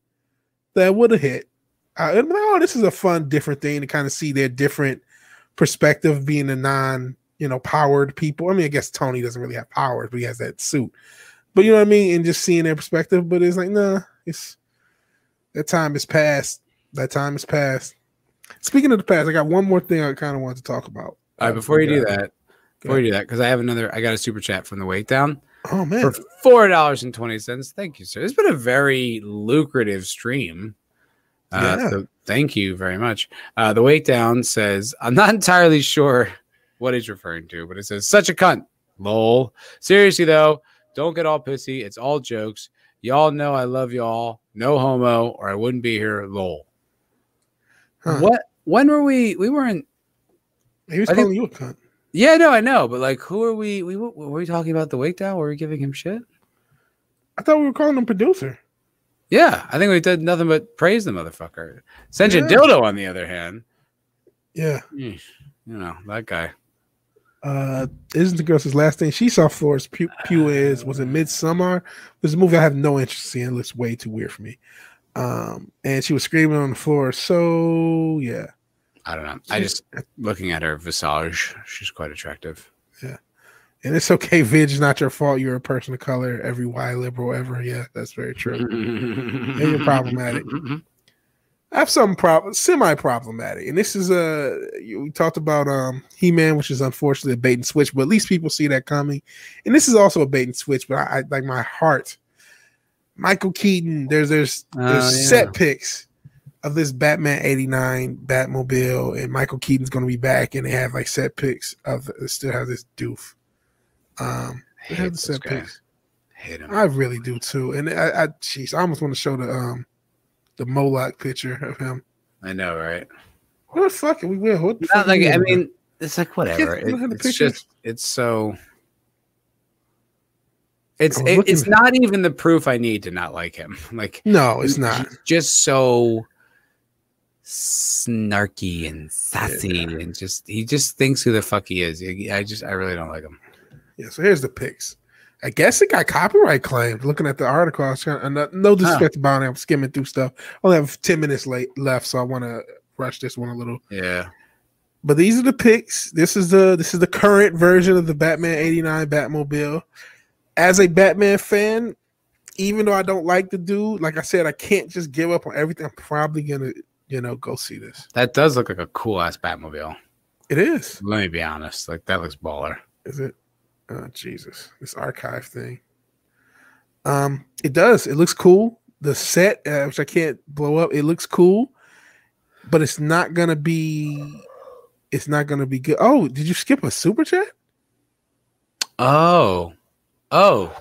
that would have hit. I, I'm like, oh, this is a fun, different thing to kind of see their different perspective being a non, you know, powered people. I mean, I guess Tony doesn't really have powers, but he has that suit. But you know what I mean, and just seeing their perspective. But it's like, nah, it's that time is past. That time is past. Speaking of the past, I got one more thing I kind of want to talk about. All right, before you do that, before you do that, because I have another, I got a super chat from the wait down Oh man, for four dollars and twenty cents. Thank you, sir. It's been a very lucrative stream. Uh, Yeah. so thank you very much. Uh, the wait down says, I'm not entirely sure what he's referring to, but it says such a cunt. Lol. Seriously though, don't get all pissy. It's all jokes. Y'all know I love y'all. No homo, or I wouldn't be here. Lol. Huh. What? When were we? We weren't. he was I think- calling you a cunt. Yeah, no, I know, but like, who are we? We were we talking about the wait down? Were we giving him shit? I thought we were calling him producer. Yeah, I think we did nothing but praise the motherfucker. Senja Yeah. Dildo, on the other hand, Yeah. you know that guy. Uh, isn't the girl's last thing she saw Florence Pugh, Pugh is was in Midsommar. This a movie I have no interest in. It looks way too weird for me. Um, and she was screaming on the floor. So yeah, I don't know. I just looking at her visage, she's quite attractive. Yeah. And it's okay. Vidge, not your fault. You're a person of color. Every white liberal ever. Yeah, that's very true. Maybe you're problematic. I have some problem, semi-problematic, and this is uh you- we talked about um He-Man, which is unfortunately a bait and switch, but at least people see that coming. And this is also a bait and switch, but I, I like my heart. Michael Keaton, there's there's there's Oh, yeah. set pics of this Batman '89 Batmobile, and Michael Keaton's going to be back, and they have like set pics of still have this doof. Um, they have the set guy. pics. Hate him. I really do too, and I, I, jeez, I almost want to show the um the Moloch picture of him. I know, right? What the fuck? We will. What the Not fuck like I mean, it's like whatever. you don't have It, it's just it's so. It's it, it's not even the proof I need to not like him. Like no, it's not. he's just so snarky and sassy and just he just thinks who the fuck he is. I just I really don't like him. Yeah. So here's the pics. I guess it got copyright claimed. Looking at the article, I was trying. and, uh, No disrespect about it. I'm skimming through stuff. I only have ten minutes late left, so I want to rush this one a little. Yeah. But these are the pics. This is the this is the current version of the Batman '89 Batmobile. As a Batman fan, even though I don't like the dude, like I said, I can't just give up on everything. I'm probably gonna, you know, go see this. That does look like a cool ass Batmobile. It is. Let me be honest. Like that looks baller. Is it? Oh Jesus! This archive thing. Um, it does. It looks cool. The set, uh, which I can't blow up, it looks cool, but it's not gonna be. It's not gonna be good. Oh, did you skip a super chat? Oh. Oh,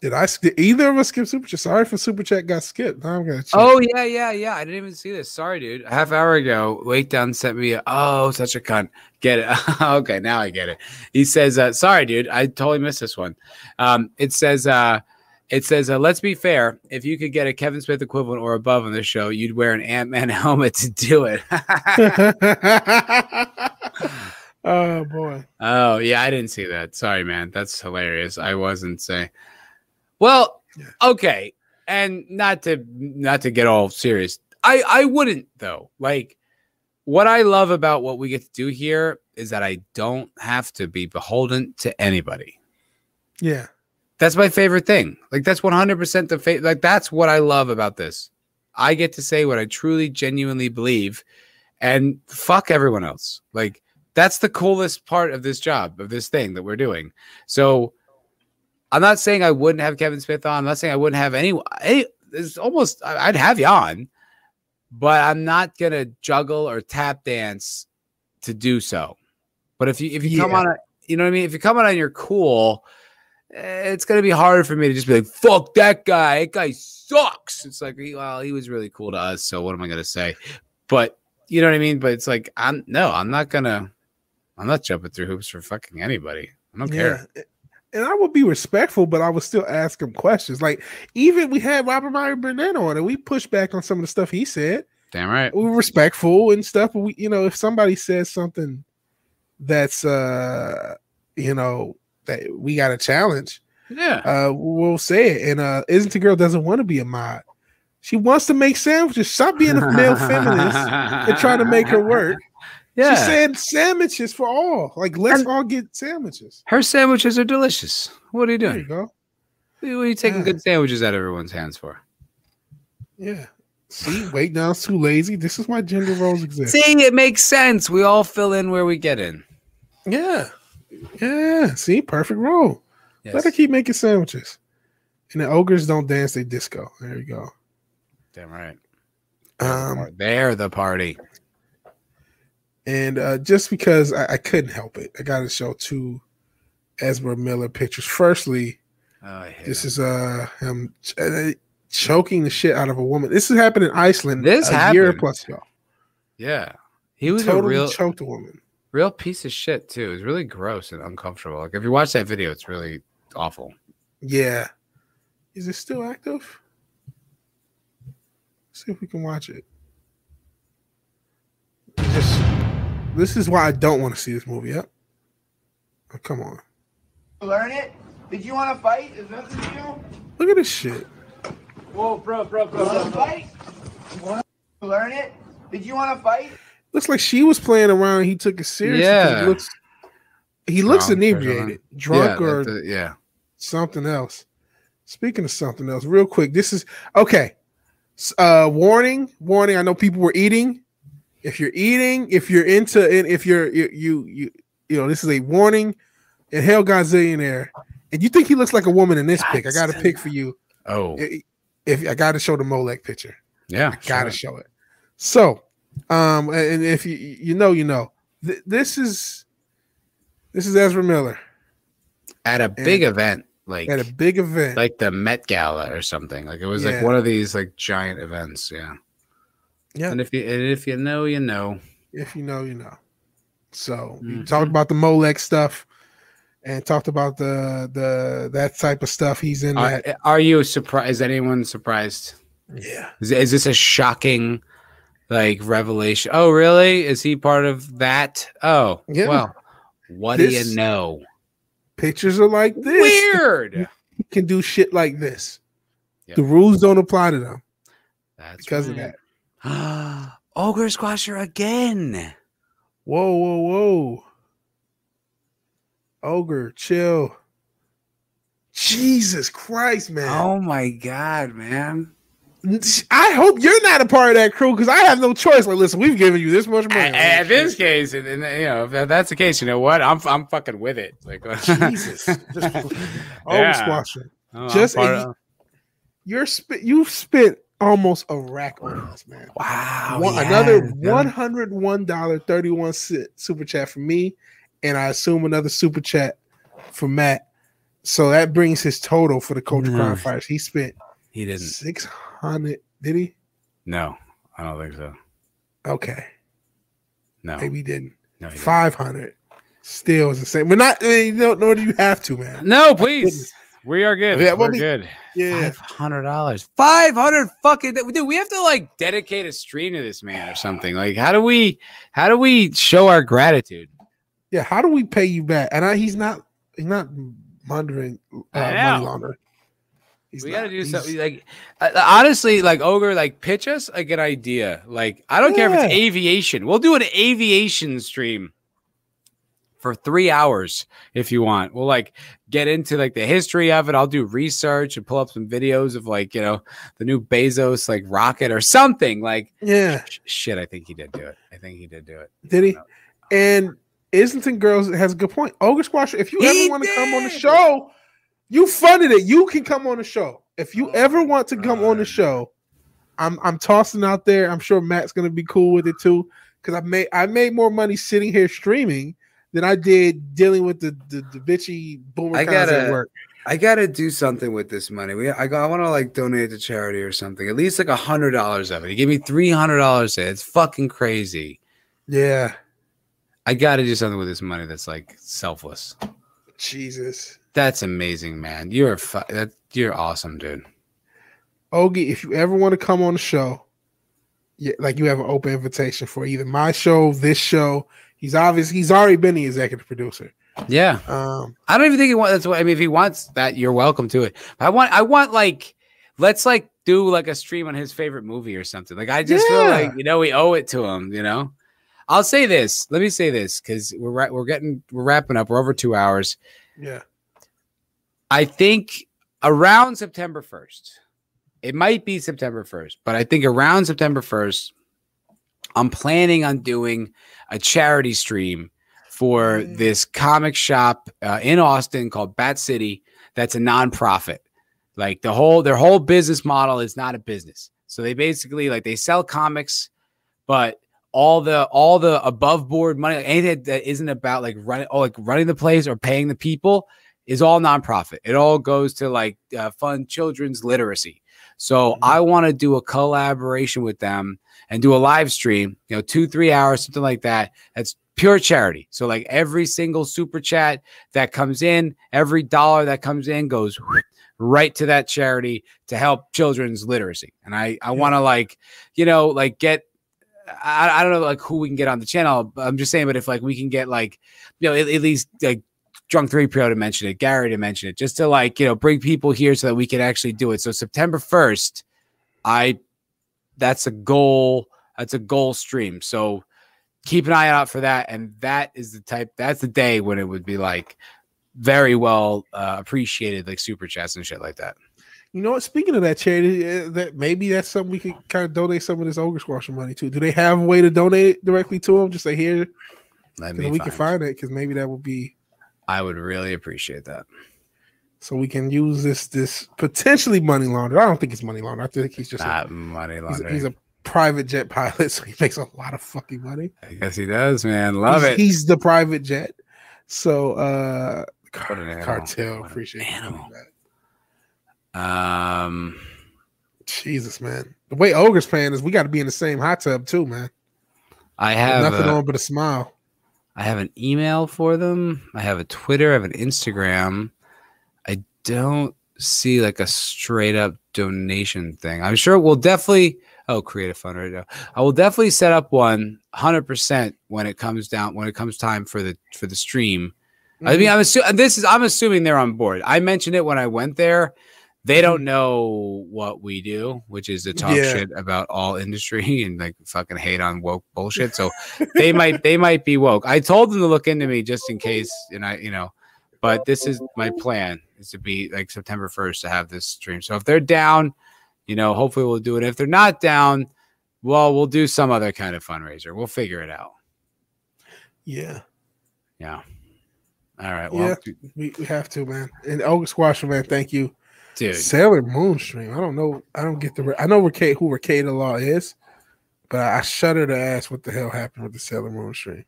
Did I did either of us skip super chat? Sorry for super chat got skipped. Now I'm gonna check. oh yeah, yeah, yeah. I didn't even see this. Sorry, dude. A half hour ago, Wake Down sent me. A, oh, such a cunt. Get it? okay, now I get it. He says, uh, "Sorry, dude. I totally missed this one." Um, it says, uh, "It says, uh, let's be fair. If you could get a Kevin Smith equivalent or above on this show, you'd wear an Ant Man helmet to do it." oh boy. Oh yeah, I didn't see that. Sorry, man. That's hilarious. I wasn't saying. Well, okay, and not to not to get all serious. I I wouldn't though. Like what I love about what we get to do here is that I don't have to be beholden to anybody. Yeah. That's my favorite thing. Like that's 100% the fa- like that's what I love about this. I get to say what I truly genuinely believe and fuck everyone else. Like that's the coolest part of this job, of this thing that we're doing. So I'm not saying I wouldn't have Kevin Smith on. I'm not saying I wouldn't have anyone. Any, it's almost I'd have you on, but I'm not gonna juggle or tap dance to do so. But if you if you come on, a, you know what I mean. If you come on and you're cool, it's gonna be hard for me to just be like, "Fuck that guy! That guy sucks." It's like, well, he was really cool to us, so what am I gonna say? But you know what I mean. But it's like, I'm no, I'm not gonna, I'm not jumping through hoops for fucking anybody. I don't care. Yeah. And I would be respectful, but I would still ask him questions. Like even we had Robert Meyer Burnett on, and we pushed back on some of the stuff he said. Damn right. We were respectful and stuff, but we, you know, if somebody says something that's, uh, you know, that we got a challenge, Yeah. uh, we'll say it. And uh, isn't the girl doesn't want to be a mod? She wants to make sandwiches. Stop being a male feminist and try to make her work. Yeah. She said sandwiches for all. Like let's And- all get sandwiches. Her sandwiches are delicious. What are you doing? There you go. What are you taking Yeah. good sandwiches out of everyone's hands for? Yeah. See, wait now, it's too lazy. This is why gender roles exist. See, it makes sense. We all fill in where we get in. Yeah. Yeah. See, perfect role. Yes. Let her keep making sandwiches. And the ogres don't dance, they disco. There you go. Damn right. Um, They're the party. And uh, just because I, I couldn't help it, I got to show two Ezra Miller pictures. Firstly, Oh, this them. is uh him ch- uh, choking the shit out of a woman. This has happened in Iceland. This a year plus ago. yeah. He was totally a real, choked a woman. real piece of shit too. It's really gross and uncomfortable. Like if you watch that video, it's really awful. Yeah. Is it still active? see if we can watch it. Just this is why I don't want to see this movie. Yep. Oh, come on. Learn it? Did you want to fight? Is nothing to you? Look at this shit. Whoa, bro, bro, bro, bro. Fight? You want to learn it? Did you want to fight? Looks like she was playing around. He took it seriously. 'cause Yeah. He looks, he looks Drunk or inebriated, drunk yeah, or that's it, yeah. something else. Speaking of something else, real quick, this is okay. Uh, warning, warning. I know people were eating. If you're eating, if you're into, and if you're you you you, you know, this is a warning. And Hell Gazillionaire, and you think he looks like a woman in this pic? I got a pic for you. Oh, I- If I got to show the Moloch picture, yeah. gotta sure. show it. So, um, and if you you know, you know, Th- this is this is Ezra Miller At a big event, like at a big event. like the Met Gala or something. Like it was Yeah. like one of these like giant events. Yeah. Yeah. And if you and if you know, you know. if you know, you know. So you Mhm. talked about the Molex stuff and talked about the the that type of stuff. He's in Are, that. are you surprised? Is anyone surprised? Yeah. Is, is this a shocking like revelation? Oh, really? Is he part of that? Oh, Yeah. well. What do you know? Pictures are like this. Weird. He can do shit like this. Yep. The rules don't apply to them That's because of that. Ogre Squasher again. Whoa, whoa, whoa. Ogre, chill. Jesus Christ, man. Oh my god, man. I hope you're not a part of that crew because I have no choice. Like, listen, we've given you this much money. At, at this case, and, and, you know, if that's the case, you know what? I'm I'm fucking with it. Like Jesus. Just Yeah. squasher. Oh, I'm Just part a- of- You're sp- you've spent almost a rack on this, man. wow. One, yeah, another one hundred one dollar thirty one cent super chat for me, and I assume another super chat for Matt. So that brings his total for the Culture mm. No. Crime Fighters. He spent He didn't. six hundred. Did he? No, I don't think so. Okay, No, maybe he didn't. no. Five hundred. Still is the same. But not. You don't nor do you have to, man. No, please. We are good. Yeah, well, We're we- good. Yeah. Five hundred dollars. Five hundred fucking dude. We have to like dedicate a stream to this man or something. Like, how do we? How do we show our gratitude? Yeah. How do we pay you back? And I, he's not. He's not laundering. Uh, money know. laundering. He's we got to do something. Like, uh, honestly, like ogre, like pitch us like an idea. Like, I don't care if it's aviation. We'll do an aviation stream for three hours if you want. We'll like get into like the history of it. I'll do research and pull up some videos of like you know the new Bezos like rocket or something. Like, Yeah. sh- shit, I think he did do it. I think he did do it. Did he? And Islington Girls has a good point. Ogre Squasher, if you He ever want to come on the show, you funded it. You can come on the show. If you Oh ever want to come on the show, I'm I'm tossing out there. I'm sure Matt's gonna be cool with it too. Because I made I made more money sitting here streaming than I did dealing with the the, the bitchy boomer I at gotta- work. I gotta do something with this money. We I, I want to like donate to charity or something. At least like a hundred dollars of it. He gave me three hundred dollars. It's fucking crazy. Yeah. I got to do something with this money that's like selfless. Jesus. That's amazing, man. You're fu- that you're awesome, dude. Ogie, if you ever want to come on the show, yeah, like you have an open invitation for either my show, this show. He's obvious. He's already been the executive producer. Yeah, Um, I don't even think he wants. That's what I mean. If he wants that, you're welcome to it. I want. I want like let's like do like a stream on his favorite movie or something. Like I just feel like you know we owe it to him. You know. I'll say this. Let me say this because we're we're getting we're wrapping up. We're over two hours. yeah, I think around September 1st, it might be September 1st, but I think around September 1st, I'm planning on doing a charity stream for Mm. this comic shop uh, in Austin called Bat City. That's a nonprofit. Like the whole, their whole business model is not a business. So they basically like they sell comics, but all the all the above board money, like anything that isn't about like running, oh, like running the place or paying the people, is all nonprofit. It all goes to like uh, fund children's literacy. So Mhm. I want to do a collaboration with them and do a live stream, you know, two, three hours, something like that. That's pure charity. So like every single super chat that comes in, every dollar that comes in goes right to that charity to help children's literacy. And I, I want to like, you know, like get, I, I don't know like who we can get on the channel. but I'm just saying, but if like we can get like, you know, at, at least like Drunk3PO to mention it, Gary to mention it, just to like, you know, bring people here so that we can actually do it. So September 1st, I that's a goal. That's a goal stream. So keep an eye out for that. And that is the type, that's the day when it would be like very well uh, appreciated, like super chats and shit like that. you know what? Speaking of that charity, uh, that maybe that's something we could kind of donate some of this ogre squasher money to. Do they have a way to donate directly to them? Just say here, Let 'cause me we find. can find it because maybe that would be I would really appreciate that. So we can use this this potentially money laundered. I don't think it's money laundered. I think he's just a, Not money he's, laundering. he's a private jet pilot, so he makes a lot of fucking money. I guess he does, man. Love he's, it. He's the private jet. So uh car- an cartel, What appreciate animal. that. um, Jesus, man. The way Ogre's playing is we got to be in the same hot tub too, man. I have nothing a- on but a smile. I have an email for them. I have a Twitter. I have an Instagram. I don't see like a straight up donation thing. I'm sure we'll definitely. Oh, create a fundraiser. I will definitely set up one 100% when it comes down when it comes time for the for the stream. I Mm-hmm. mean, I'm assuming this is I'm assuming they're on board. I mentioned it when I went there. They don't Mhm. know what we do, which is to talk Yeah. shit about all industry and like fucking hate on woke bullshit. So they might they might be woke. I told them to look into me just in case, and I you know, but this is my plan is to be like September 1st to have this stream. So if they're down, you know, hopefully we'll do it. If they're not down, well, we'll do some other kind of fundraiser. We'll figure it out. yeah, Yeah. All right. Well, we, we have to, man. And Ogre Squasher, man, thank you. dude. Sailor Moon stream. I don't know. I don't get the. I know Ricade, who Ricade Law is, but I shudder to ask what the hell happened with the Sailor Moon stream.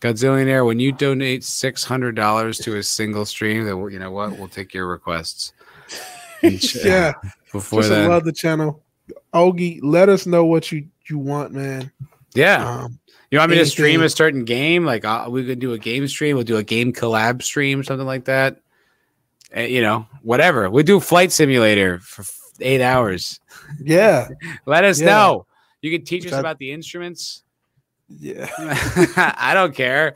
Godzillionaire, when you donate six hundred dollars to a single stream, then we'll- you know what? We'll take your requests. Ch- yeah. Before Just then, love the channel. Ogie, let us know what you you want, man. yeah. Um, You want me to stream a certain game? Like uh, we could do a game stream. We'll do a game collab stream, something like that. Uh, you know, whatever. We do flight simulator for eight hours. yeah, Let us Yeah. know. You can teach Which us I- about the instruments. Yeah. I don't care.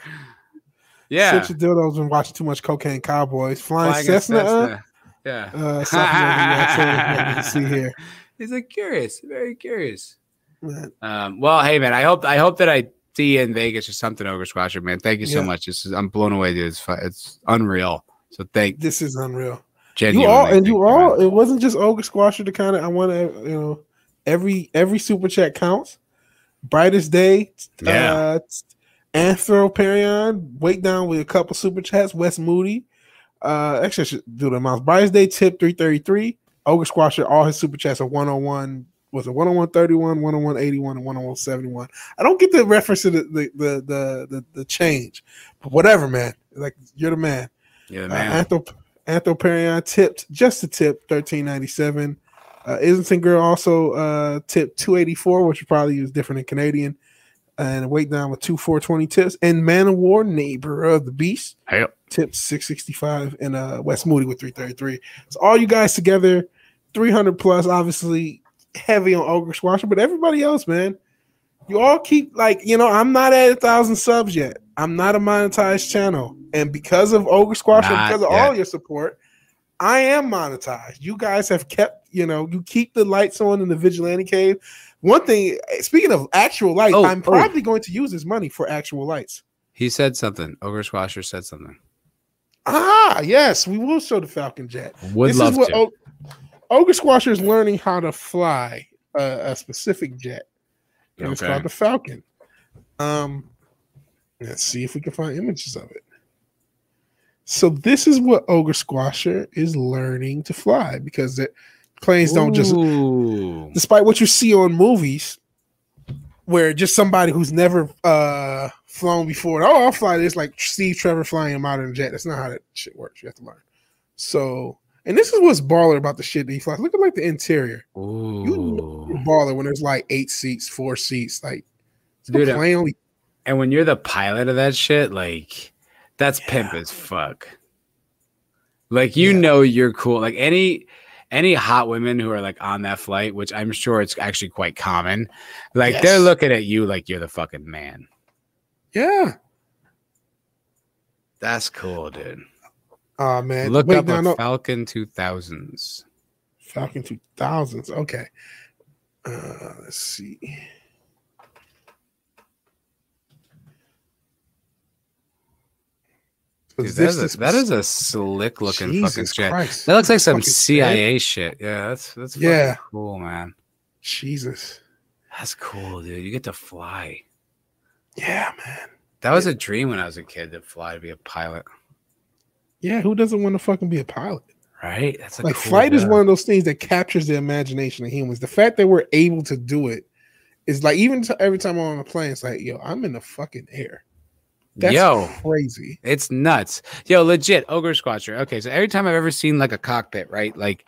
Yeah. Such a dildo's been watching too much cocaine cowboys. Flying, Flying Cessna. Cessna. Yeah. Uh, that you see here. He's like curious, very curious. Um, well, hey man, I hope I hope that I see you in Vegas or something, Ogre Squasher, man. Thank you so Yeah. much. This is I'm blown away, dude. It's fu- it's unreal. So thank This is unreal. genuinely. You all and you all. It wasn't just Ogre Squasher. The kind of I want to you know every every super chat counts. Brightest day. Yeah. Uh, Anthroparion. Wait down with a couple super chats. Wes Moody. Uh, actually, I should do the amounts. Brightest day tip three thirty three. Ogre Squasher. All his super chats are one on one. Was it 101 31, 101 81, and 101 71? I don't get the reference to the the the the, the, the change, but whatever, man. Like you're the man. You're Uh, the. Anthrop- Anthroparion tipped just a tip, thirteen ninety seven. Uh, Islington girl also uh, tipped two eighty four, which probably is different in Canadian, and weight down with two four twenty tips. And Man of War, neighbor of the beast, Hey, tipped six sixty five, and uh, Wes Moody with three thirty three. So all you guys together, three hundred plus. Obviously heavy on Ogre Squasher, but everybody else, man, you all keep like you know. I'm not at a thousand subs yet. I'm not a monetized channel, and because of Ogre Squasher, because of yet. all your support, I am monetized. You guys have kept, you know, you keep the lights on in the vigilante cave. One thing, speaking of actual lights, Oh, I'm oh. probably going to use this money for actual lights. he said something. Ogre Squasher said something. Ah, yes, we will show the Falcon Jet. Would this love is what to. O- Ogre Squasher is learning how to fly a, a specific jet. And it's called the Falcon. Um, let's see if we can find images of it. So this is what Ogre Squasher is learning to fly because planes don't just despite what you see on movies where just somebody who's never uh flown before oh i'll fly this like steve trevor flying a modern jet. That's not how that shit works. You have to learn. So and this is what's baller about the shit that he flies. Look at like the interior. Ooh. baller when there's like eight seats four seats like Dude, And when you're the pilot of that shit, like that's pimp as fuck. Like you Yeah. know you're cool. Like any any hot women who are like on that flight, which I'm sure it's actually quite common, like they're looking at you like you're the fucking man. yeah That's cool, dude. oh man Look Wait, up no, a no. Falcon 2000s. falcon 2000s okay uh let's see Dude, that, is a, that is a slick looking fucking Jesus jet. Christ. That looks like some Fucking. CIA shit. Yeah, that's that's fucking Yeah. cool, man. Jesus. That's cool, dude. You get to fly. Yeah, man. That was a dream when I was a kid to fly to be a pilot. Yeah, who doesn't want to fucking be a pilot? Right? That's Like cool flight is one of those things that captures the imagination of humans. The fact that we're able to do it is like even t- every time I'm on a plane, it's like, yo, I'm in the fucking air. That's Yo, crazy. it's nuts. Yo, legit ogre squasher. Okay, so every time I've ever seen like a cockpit, right? Like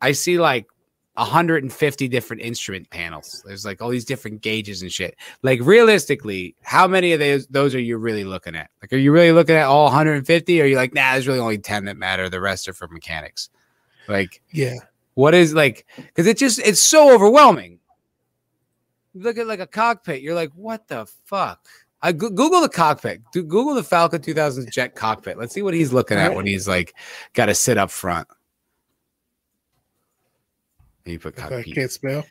I see like 150 different instrument panels. There's like all these different gauges and shit. Like realistically, how many of those those are you really looking at? Like, are you really looking at all 150? Or are you like, nah, there's really only 10 that matter. The rest are for mechanics. Like, Yeah. what is like because it just it's so overwhelming you look at like a cockpit you're like what the fuck i Goo- google the cockpit. Do- google the falcon 2000 jet cockpit. Let's see what he's looking at when he's like got to sit up front. You put I cockpit. can't spell.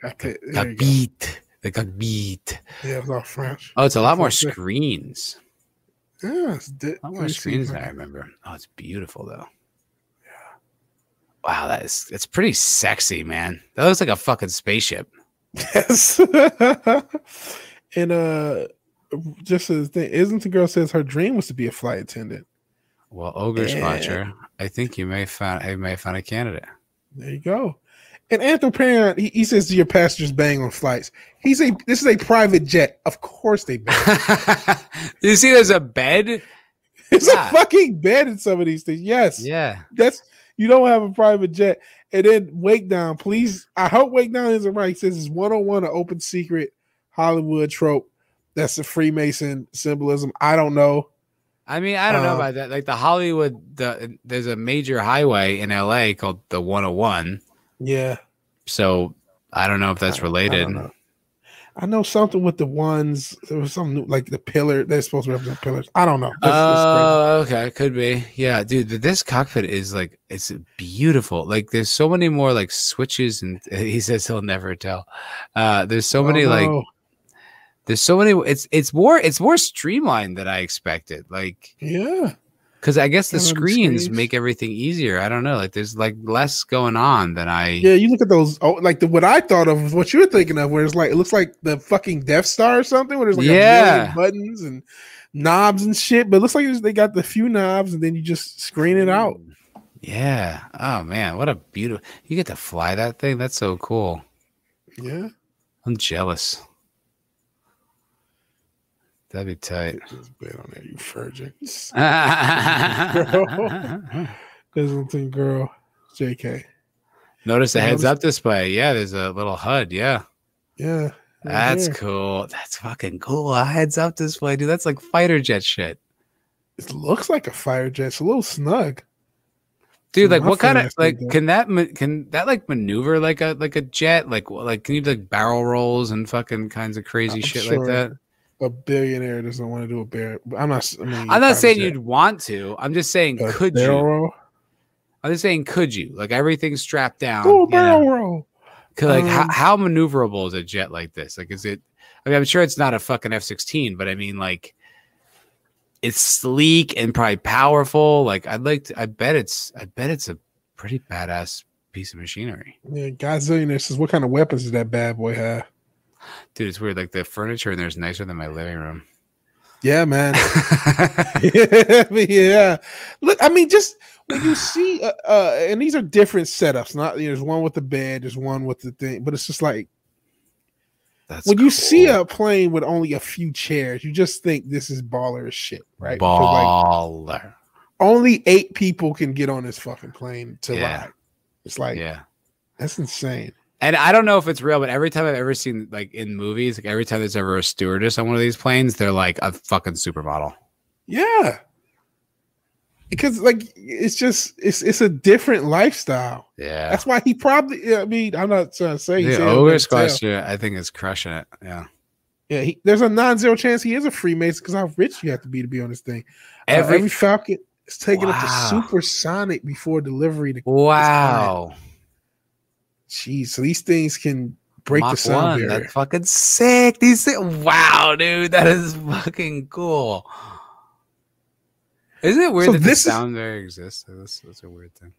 Cockpit. There you go. cockpit. The cockpit. Yeah, it's all French. oh it's a lot more screens. Yeah, it's di- a lot more screens than I i remember. Oh it's beautiful though. Yeah. wow that is it's pretty sexy man. That looks like a fucking spaceship. Yes. and uh just as thing, isn't the girl says her dream was to be a flight attendant. Well, Ogre. Watcher, I think you may find I may find a candidate. There you go. And Anthony Parent, he, he says your passengers bang on flights. He's a this is a private jet. Of course they bang. you see, there's a bed. It's Yeah. a fucking bed in some of these things. Yes. Yeah. That's you don't have a private jet. And then Wake Down, please. I hope Wake Down isn't right. He says it's one on one an open secret Hollywood trope. That's a Freemason symbolism. I don't know. I mean, I don't know Uh, about that. Like the Hollywood, the there's a major highway in LA called the 101. Yeah. So I don't know if that's I I related. don't know. I know something with the ones. There was something like the pillar. They're supposed to represent pillars. I don't know. Oh, okay, could be. Yeah, dude, this cockpit is like it's beautiful. Like there's so many more like switches and he says he'll never tell. Uh there's so crazy. many Oh, like no. There's so many it's it's more it's more streamlined than I expected. Like yeah. cuz I guess the screens screens. make everything easier. I don't know. Like there's like less going on than I Yeah, you look at those. Oh, like the what I thought of was what you were thinking of, where it's like it looks like the fucking Death Star or something, where there's like a Yeah. buttons and knobs and shit. But it looks like they got the few knobs, and then you just screen it out. Mm. Yeah. Oh man, what a beautiful. You get to fly that thing. That's so cool. Yeah, I'm jealous. That'd be tight. Get this bed on there, you virgin. Islington girl, Jk. Notice the heads up display. Yeah, there's a little HUD. Yeah. Yeah, right That's there. cool. That's fucking cool. A heads up display, dude. That's like fighter jet shit. It looks like a fire jet. It's a little snug. Dude, like My what kind of friend asked me like that. can that can that like maneuver like a like a jet? Like like can you do like barrel rolls and fucking kinds of crazy I'm shit sure like that? A billionaire doesn't want to do a bear. I'm not. I mean, I'm private not saying you'd want to. I'm just saying A could you? roll. I'm just saying could you? Like everything's strapped down. Do a you know? barrel roll. 'Cause, like how, Um, how maneuverable is a jet like this? Like is it I mean I'm sure it's not a fucking F16, but I mean like it's sleek and probably powerful. Like I'd like to I bet it's I bet it's a pretty badass piece of machinery. Yeah, Godzillionaire says, "What kind of weapons does that bad boy have?" Dude, it's weird. Like the furniture in there is nicer than my living room. Yeah, man. yeah, yeah. Look, I mean, just when you see, uh, uh, and these are different setups. Not you know, there's one with the bed, there's one with the thing, but it's just like That's when you see a plane with only a few chairs, you just think this is baller as shit, right? Because, like, baller. only eight people can get on this fucking plane to Yeah. ride. It's like yeah. that's insane. And I don't know if it's real, but every time I've ever seen like in movies, like every time there's ever a stewardess on one of these planes, they're like a fucking supermodel. Yeah, because like it's just it's it's a different lifestyle. Yeah. That's why he probably. I mean, I'm not trying to say. he's The here to ogre tell. squash, I think is crushing it. Yeah. Yeah, he, there's a non-zero chance he is a Freemason because how rich you have to be to be on this thing. Every, Every, every Falcon is taken up to supersonic before delivery. To wow. Jeez, so these things can break the sound one. barrier. That's fucking sick. These thi- wow, dude, that is fucking cool. Isn't it weird So that this is- sound barrier exists? That's, that's a weird thing.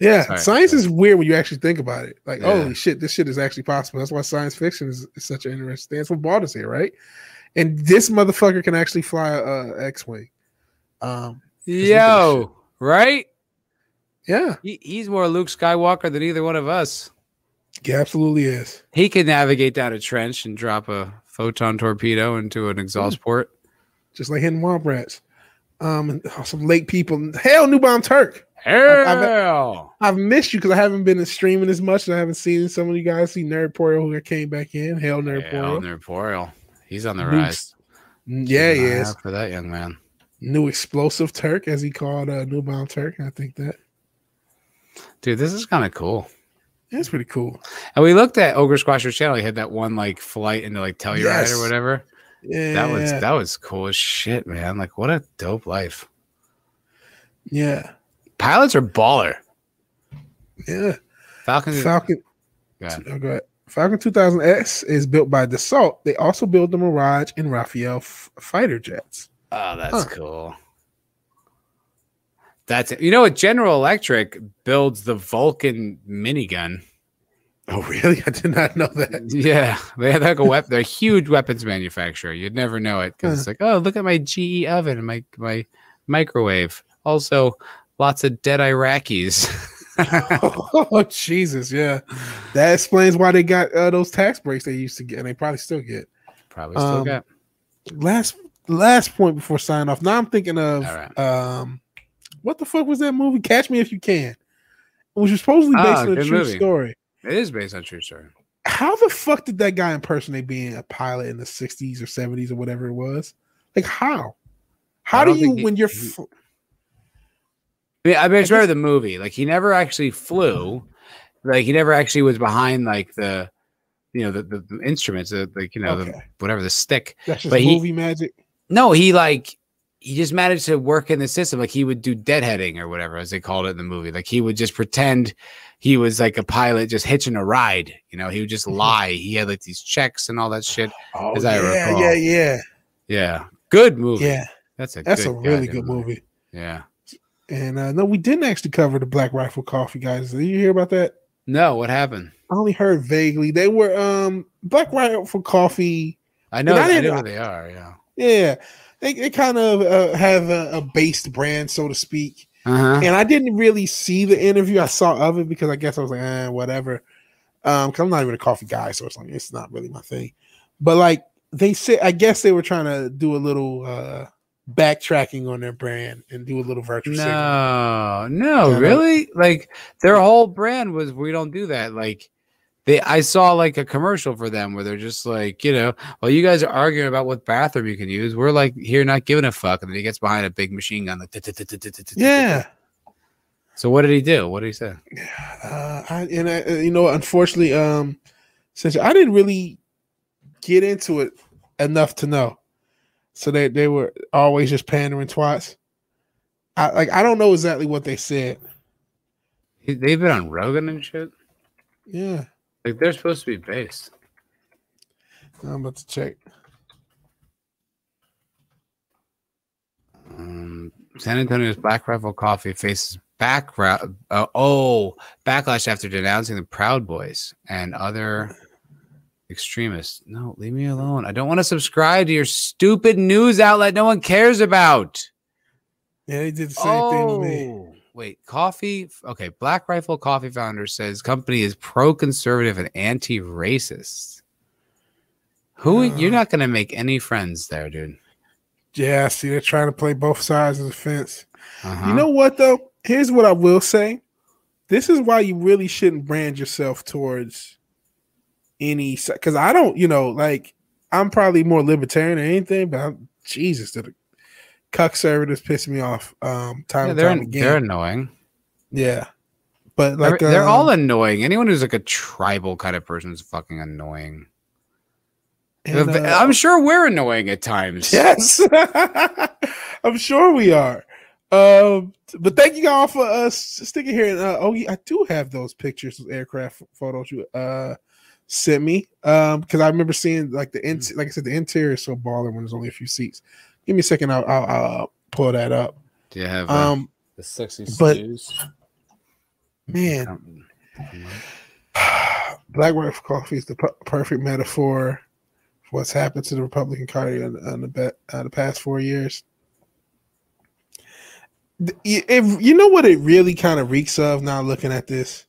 Yeah, Sorry, science is weird when you actually think about it. Like, Yeah. holy shit, this shit is actually possible. That's why science fiction is, is such an interesting thing. That's what brought us here, right? And this motherfucker can actually fly a, a X-wing. Um, look at this Yo, right? yeah, He, he's more Luke Skywalker than either one of us. He absolutely is. He can navigate down a trench and drop a photon torpedo into an exhaust port. Just like hitting womp rats. Um, oh, some late people. Hell, New Bomb Turk. Hell, I've missed you because I haven't been streaming as much. And I haven't seen some of you guys see Nerd Porio who came back in. Hell, Nerd Hell, Porio. Nerporeal. He's on the New- rise. Yeah, he Keep an eye is. for that young man. New explosive Turk, as he called uh, New Bomb Turk. I think that Dude, this is kind of cool. That's pretty cool. And we looked at Ogre Squasher's channel. He had that one like flight into like Telluride Yes. or whatever. Yeah, That was that was cool as shit, man. Like what a dope life. yeah, Pilots are baller. yeah. Falcon. Falcon. Go ahead. Oh, go ahead. Falcon 2000X is built by Dassault. They also build the Mirage and Rafale f- fighter jets. Oh, that's Huh. cool. That's it. You know what? General Electric builds the Vulcan minigun. Oh, really? I did not know that. Yeah, they have like a weapon. They're a huge weapons manufacturer. You'd never know it because it's like, oh, look at my GE oven and my my microwave. Also, lots of dead Iraqis. oh Jesus, yeah, that explains why they got uh, those tax breaks they used to get, and they probably still get. Probably still Um, got. Last last point before sign off. Now I'm thinking of right. um, what the fuck was that movie? Catch Me If You Can, which was supposedly based Ah, on a true movie. story. It is based on true story. How the fuck did that guy impersonate being a pilot in the 60s or 70s or whatever it was? Like how? How do you he- when you're he- f- I mean, I mean, it's I remember the movie. Like he never actually flew. Like he never actually was behind like the, you know, the, the, the instruments, the, like you know, the whatever the stick. that's just but he- movie magic? No, he like he just managed to work in the system. Like he would do deadheading or whatever, as they called it in the movie. Like he would just pretend he was like a pilot just hitching a ride. You know, he would just lie. He had like these checks and all that shit. Oh as I yeah, recall. yeah, yeah, Yeah, good movie. yeah. that's a That's a really good movie. Yeah. And uh, no, we didn't actually cover the Black Rifle Coffee guys. Did you hear about that? No, what happened? I only heard vaguely. They were um Black Rifle Coffee. I know. I I, know who they are. Yeah. Yeah, they, they kind of uh, have a, a based brand, so to speak. Uh huh. And I didn't really see the interview. I saw of it because I guess I was like, eh, whatever. Um, because I'm not even a coffee guy, so it's like it's not really my thing. But like they said, I guess they were trying to do a little uh backtracking on their brand and do a little signaling. No, no, Yeah, no. really? Like their whole brand was we don't do that. Like they I saw like a commercial for them where they're just like, you know, well, you guys are arguing about what bathroom you can use. We're like here not giving a fuck. And then he gets behind a big machine gun, like Yeah. So what did he do? What did he say? Yeah. Uh, I, and I, uh, you know, unfortunately, um, since I didn't really get into it enough to know, so they they were always just pandering twats. I like I don't know exactly what they said. They've been on Rogan and shit. Yeah, Like they're supposed to be based. I'm about to check. Um, San Antonio's Black Rifle Coffee faces back uh, oh backlash after denouncing the Proud Boys and other extremists. No, leave me alone. I don't want to subscribe to your stupid news outlet no one cares about. Yeah, they did the same thing with me. Wait, coffee. Okay, Black Rifle Coffee founder says company is pro-conservative and anti-racist. Who you're Uh. not going to make any friends there, dude. Yeah, see, they're trying to play both sides of the fence. Uh-huh. You know what though? Here's what I will say. This is why you really shouldn't brand yourself towards any because I don't, you know, like I'm probably more libertarian or anything, but I'm, Jesus, the conservatives piss me off um time Yeah, they're time they're annoying. Yeah. But They're, like they're um, all annoying. Anyone who's like a tribal kind of person is fucking annoying. and, uh, I'm sure we're annoying at times. Yes, I'm sure we are. Um, but thank you all for us sticking here. And, uh, oh, yeah, I do have those pictures of aircraft photos you uh sent me. Um, because I remember seeing like the in- like I said, the interior is so baller when there's only a few seats. Give me a second, I'll, I'll, I'll pull that up. Do you have uh, Um, the sexy but- stews? man, Black Rifle Coffee is the per- perfect metaphor for what's happened to the Republican Party in, in the, be- uh, the past four years. Th- If you know what it really kind of reeks of now, looking at this,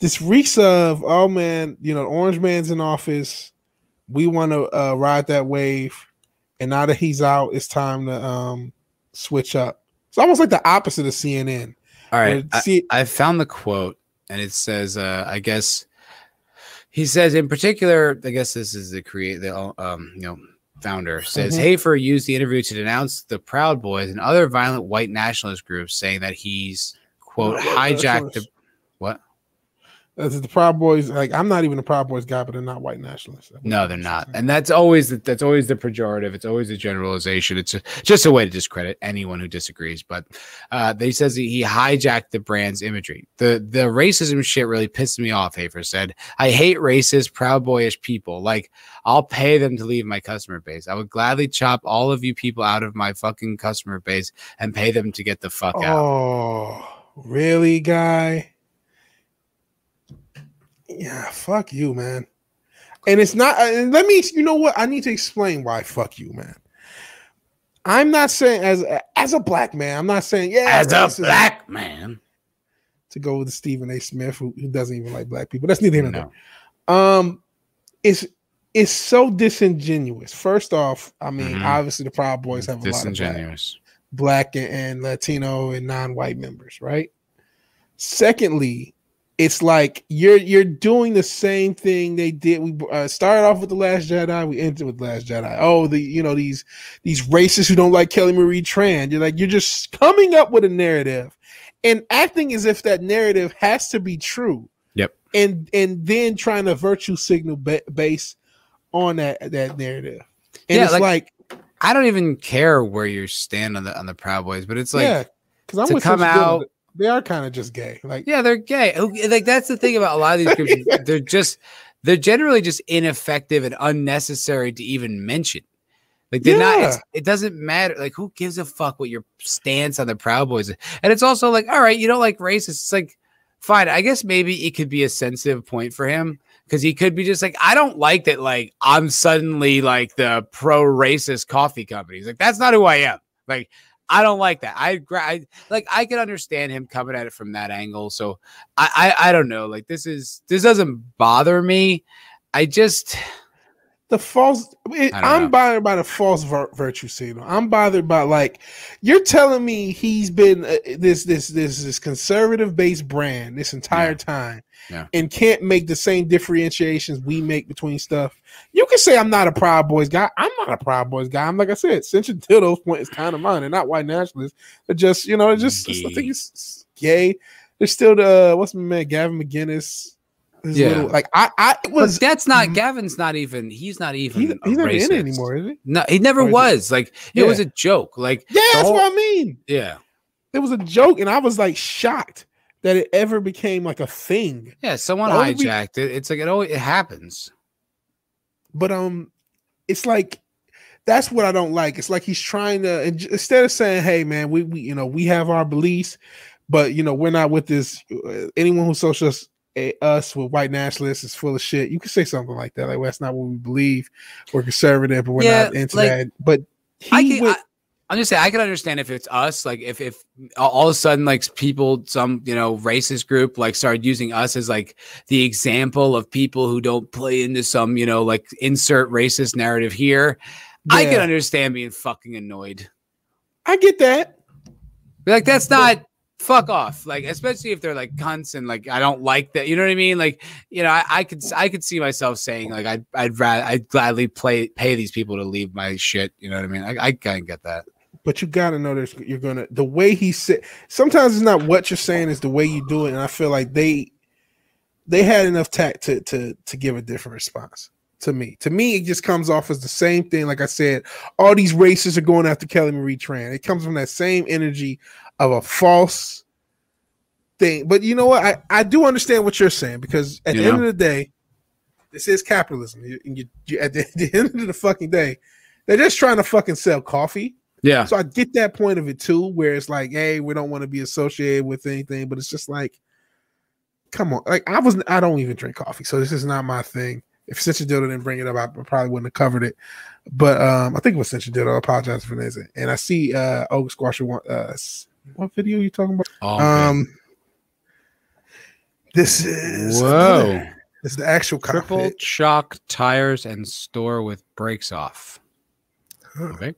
this reeks of oh man, you know, the Orange Man's in office. We want to uh, ride that wave, and now that he's out, it's time to um, switch up. It's almost like the opposite of CNN. All right. See, I found the quote and it says, uh, I guess he says in particular, I guess this is the create the um, you know, founder says Mhm. Hafer used the interview to denounce the Proud Boys and other violent white nationalist groups, saying that he's quote hijacked the what? That's the Proud Boys. Like I'm not even a Proud Boys guy, but they're not white nationalists. No, they're not, and that's always the, that's always the pejorative. It's always a generalization. It's a, just a way to discredit anyone who disagrees. But uh, they says he, he hijacked the brand's imagery. The the racism shit really pissed me off. Hafer said, "I hate racist, proud boyish people. Like I'll pay them to leave my customer base. I would gladly chop all of you people out of my fucking customer base and pay them to get the fuck out." Oh, really, guy? Yeah, fuck you, man. And it's not. And let me. You know what? I need to explain why. Fuck you, man. I'm not saying as as a black man. I'm not saying yeah. As a black man, to go with Stephen A. Smith, who, who doesn't even like black people. That's neither here nor there. Um, it's it's so disingenuous. First off, I mean, Mhm. obviously the Proud Boys have a lot of black, Disingenuous. black and, and Latino and non-white members, right? Secondly, it's like you're you're doing the same thing they did. We uh, started off with the Last Jedi. We ended with Last Jedi. Oh, the you know these these racists who don't like Kelly Marie Tran. You're like you're just coming up with a narrative and acting as if that narrative has to be true. Yep. And and then trying to virtue signal ba- base on that that narrative. And Yeah, it's like- like, I don't even care where you stand on the on the Proud Boys, but it's like yeah, because I'm to come out- They are kind of just gay. Like Yeah, they're gay. Oh, like that's the thing about a lot of these groups. is They're just they're generally just ineffective and unnecessary to even mention. Like they're not. It's, it doesn't matter. Like who gives a fuck what your stance on the Proud Boys is? And it's also like, all right, you don't like racists. It's like, fine. I guess maybe it could be a sensitive point for him because he could be just like, I don't like that. Like I'm suddenly like the pro racist coffee companies. Like that's not who I am. Like I don't like that. I, I like I can understand him coming at it from that angle. So I, I I don't know. Like this is this doesn't bother me. I just the false it, I'm know. bothered by the false vir- virtue signal i'm bothered by like you're telling me he's been uh, this this this this conservative based brand this entire Yeah. time Yeah. and can't make the same differentiations we make between stuff you can say i'm not a proud boys guy i'm not a proud boys guy i'm like i said since central dildo's point is kind of mine they're not white nationalists they're just you know it's just it's- i think Gay. it's, gay there's still the uh, what's my man gavin mcinnes his Yeah. little, like i i it but was that's not. Gavin's not even he's not even he, he's not in anymore is he No, he never Or was. Like it was a joke. Like Yeah, that's whole- what I mean. yeah. It was a joke, and I was like shocked that it ever became like a thing. Yeah, someone The only re- hijacked it. It's like it always it happens. But um, it's like that's what I don't like. It's like he's trying to instead of saying, "Hey, man, we, we you know we have our beliefs, but you know we're not with this." Uh, anyone who associates eh, us with white nationalists is full of shit. You can say something like that, like well, that's not what we believe. We're conservative, but we're Yeah, not into like, that. But he I can, went, I, I'm just saying I can understand if it's us, like if if all- of a sudden like people, some you know racist group like started using us as like the example of people who don't play into some you know like insert racist narrative here. I can understand being fucking annoyed. I get that. Like that's not fuck off. Like especially if they're like cunts and like I don't like that. You know what I mean? Like you know I, I could I could see myself saying like I'd I'd rather I'd gladly play pay these people to leave my shit. You know what I mean? I I kind of get that. But you got to know there's you're gonna the way he said sometimes it's not what you're saying it's the way you do it and i feel like they they had enough tact to to to give a different response to me. To me it just comes off as the same thing like i said all these racists are going after kelly marie tran. It comes from that same energy of a false thing. But you know what? I i do understand what you're saying because at You the end of the day this is capitalism. You, you, you at the, the end of the fucking day they're just trying to fucking sell coffee Yeah. so I get that point of it too, where it's like, hey, we don't want to be associated with anything, but it's just like, come on, like I was, I don't even drink coffee, so this is not my thing. If Central Dildo didn't bring it up, I probably wouldn't have covered it. But um, I think it was Central Dildo. I apologize for this. And I see uh, Ogre Squasher. Want, uh, what video are you talking about? Oh, man. um, this is Whoa. is the actual Triple cockpit. shock tires and store with brakes off. Huh. Okay.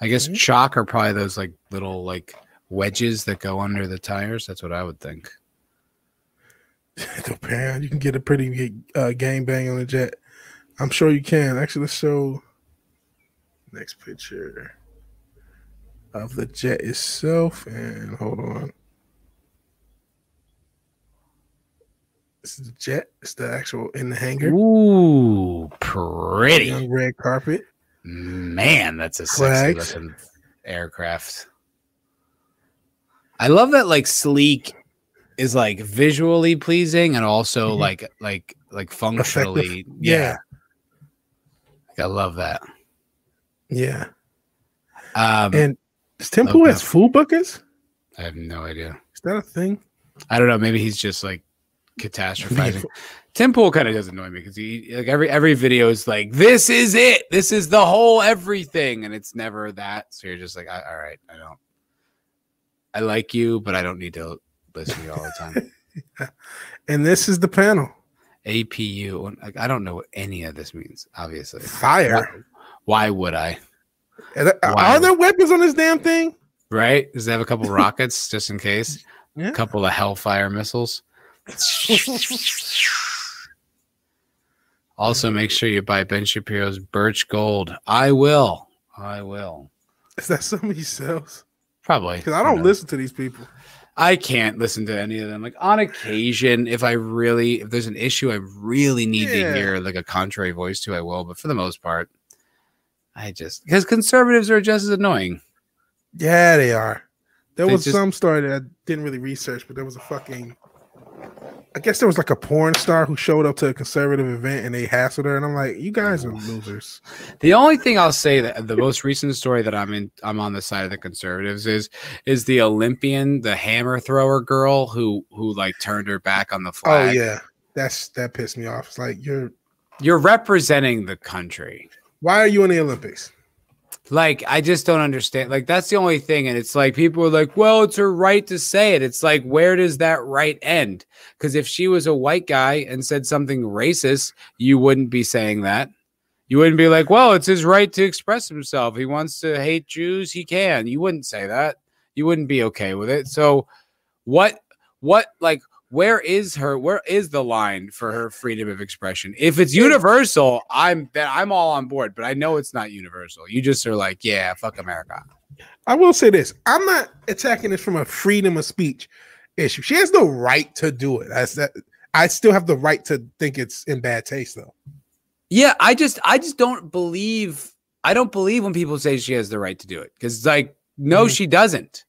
I guess Okay. shock are probably those like little like wedges that go under the tires. That's what I would think. Japan, you can get a pretty uh, gang bang on a jet. I'm sure you can. Actually, let's show next picture of the jet itself. And hold on. This is the jet. It's the actual in the hangar. Ooh, pretty. Young red carpet. Man, that's a sexy looking aircraft. I love that like sleek is like visually pleasing and also Mhm. like like like functionally. Yeah. Yeah. I love that. Yeah. Um And does Tim Pool has food buckets? I have no idea. Is that a thing? I don't know. Maybe he's just like catastrophizing. Tim Pool kind of does annoy me because he like every every video is like, "This is it. This is the whole everything," and it's never that. So you're just like, "All right, I don't. I like you, but I don't need to listen to you all the time. And this is the panel. APU. like, I don't know what any of this means. Obviously, Fire. why would I? Are there- Wow. Are there weapons on this damn thing? Right? Does it have a couple rockets just in case? Yeah. A couple of Hellfire missiles. Also, make sure you buy Ben Shapiro's Birch Gold. I will. I will. Is that something he sells? Probably. Because I don't listen to these people. I can't listen to any of them. Like on occasion, if I really, if there's an issue I really need Yeah. to hear like a contrary voice to, I will. But for the most part, I just because conservatives are just as annoying. Yeah, they are. There They was just- some story that I didn't really research, but there was a fucking. I guess there was like a porn star who showed up to a conservative event and they hassled her, and I'm like, you guys are losers. The only thing I'll say that the most recent story that I'm in, I'm on the side of the conservatives is is the Olympian, the hammer thrower girl who who like turned her back on the flag. Oh flag. yeah, that's that pissed me off. It's like you're. You're representing the country. Why are you in the Olympics? Like, I just don't understand. Like, that's the only thing. And it's like people are like, well, it's her right to say it. It's like, where does that right end? Because if she was a white guy and said something racist, you wouldn't be saying that. You wouldn't be like, well, it's his right to express himself. He wants to hate Jews, he can. You wouldn't say that. You wouldn't be okay with it. So, what, what, like, where is her where is the line for her freedom of expression if it's universal i'm i'm all on board but i know it's not universal you just are like yeah fuck america I will say this: I'm not attacking this from a freedom of speech issue. She has no right to do it. That's that. I still have the right to think it's in bad taste, though. yeah i just i just don't believe i don't believe when people say she has the right to do it because it's like no Mhm. she doesn't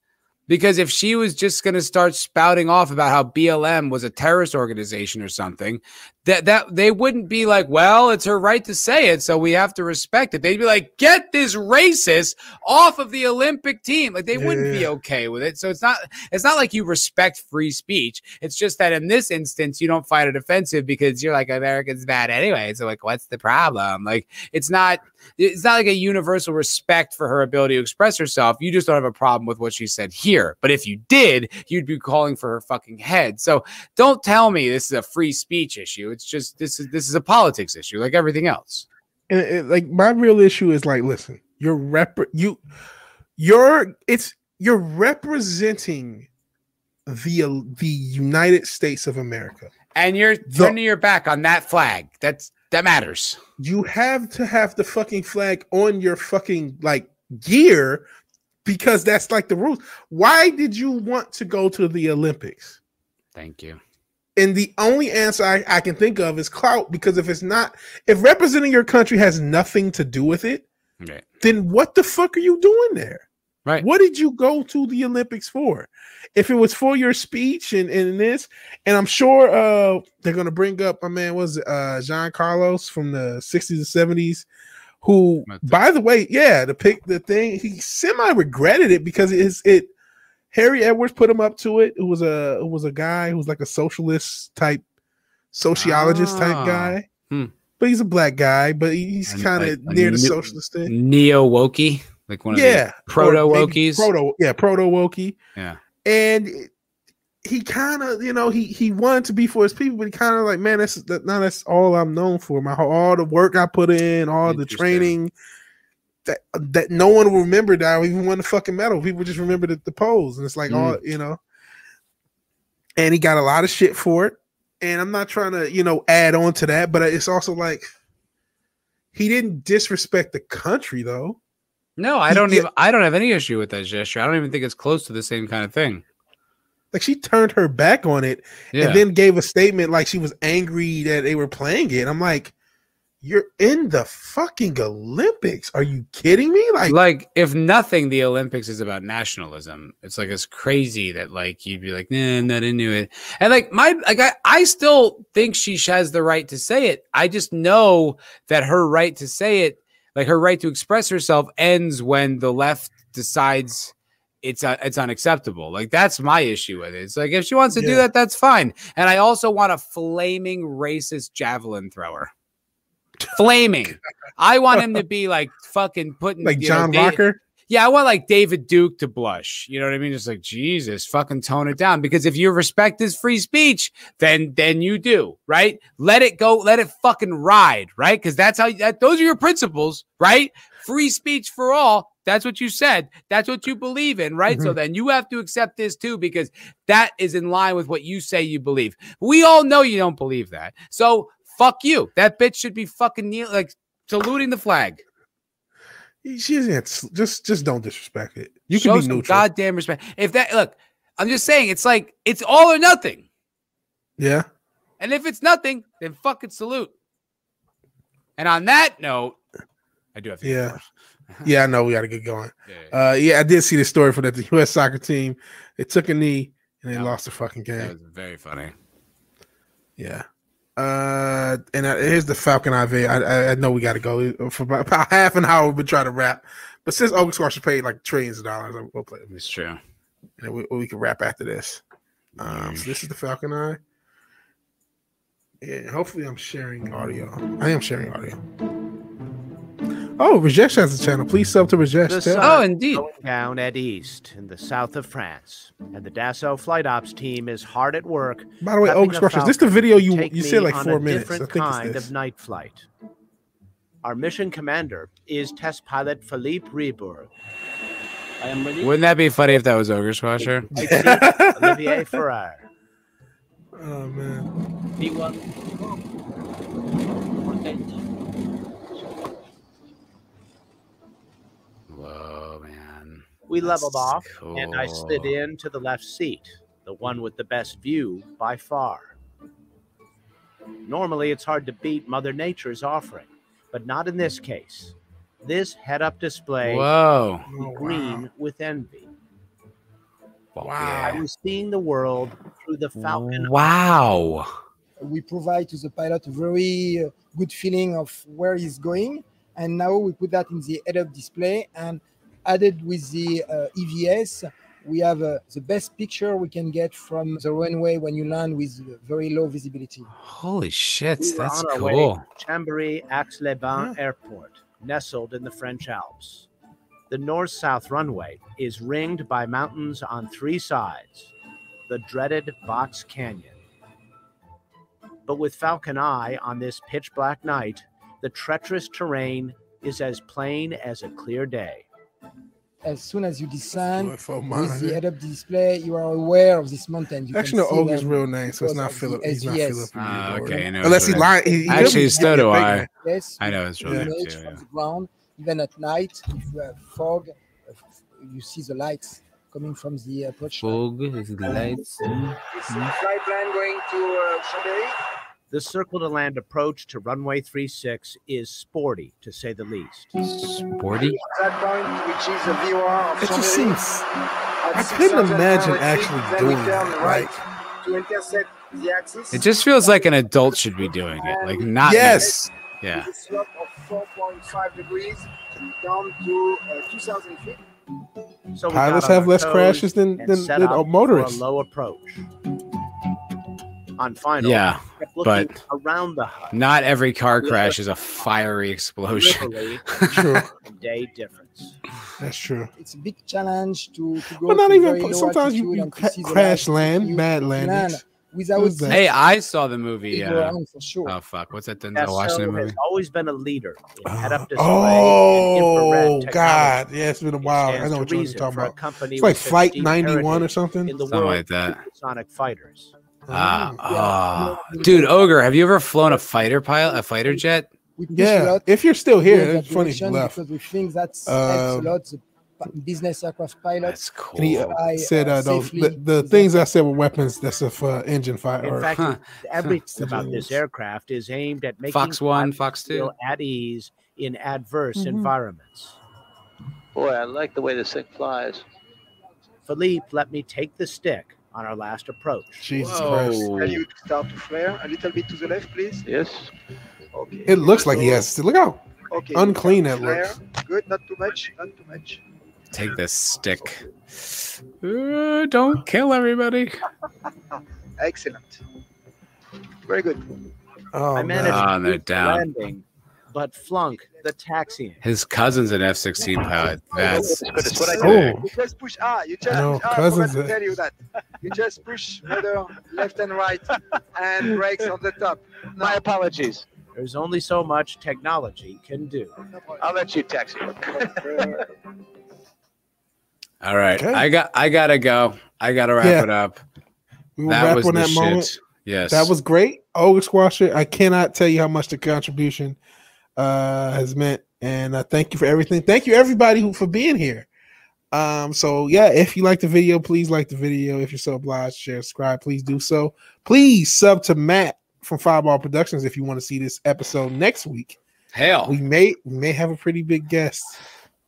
because if she was just going to start spouting off about how blm was a terrorist organization or something that that they wouldn't be like well it's her right to say it so we have to respect it. They'd be like get this racist off of the olympic team. Like they wouldn't be okay with it. So it's not it's not like you respect free speech. It's just that in this instance you don't find it offensive because you're like americans bad anyway. So like what's the problem? Like it's not it's not like a universal respect for her ability to express herself. You just don't have a problem with what she said here. But if you did you'd be calling for her fucking head. So don't tell me this is a free speech issue. It's just this is this is a politics issue like everything else. And it, like my real issue is like, listen, you're rep you, you're it's you're representing the the United States of America. and you're The- turning your back on that flag. That's that matters You have to have the fucking flag on your fucking like gear because that's like the rules. Why did you want to go to the Olympics? thank you And the only answer I, I can think of is clout because if it's not, if representing your country has nothing to do with it, then what the fuck are you doing there? Right. What did you go to the Olympics for? If it was for your speech and, and this, and I'm sure uh they're gonna bring up my man was it, uh John Carlos from the 60s and 70s, who by the way, yeah, the pick the thing, he semi regretted it because it is it Harry Edwards put him up to it. It was a it was a guy who was like a socialist type sociologist Ah. type guy. Hmm. But he's a black guy, but he's kind of near the socialist thing. neo wokey like one of Yeah, the proto wokies Proto, yeah, proto wokey. Yeah. and he kind of, you know, he he wanted to be for his people, but he kind of like, man, that's that, now that's all I'm known for. My all the work I put in, all the training. That, that no one will remember that I even won the fucking medal. People just remember the, the pose, and it's like all Mm. you know. And he got a lot of shit for it. And I'm not trying to, you know, add on to that, but it's also like he didn't disrespect the country though. No, I don't Yeah. even. I don't have any issue with that gesture. I don't even think it's close to the same kind of thing. Like she turned her back on it Yeah, and then gave a statement like she was angry that they were playing it. I'm like, you're in the fucking Olympics. Are you kidding me? Like, like if nothing, the Olympics is about nationalism. It's like it's crazy that like you'd be like, nah, I'm not into it. And like my like I, I still think she has the right to say it. I just know that her right to say it, like her right to express herself, ends when the left decides it's uh, it's unacceptable. Like that's my issue with it. It's like if she wants to do that, that's fine. And I also want a flaming racist javelin thrower. Flaming. I want him to be like fucking putting like know, John Walker. Yeah, I want like David Duke to blush. You know what I mean? Just like Jesus, fucking tone it down. Because if you respect his free speech, then then you do, right? Let it go, let it fucking ride, right? Because that's how that those are your principles, right? Free speech for all. That's what you said. That's what you believe in, right? So mm-hmm. then you have to accept this too, because that is in line with what you say you believe. We all know you don't believe that. So fuck you. That bitch should be fucking kneel like saluting the flag. She isn't. Just just don't disrespect it. You Show can be neutral. goddamn respect. If that look, I'm just saying it's like it's all or nothing. yeah. And if it's nothing, then fucking salute. And on that note, I do have to Yeah. Yeah, I know we got to get going. Yeah, yeah. Uh, yeah, I did see the story for that the U.S. soccer team. It took a knee and they lost the fucking that game. was very funny. Yeah. Uh, and uh, here's the Falcon IV. I, I, I know we got to go for about, about half an hour. We've been trying to wrap, but since Oak Squash paid like trillions of dollars, we'll play. It's true. And we, we can wrap after this. Um, so this is the Falcon Eye. Yeah, hopefully I'm sharing audio. I am sharing audio. Oh, Rejection has a channel. Please sub to Rejection. Oh, indeed. Down at Istres in the south of France, and the Dassault Flight Ops team is hard at work. By the way, Oaks Crushers, this is the video you you said like four minutes. I think kind of night flight. Our mission commander is test pilot Philippe Reburg. I am ready. Wouldn't that be funny if that was Ogre Squasher? Olivier Ferrer. Oh man. B1. we That's leveled off, cool. and I slid in to the left seat, the one with the best view by far. Normally, it's hard to beat Mother Nature's offering, but not in this case. This head up display Whoa. green wow. with envy. Wow. I was seeing the world through the Falcon. Wow. We provide to the pilot a very uh, good feeling of where he's going. And now we put that in the head up display. And added with the uh, evs we have uh, the best picture we can get from the runway when you land with very low visibility Holy shit. We That's on our cool. to Chambéry Aix-les-Bains Airport, nestled in the French Alps. The north-south runway is ringed by mountains on three sides, the dreaded Box Canyon. But with Falcon Eye on this pitch black night, the treacherous terrain is as plain as a clear day. As soon as you descend with the head-up display you are aware of this mountain you Actually, no, can is real name, so it's not of the Philip. He's not Philip. Ah, okay, I know Unless he his lied. He, he Actually, really so gave do a fake I. Yes, I know it's real the name too. from yeah. the ground, even at night, if you have fog, uh, you see the lights coming from the approach. Fog is the lights. Flight plan going to uh, Chambéry. The circle to land approach to runway 36 is sporty, to say the least. Sporty. That point, which is a viewer It just seems. I couldn't imagine actually doing we turn that. right Like, to intercept the axis. It just feels like an adult should be doing it. Like not. yes. Yeah. Slope of 4.5 degrees down to uh, 2,000 feet. So Pilots have less crashes than and than, than up for motorists. A low approach. On final, Yeah, we kept looking but- around the hut, Not every car crash is a fiery explosion. True. day difference. That's true. It's a big challenge to, to go But not even. Sometimes you, you and to cra- see the crash land, bad land landings. without that? Hey, I saw the movie. big Uh, for sure. oh fuck, what's that Denzel Dassault Washington has movie? always been a leader in Oh God! Yeah, it's been a while. I stands know what you're talking about. It's like Flight 91 or something. in the Something world like that. sonic fighters. Ah, Yeah. oh. dude, Ogre, have you ever flown a fighter pilot, a fighter jet? We push a Yeah, if you're still here, towards it's funny if you left. because we think that's Um, a lot the pi- business aircraft pilots. That's cool. And he uh, I, said uh, uh, those the, the things I said were weapons. That's if uh, engine fire. In Or, fact, Huh. everything about this aircraft is aimed at making Fox One, Fox Two. feel at ease in adverse Mhm. environments. Boy, I like the way this thing flies. Philippe let me take the stick on our last approach. Jesus Christ! Can you start to flare. A little bit to the left, please. Yes. Okay. It looks like he has. Look how Okay. unclean that Flare. looks. Good. Not too much. Not too much. Take this stick. Uh, don't kill everybody. Excellent. Very good. Oh I managed man! Ah, to they're the down. landing but flunk the taxiing. His cousin's an F sixteen pilot. Oh, that's That's what I Oh. do. You just push R. You just No, push R. I cousins forgot to tell you that. You just push whether left and right and brakes on the top. My apologies. There's only so much technology can do. I'll let you taxi. all right. Okay. I got. I gotta go. I gotta wrap Yeah. it up. We will That wrap was on the that shit. moment. Yes, That was great. Ogre Squasher, I cannot tell you how much the contribution uh, has meant. And uh, thank you for everything. Thank you, everybody, who for being here. Um, so yeah, if you like the video, please like the video. If you're so obliged, share, subscribe, please do so. Please sub to Matt from Fireball Productions if you want to see this episode next week. hell. We may we may have a pretty big guest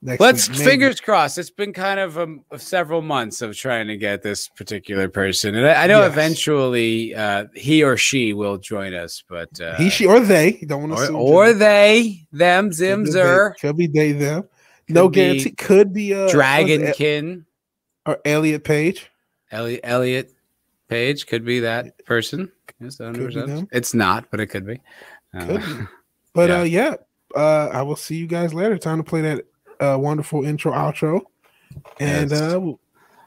Let's week. fingers crossed. It's been kind of um, several months of trying to get this particular person, and I, I know Yes. eventually uh, he or she will join us, but uh, he, she, or they. You don't want to or, assume or they, them, zim, Could be zer, they- Could be they them. No Could be guarantee. Could be uh, Dragonkin, or Elliot Page. Elliot, Elliot Page could be that person. Yes, be 100%. It's not, but it could be. Uh, Could be. But Yeah. uh yeah, uh I will see you guys later. Time to play that uh wonderful intro outro. And Yes. uh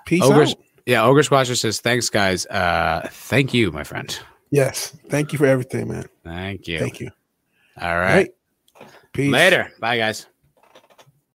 peace Ogre, out. yeah, Ogre Squasher says, "Thanks, guys. Uh, thank you, my friend. Yes. Thank you for everything, man. Thank you. Thank you. All All right. right. Peace. Later. Bye, guys."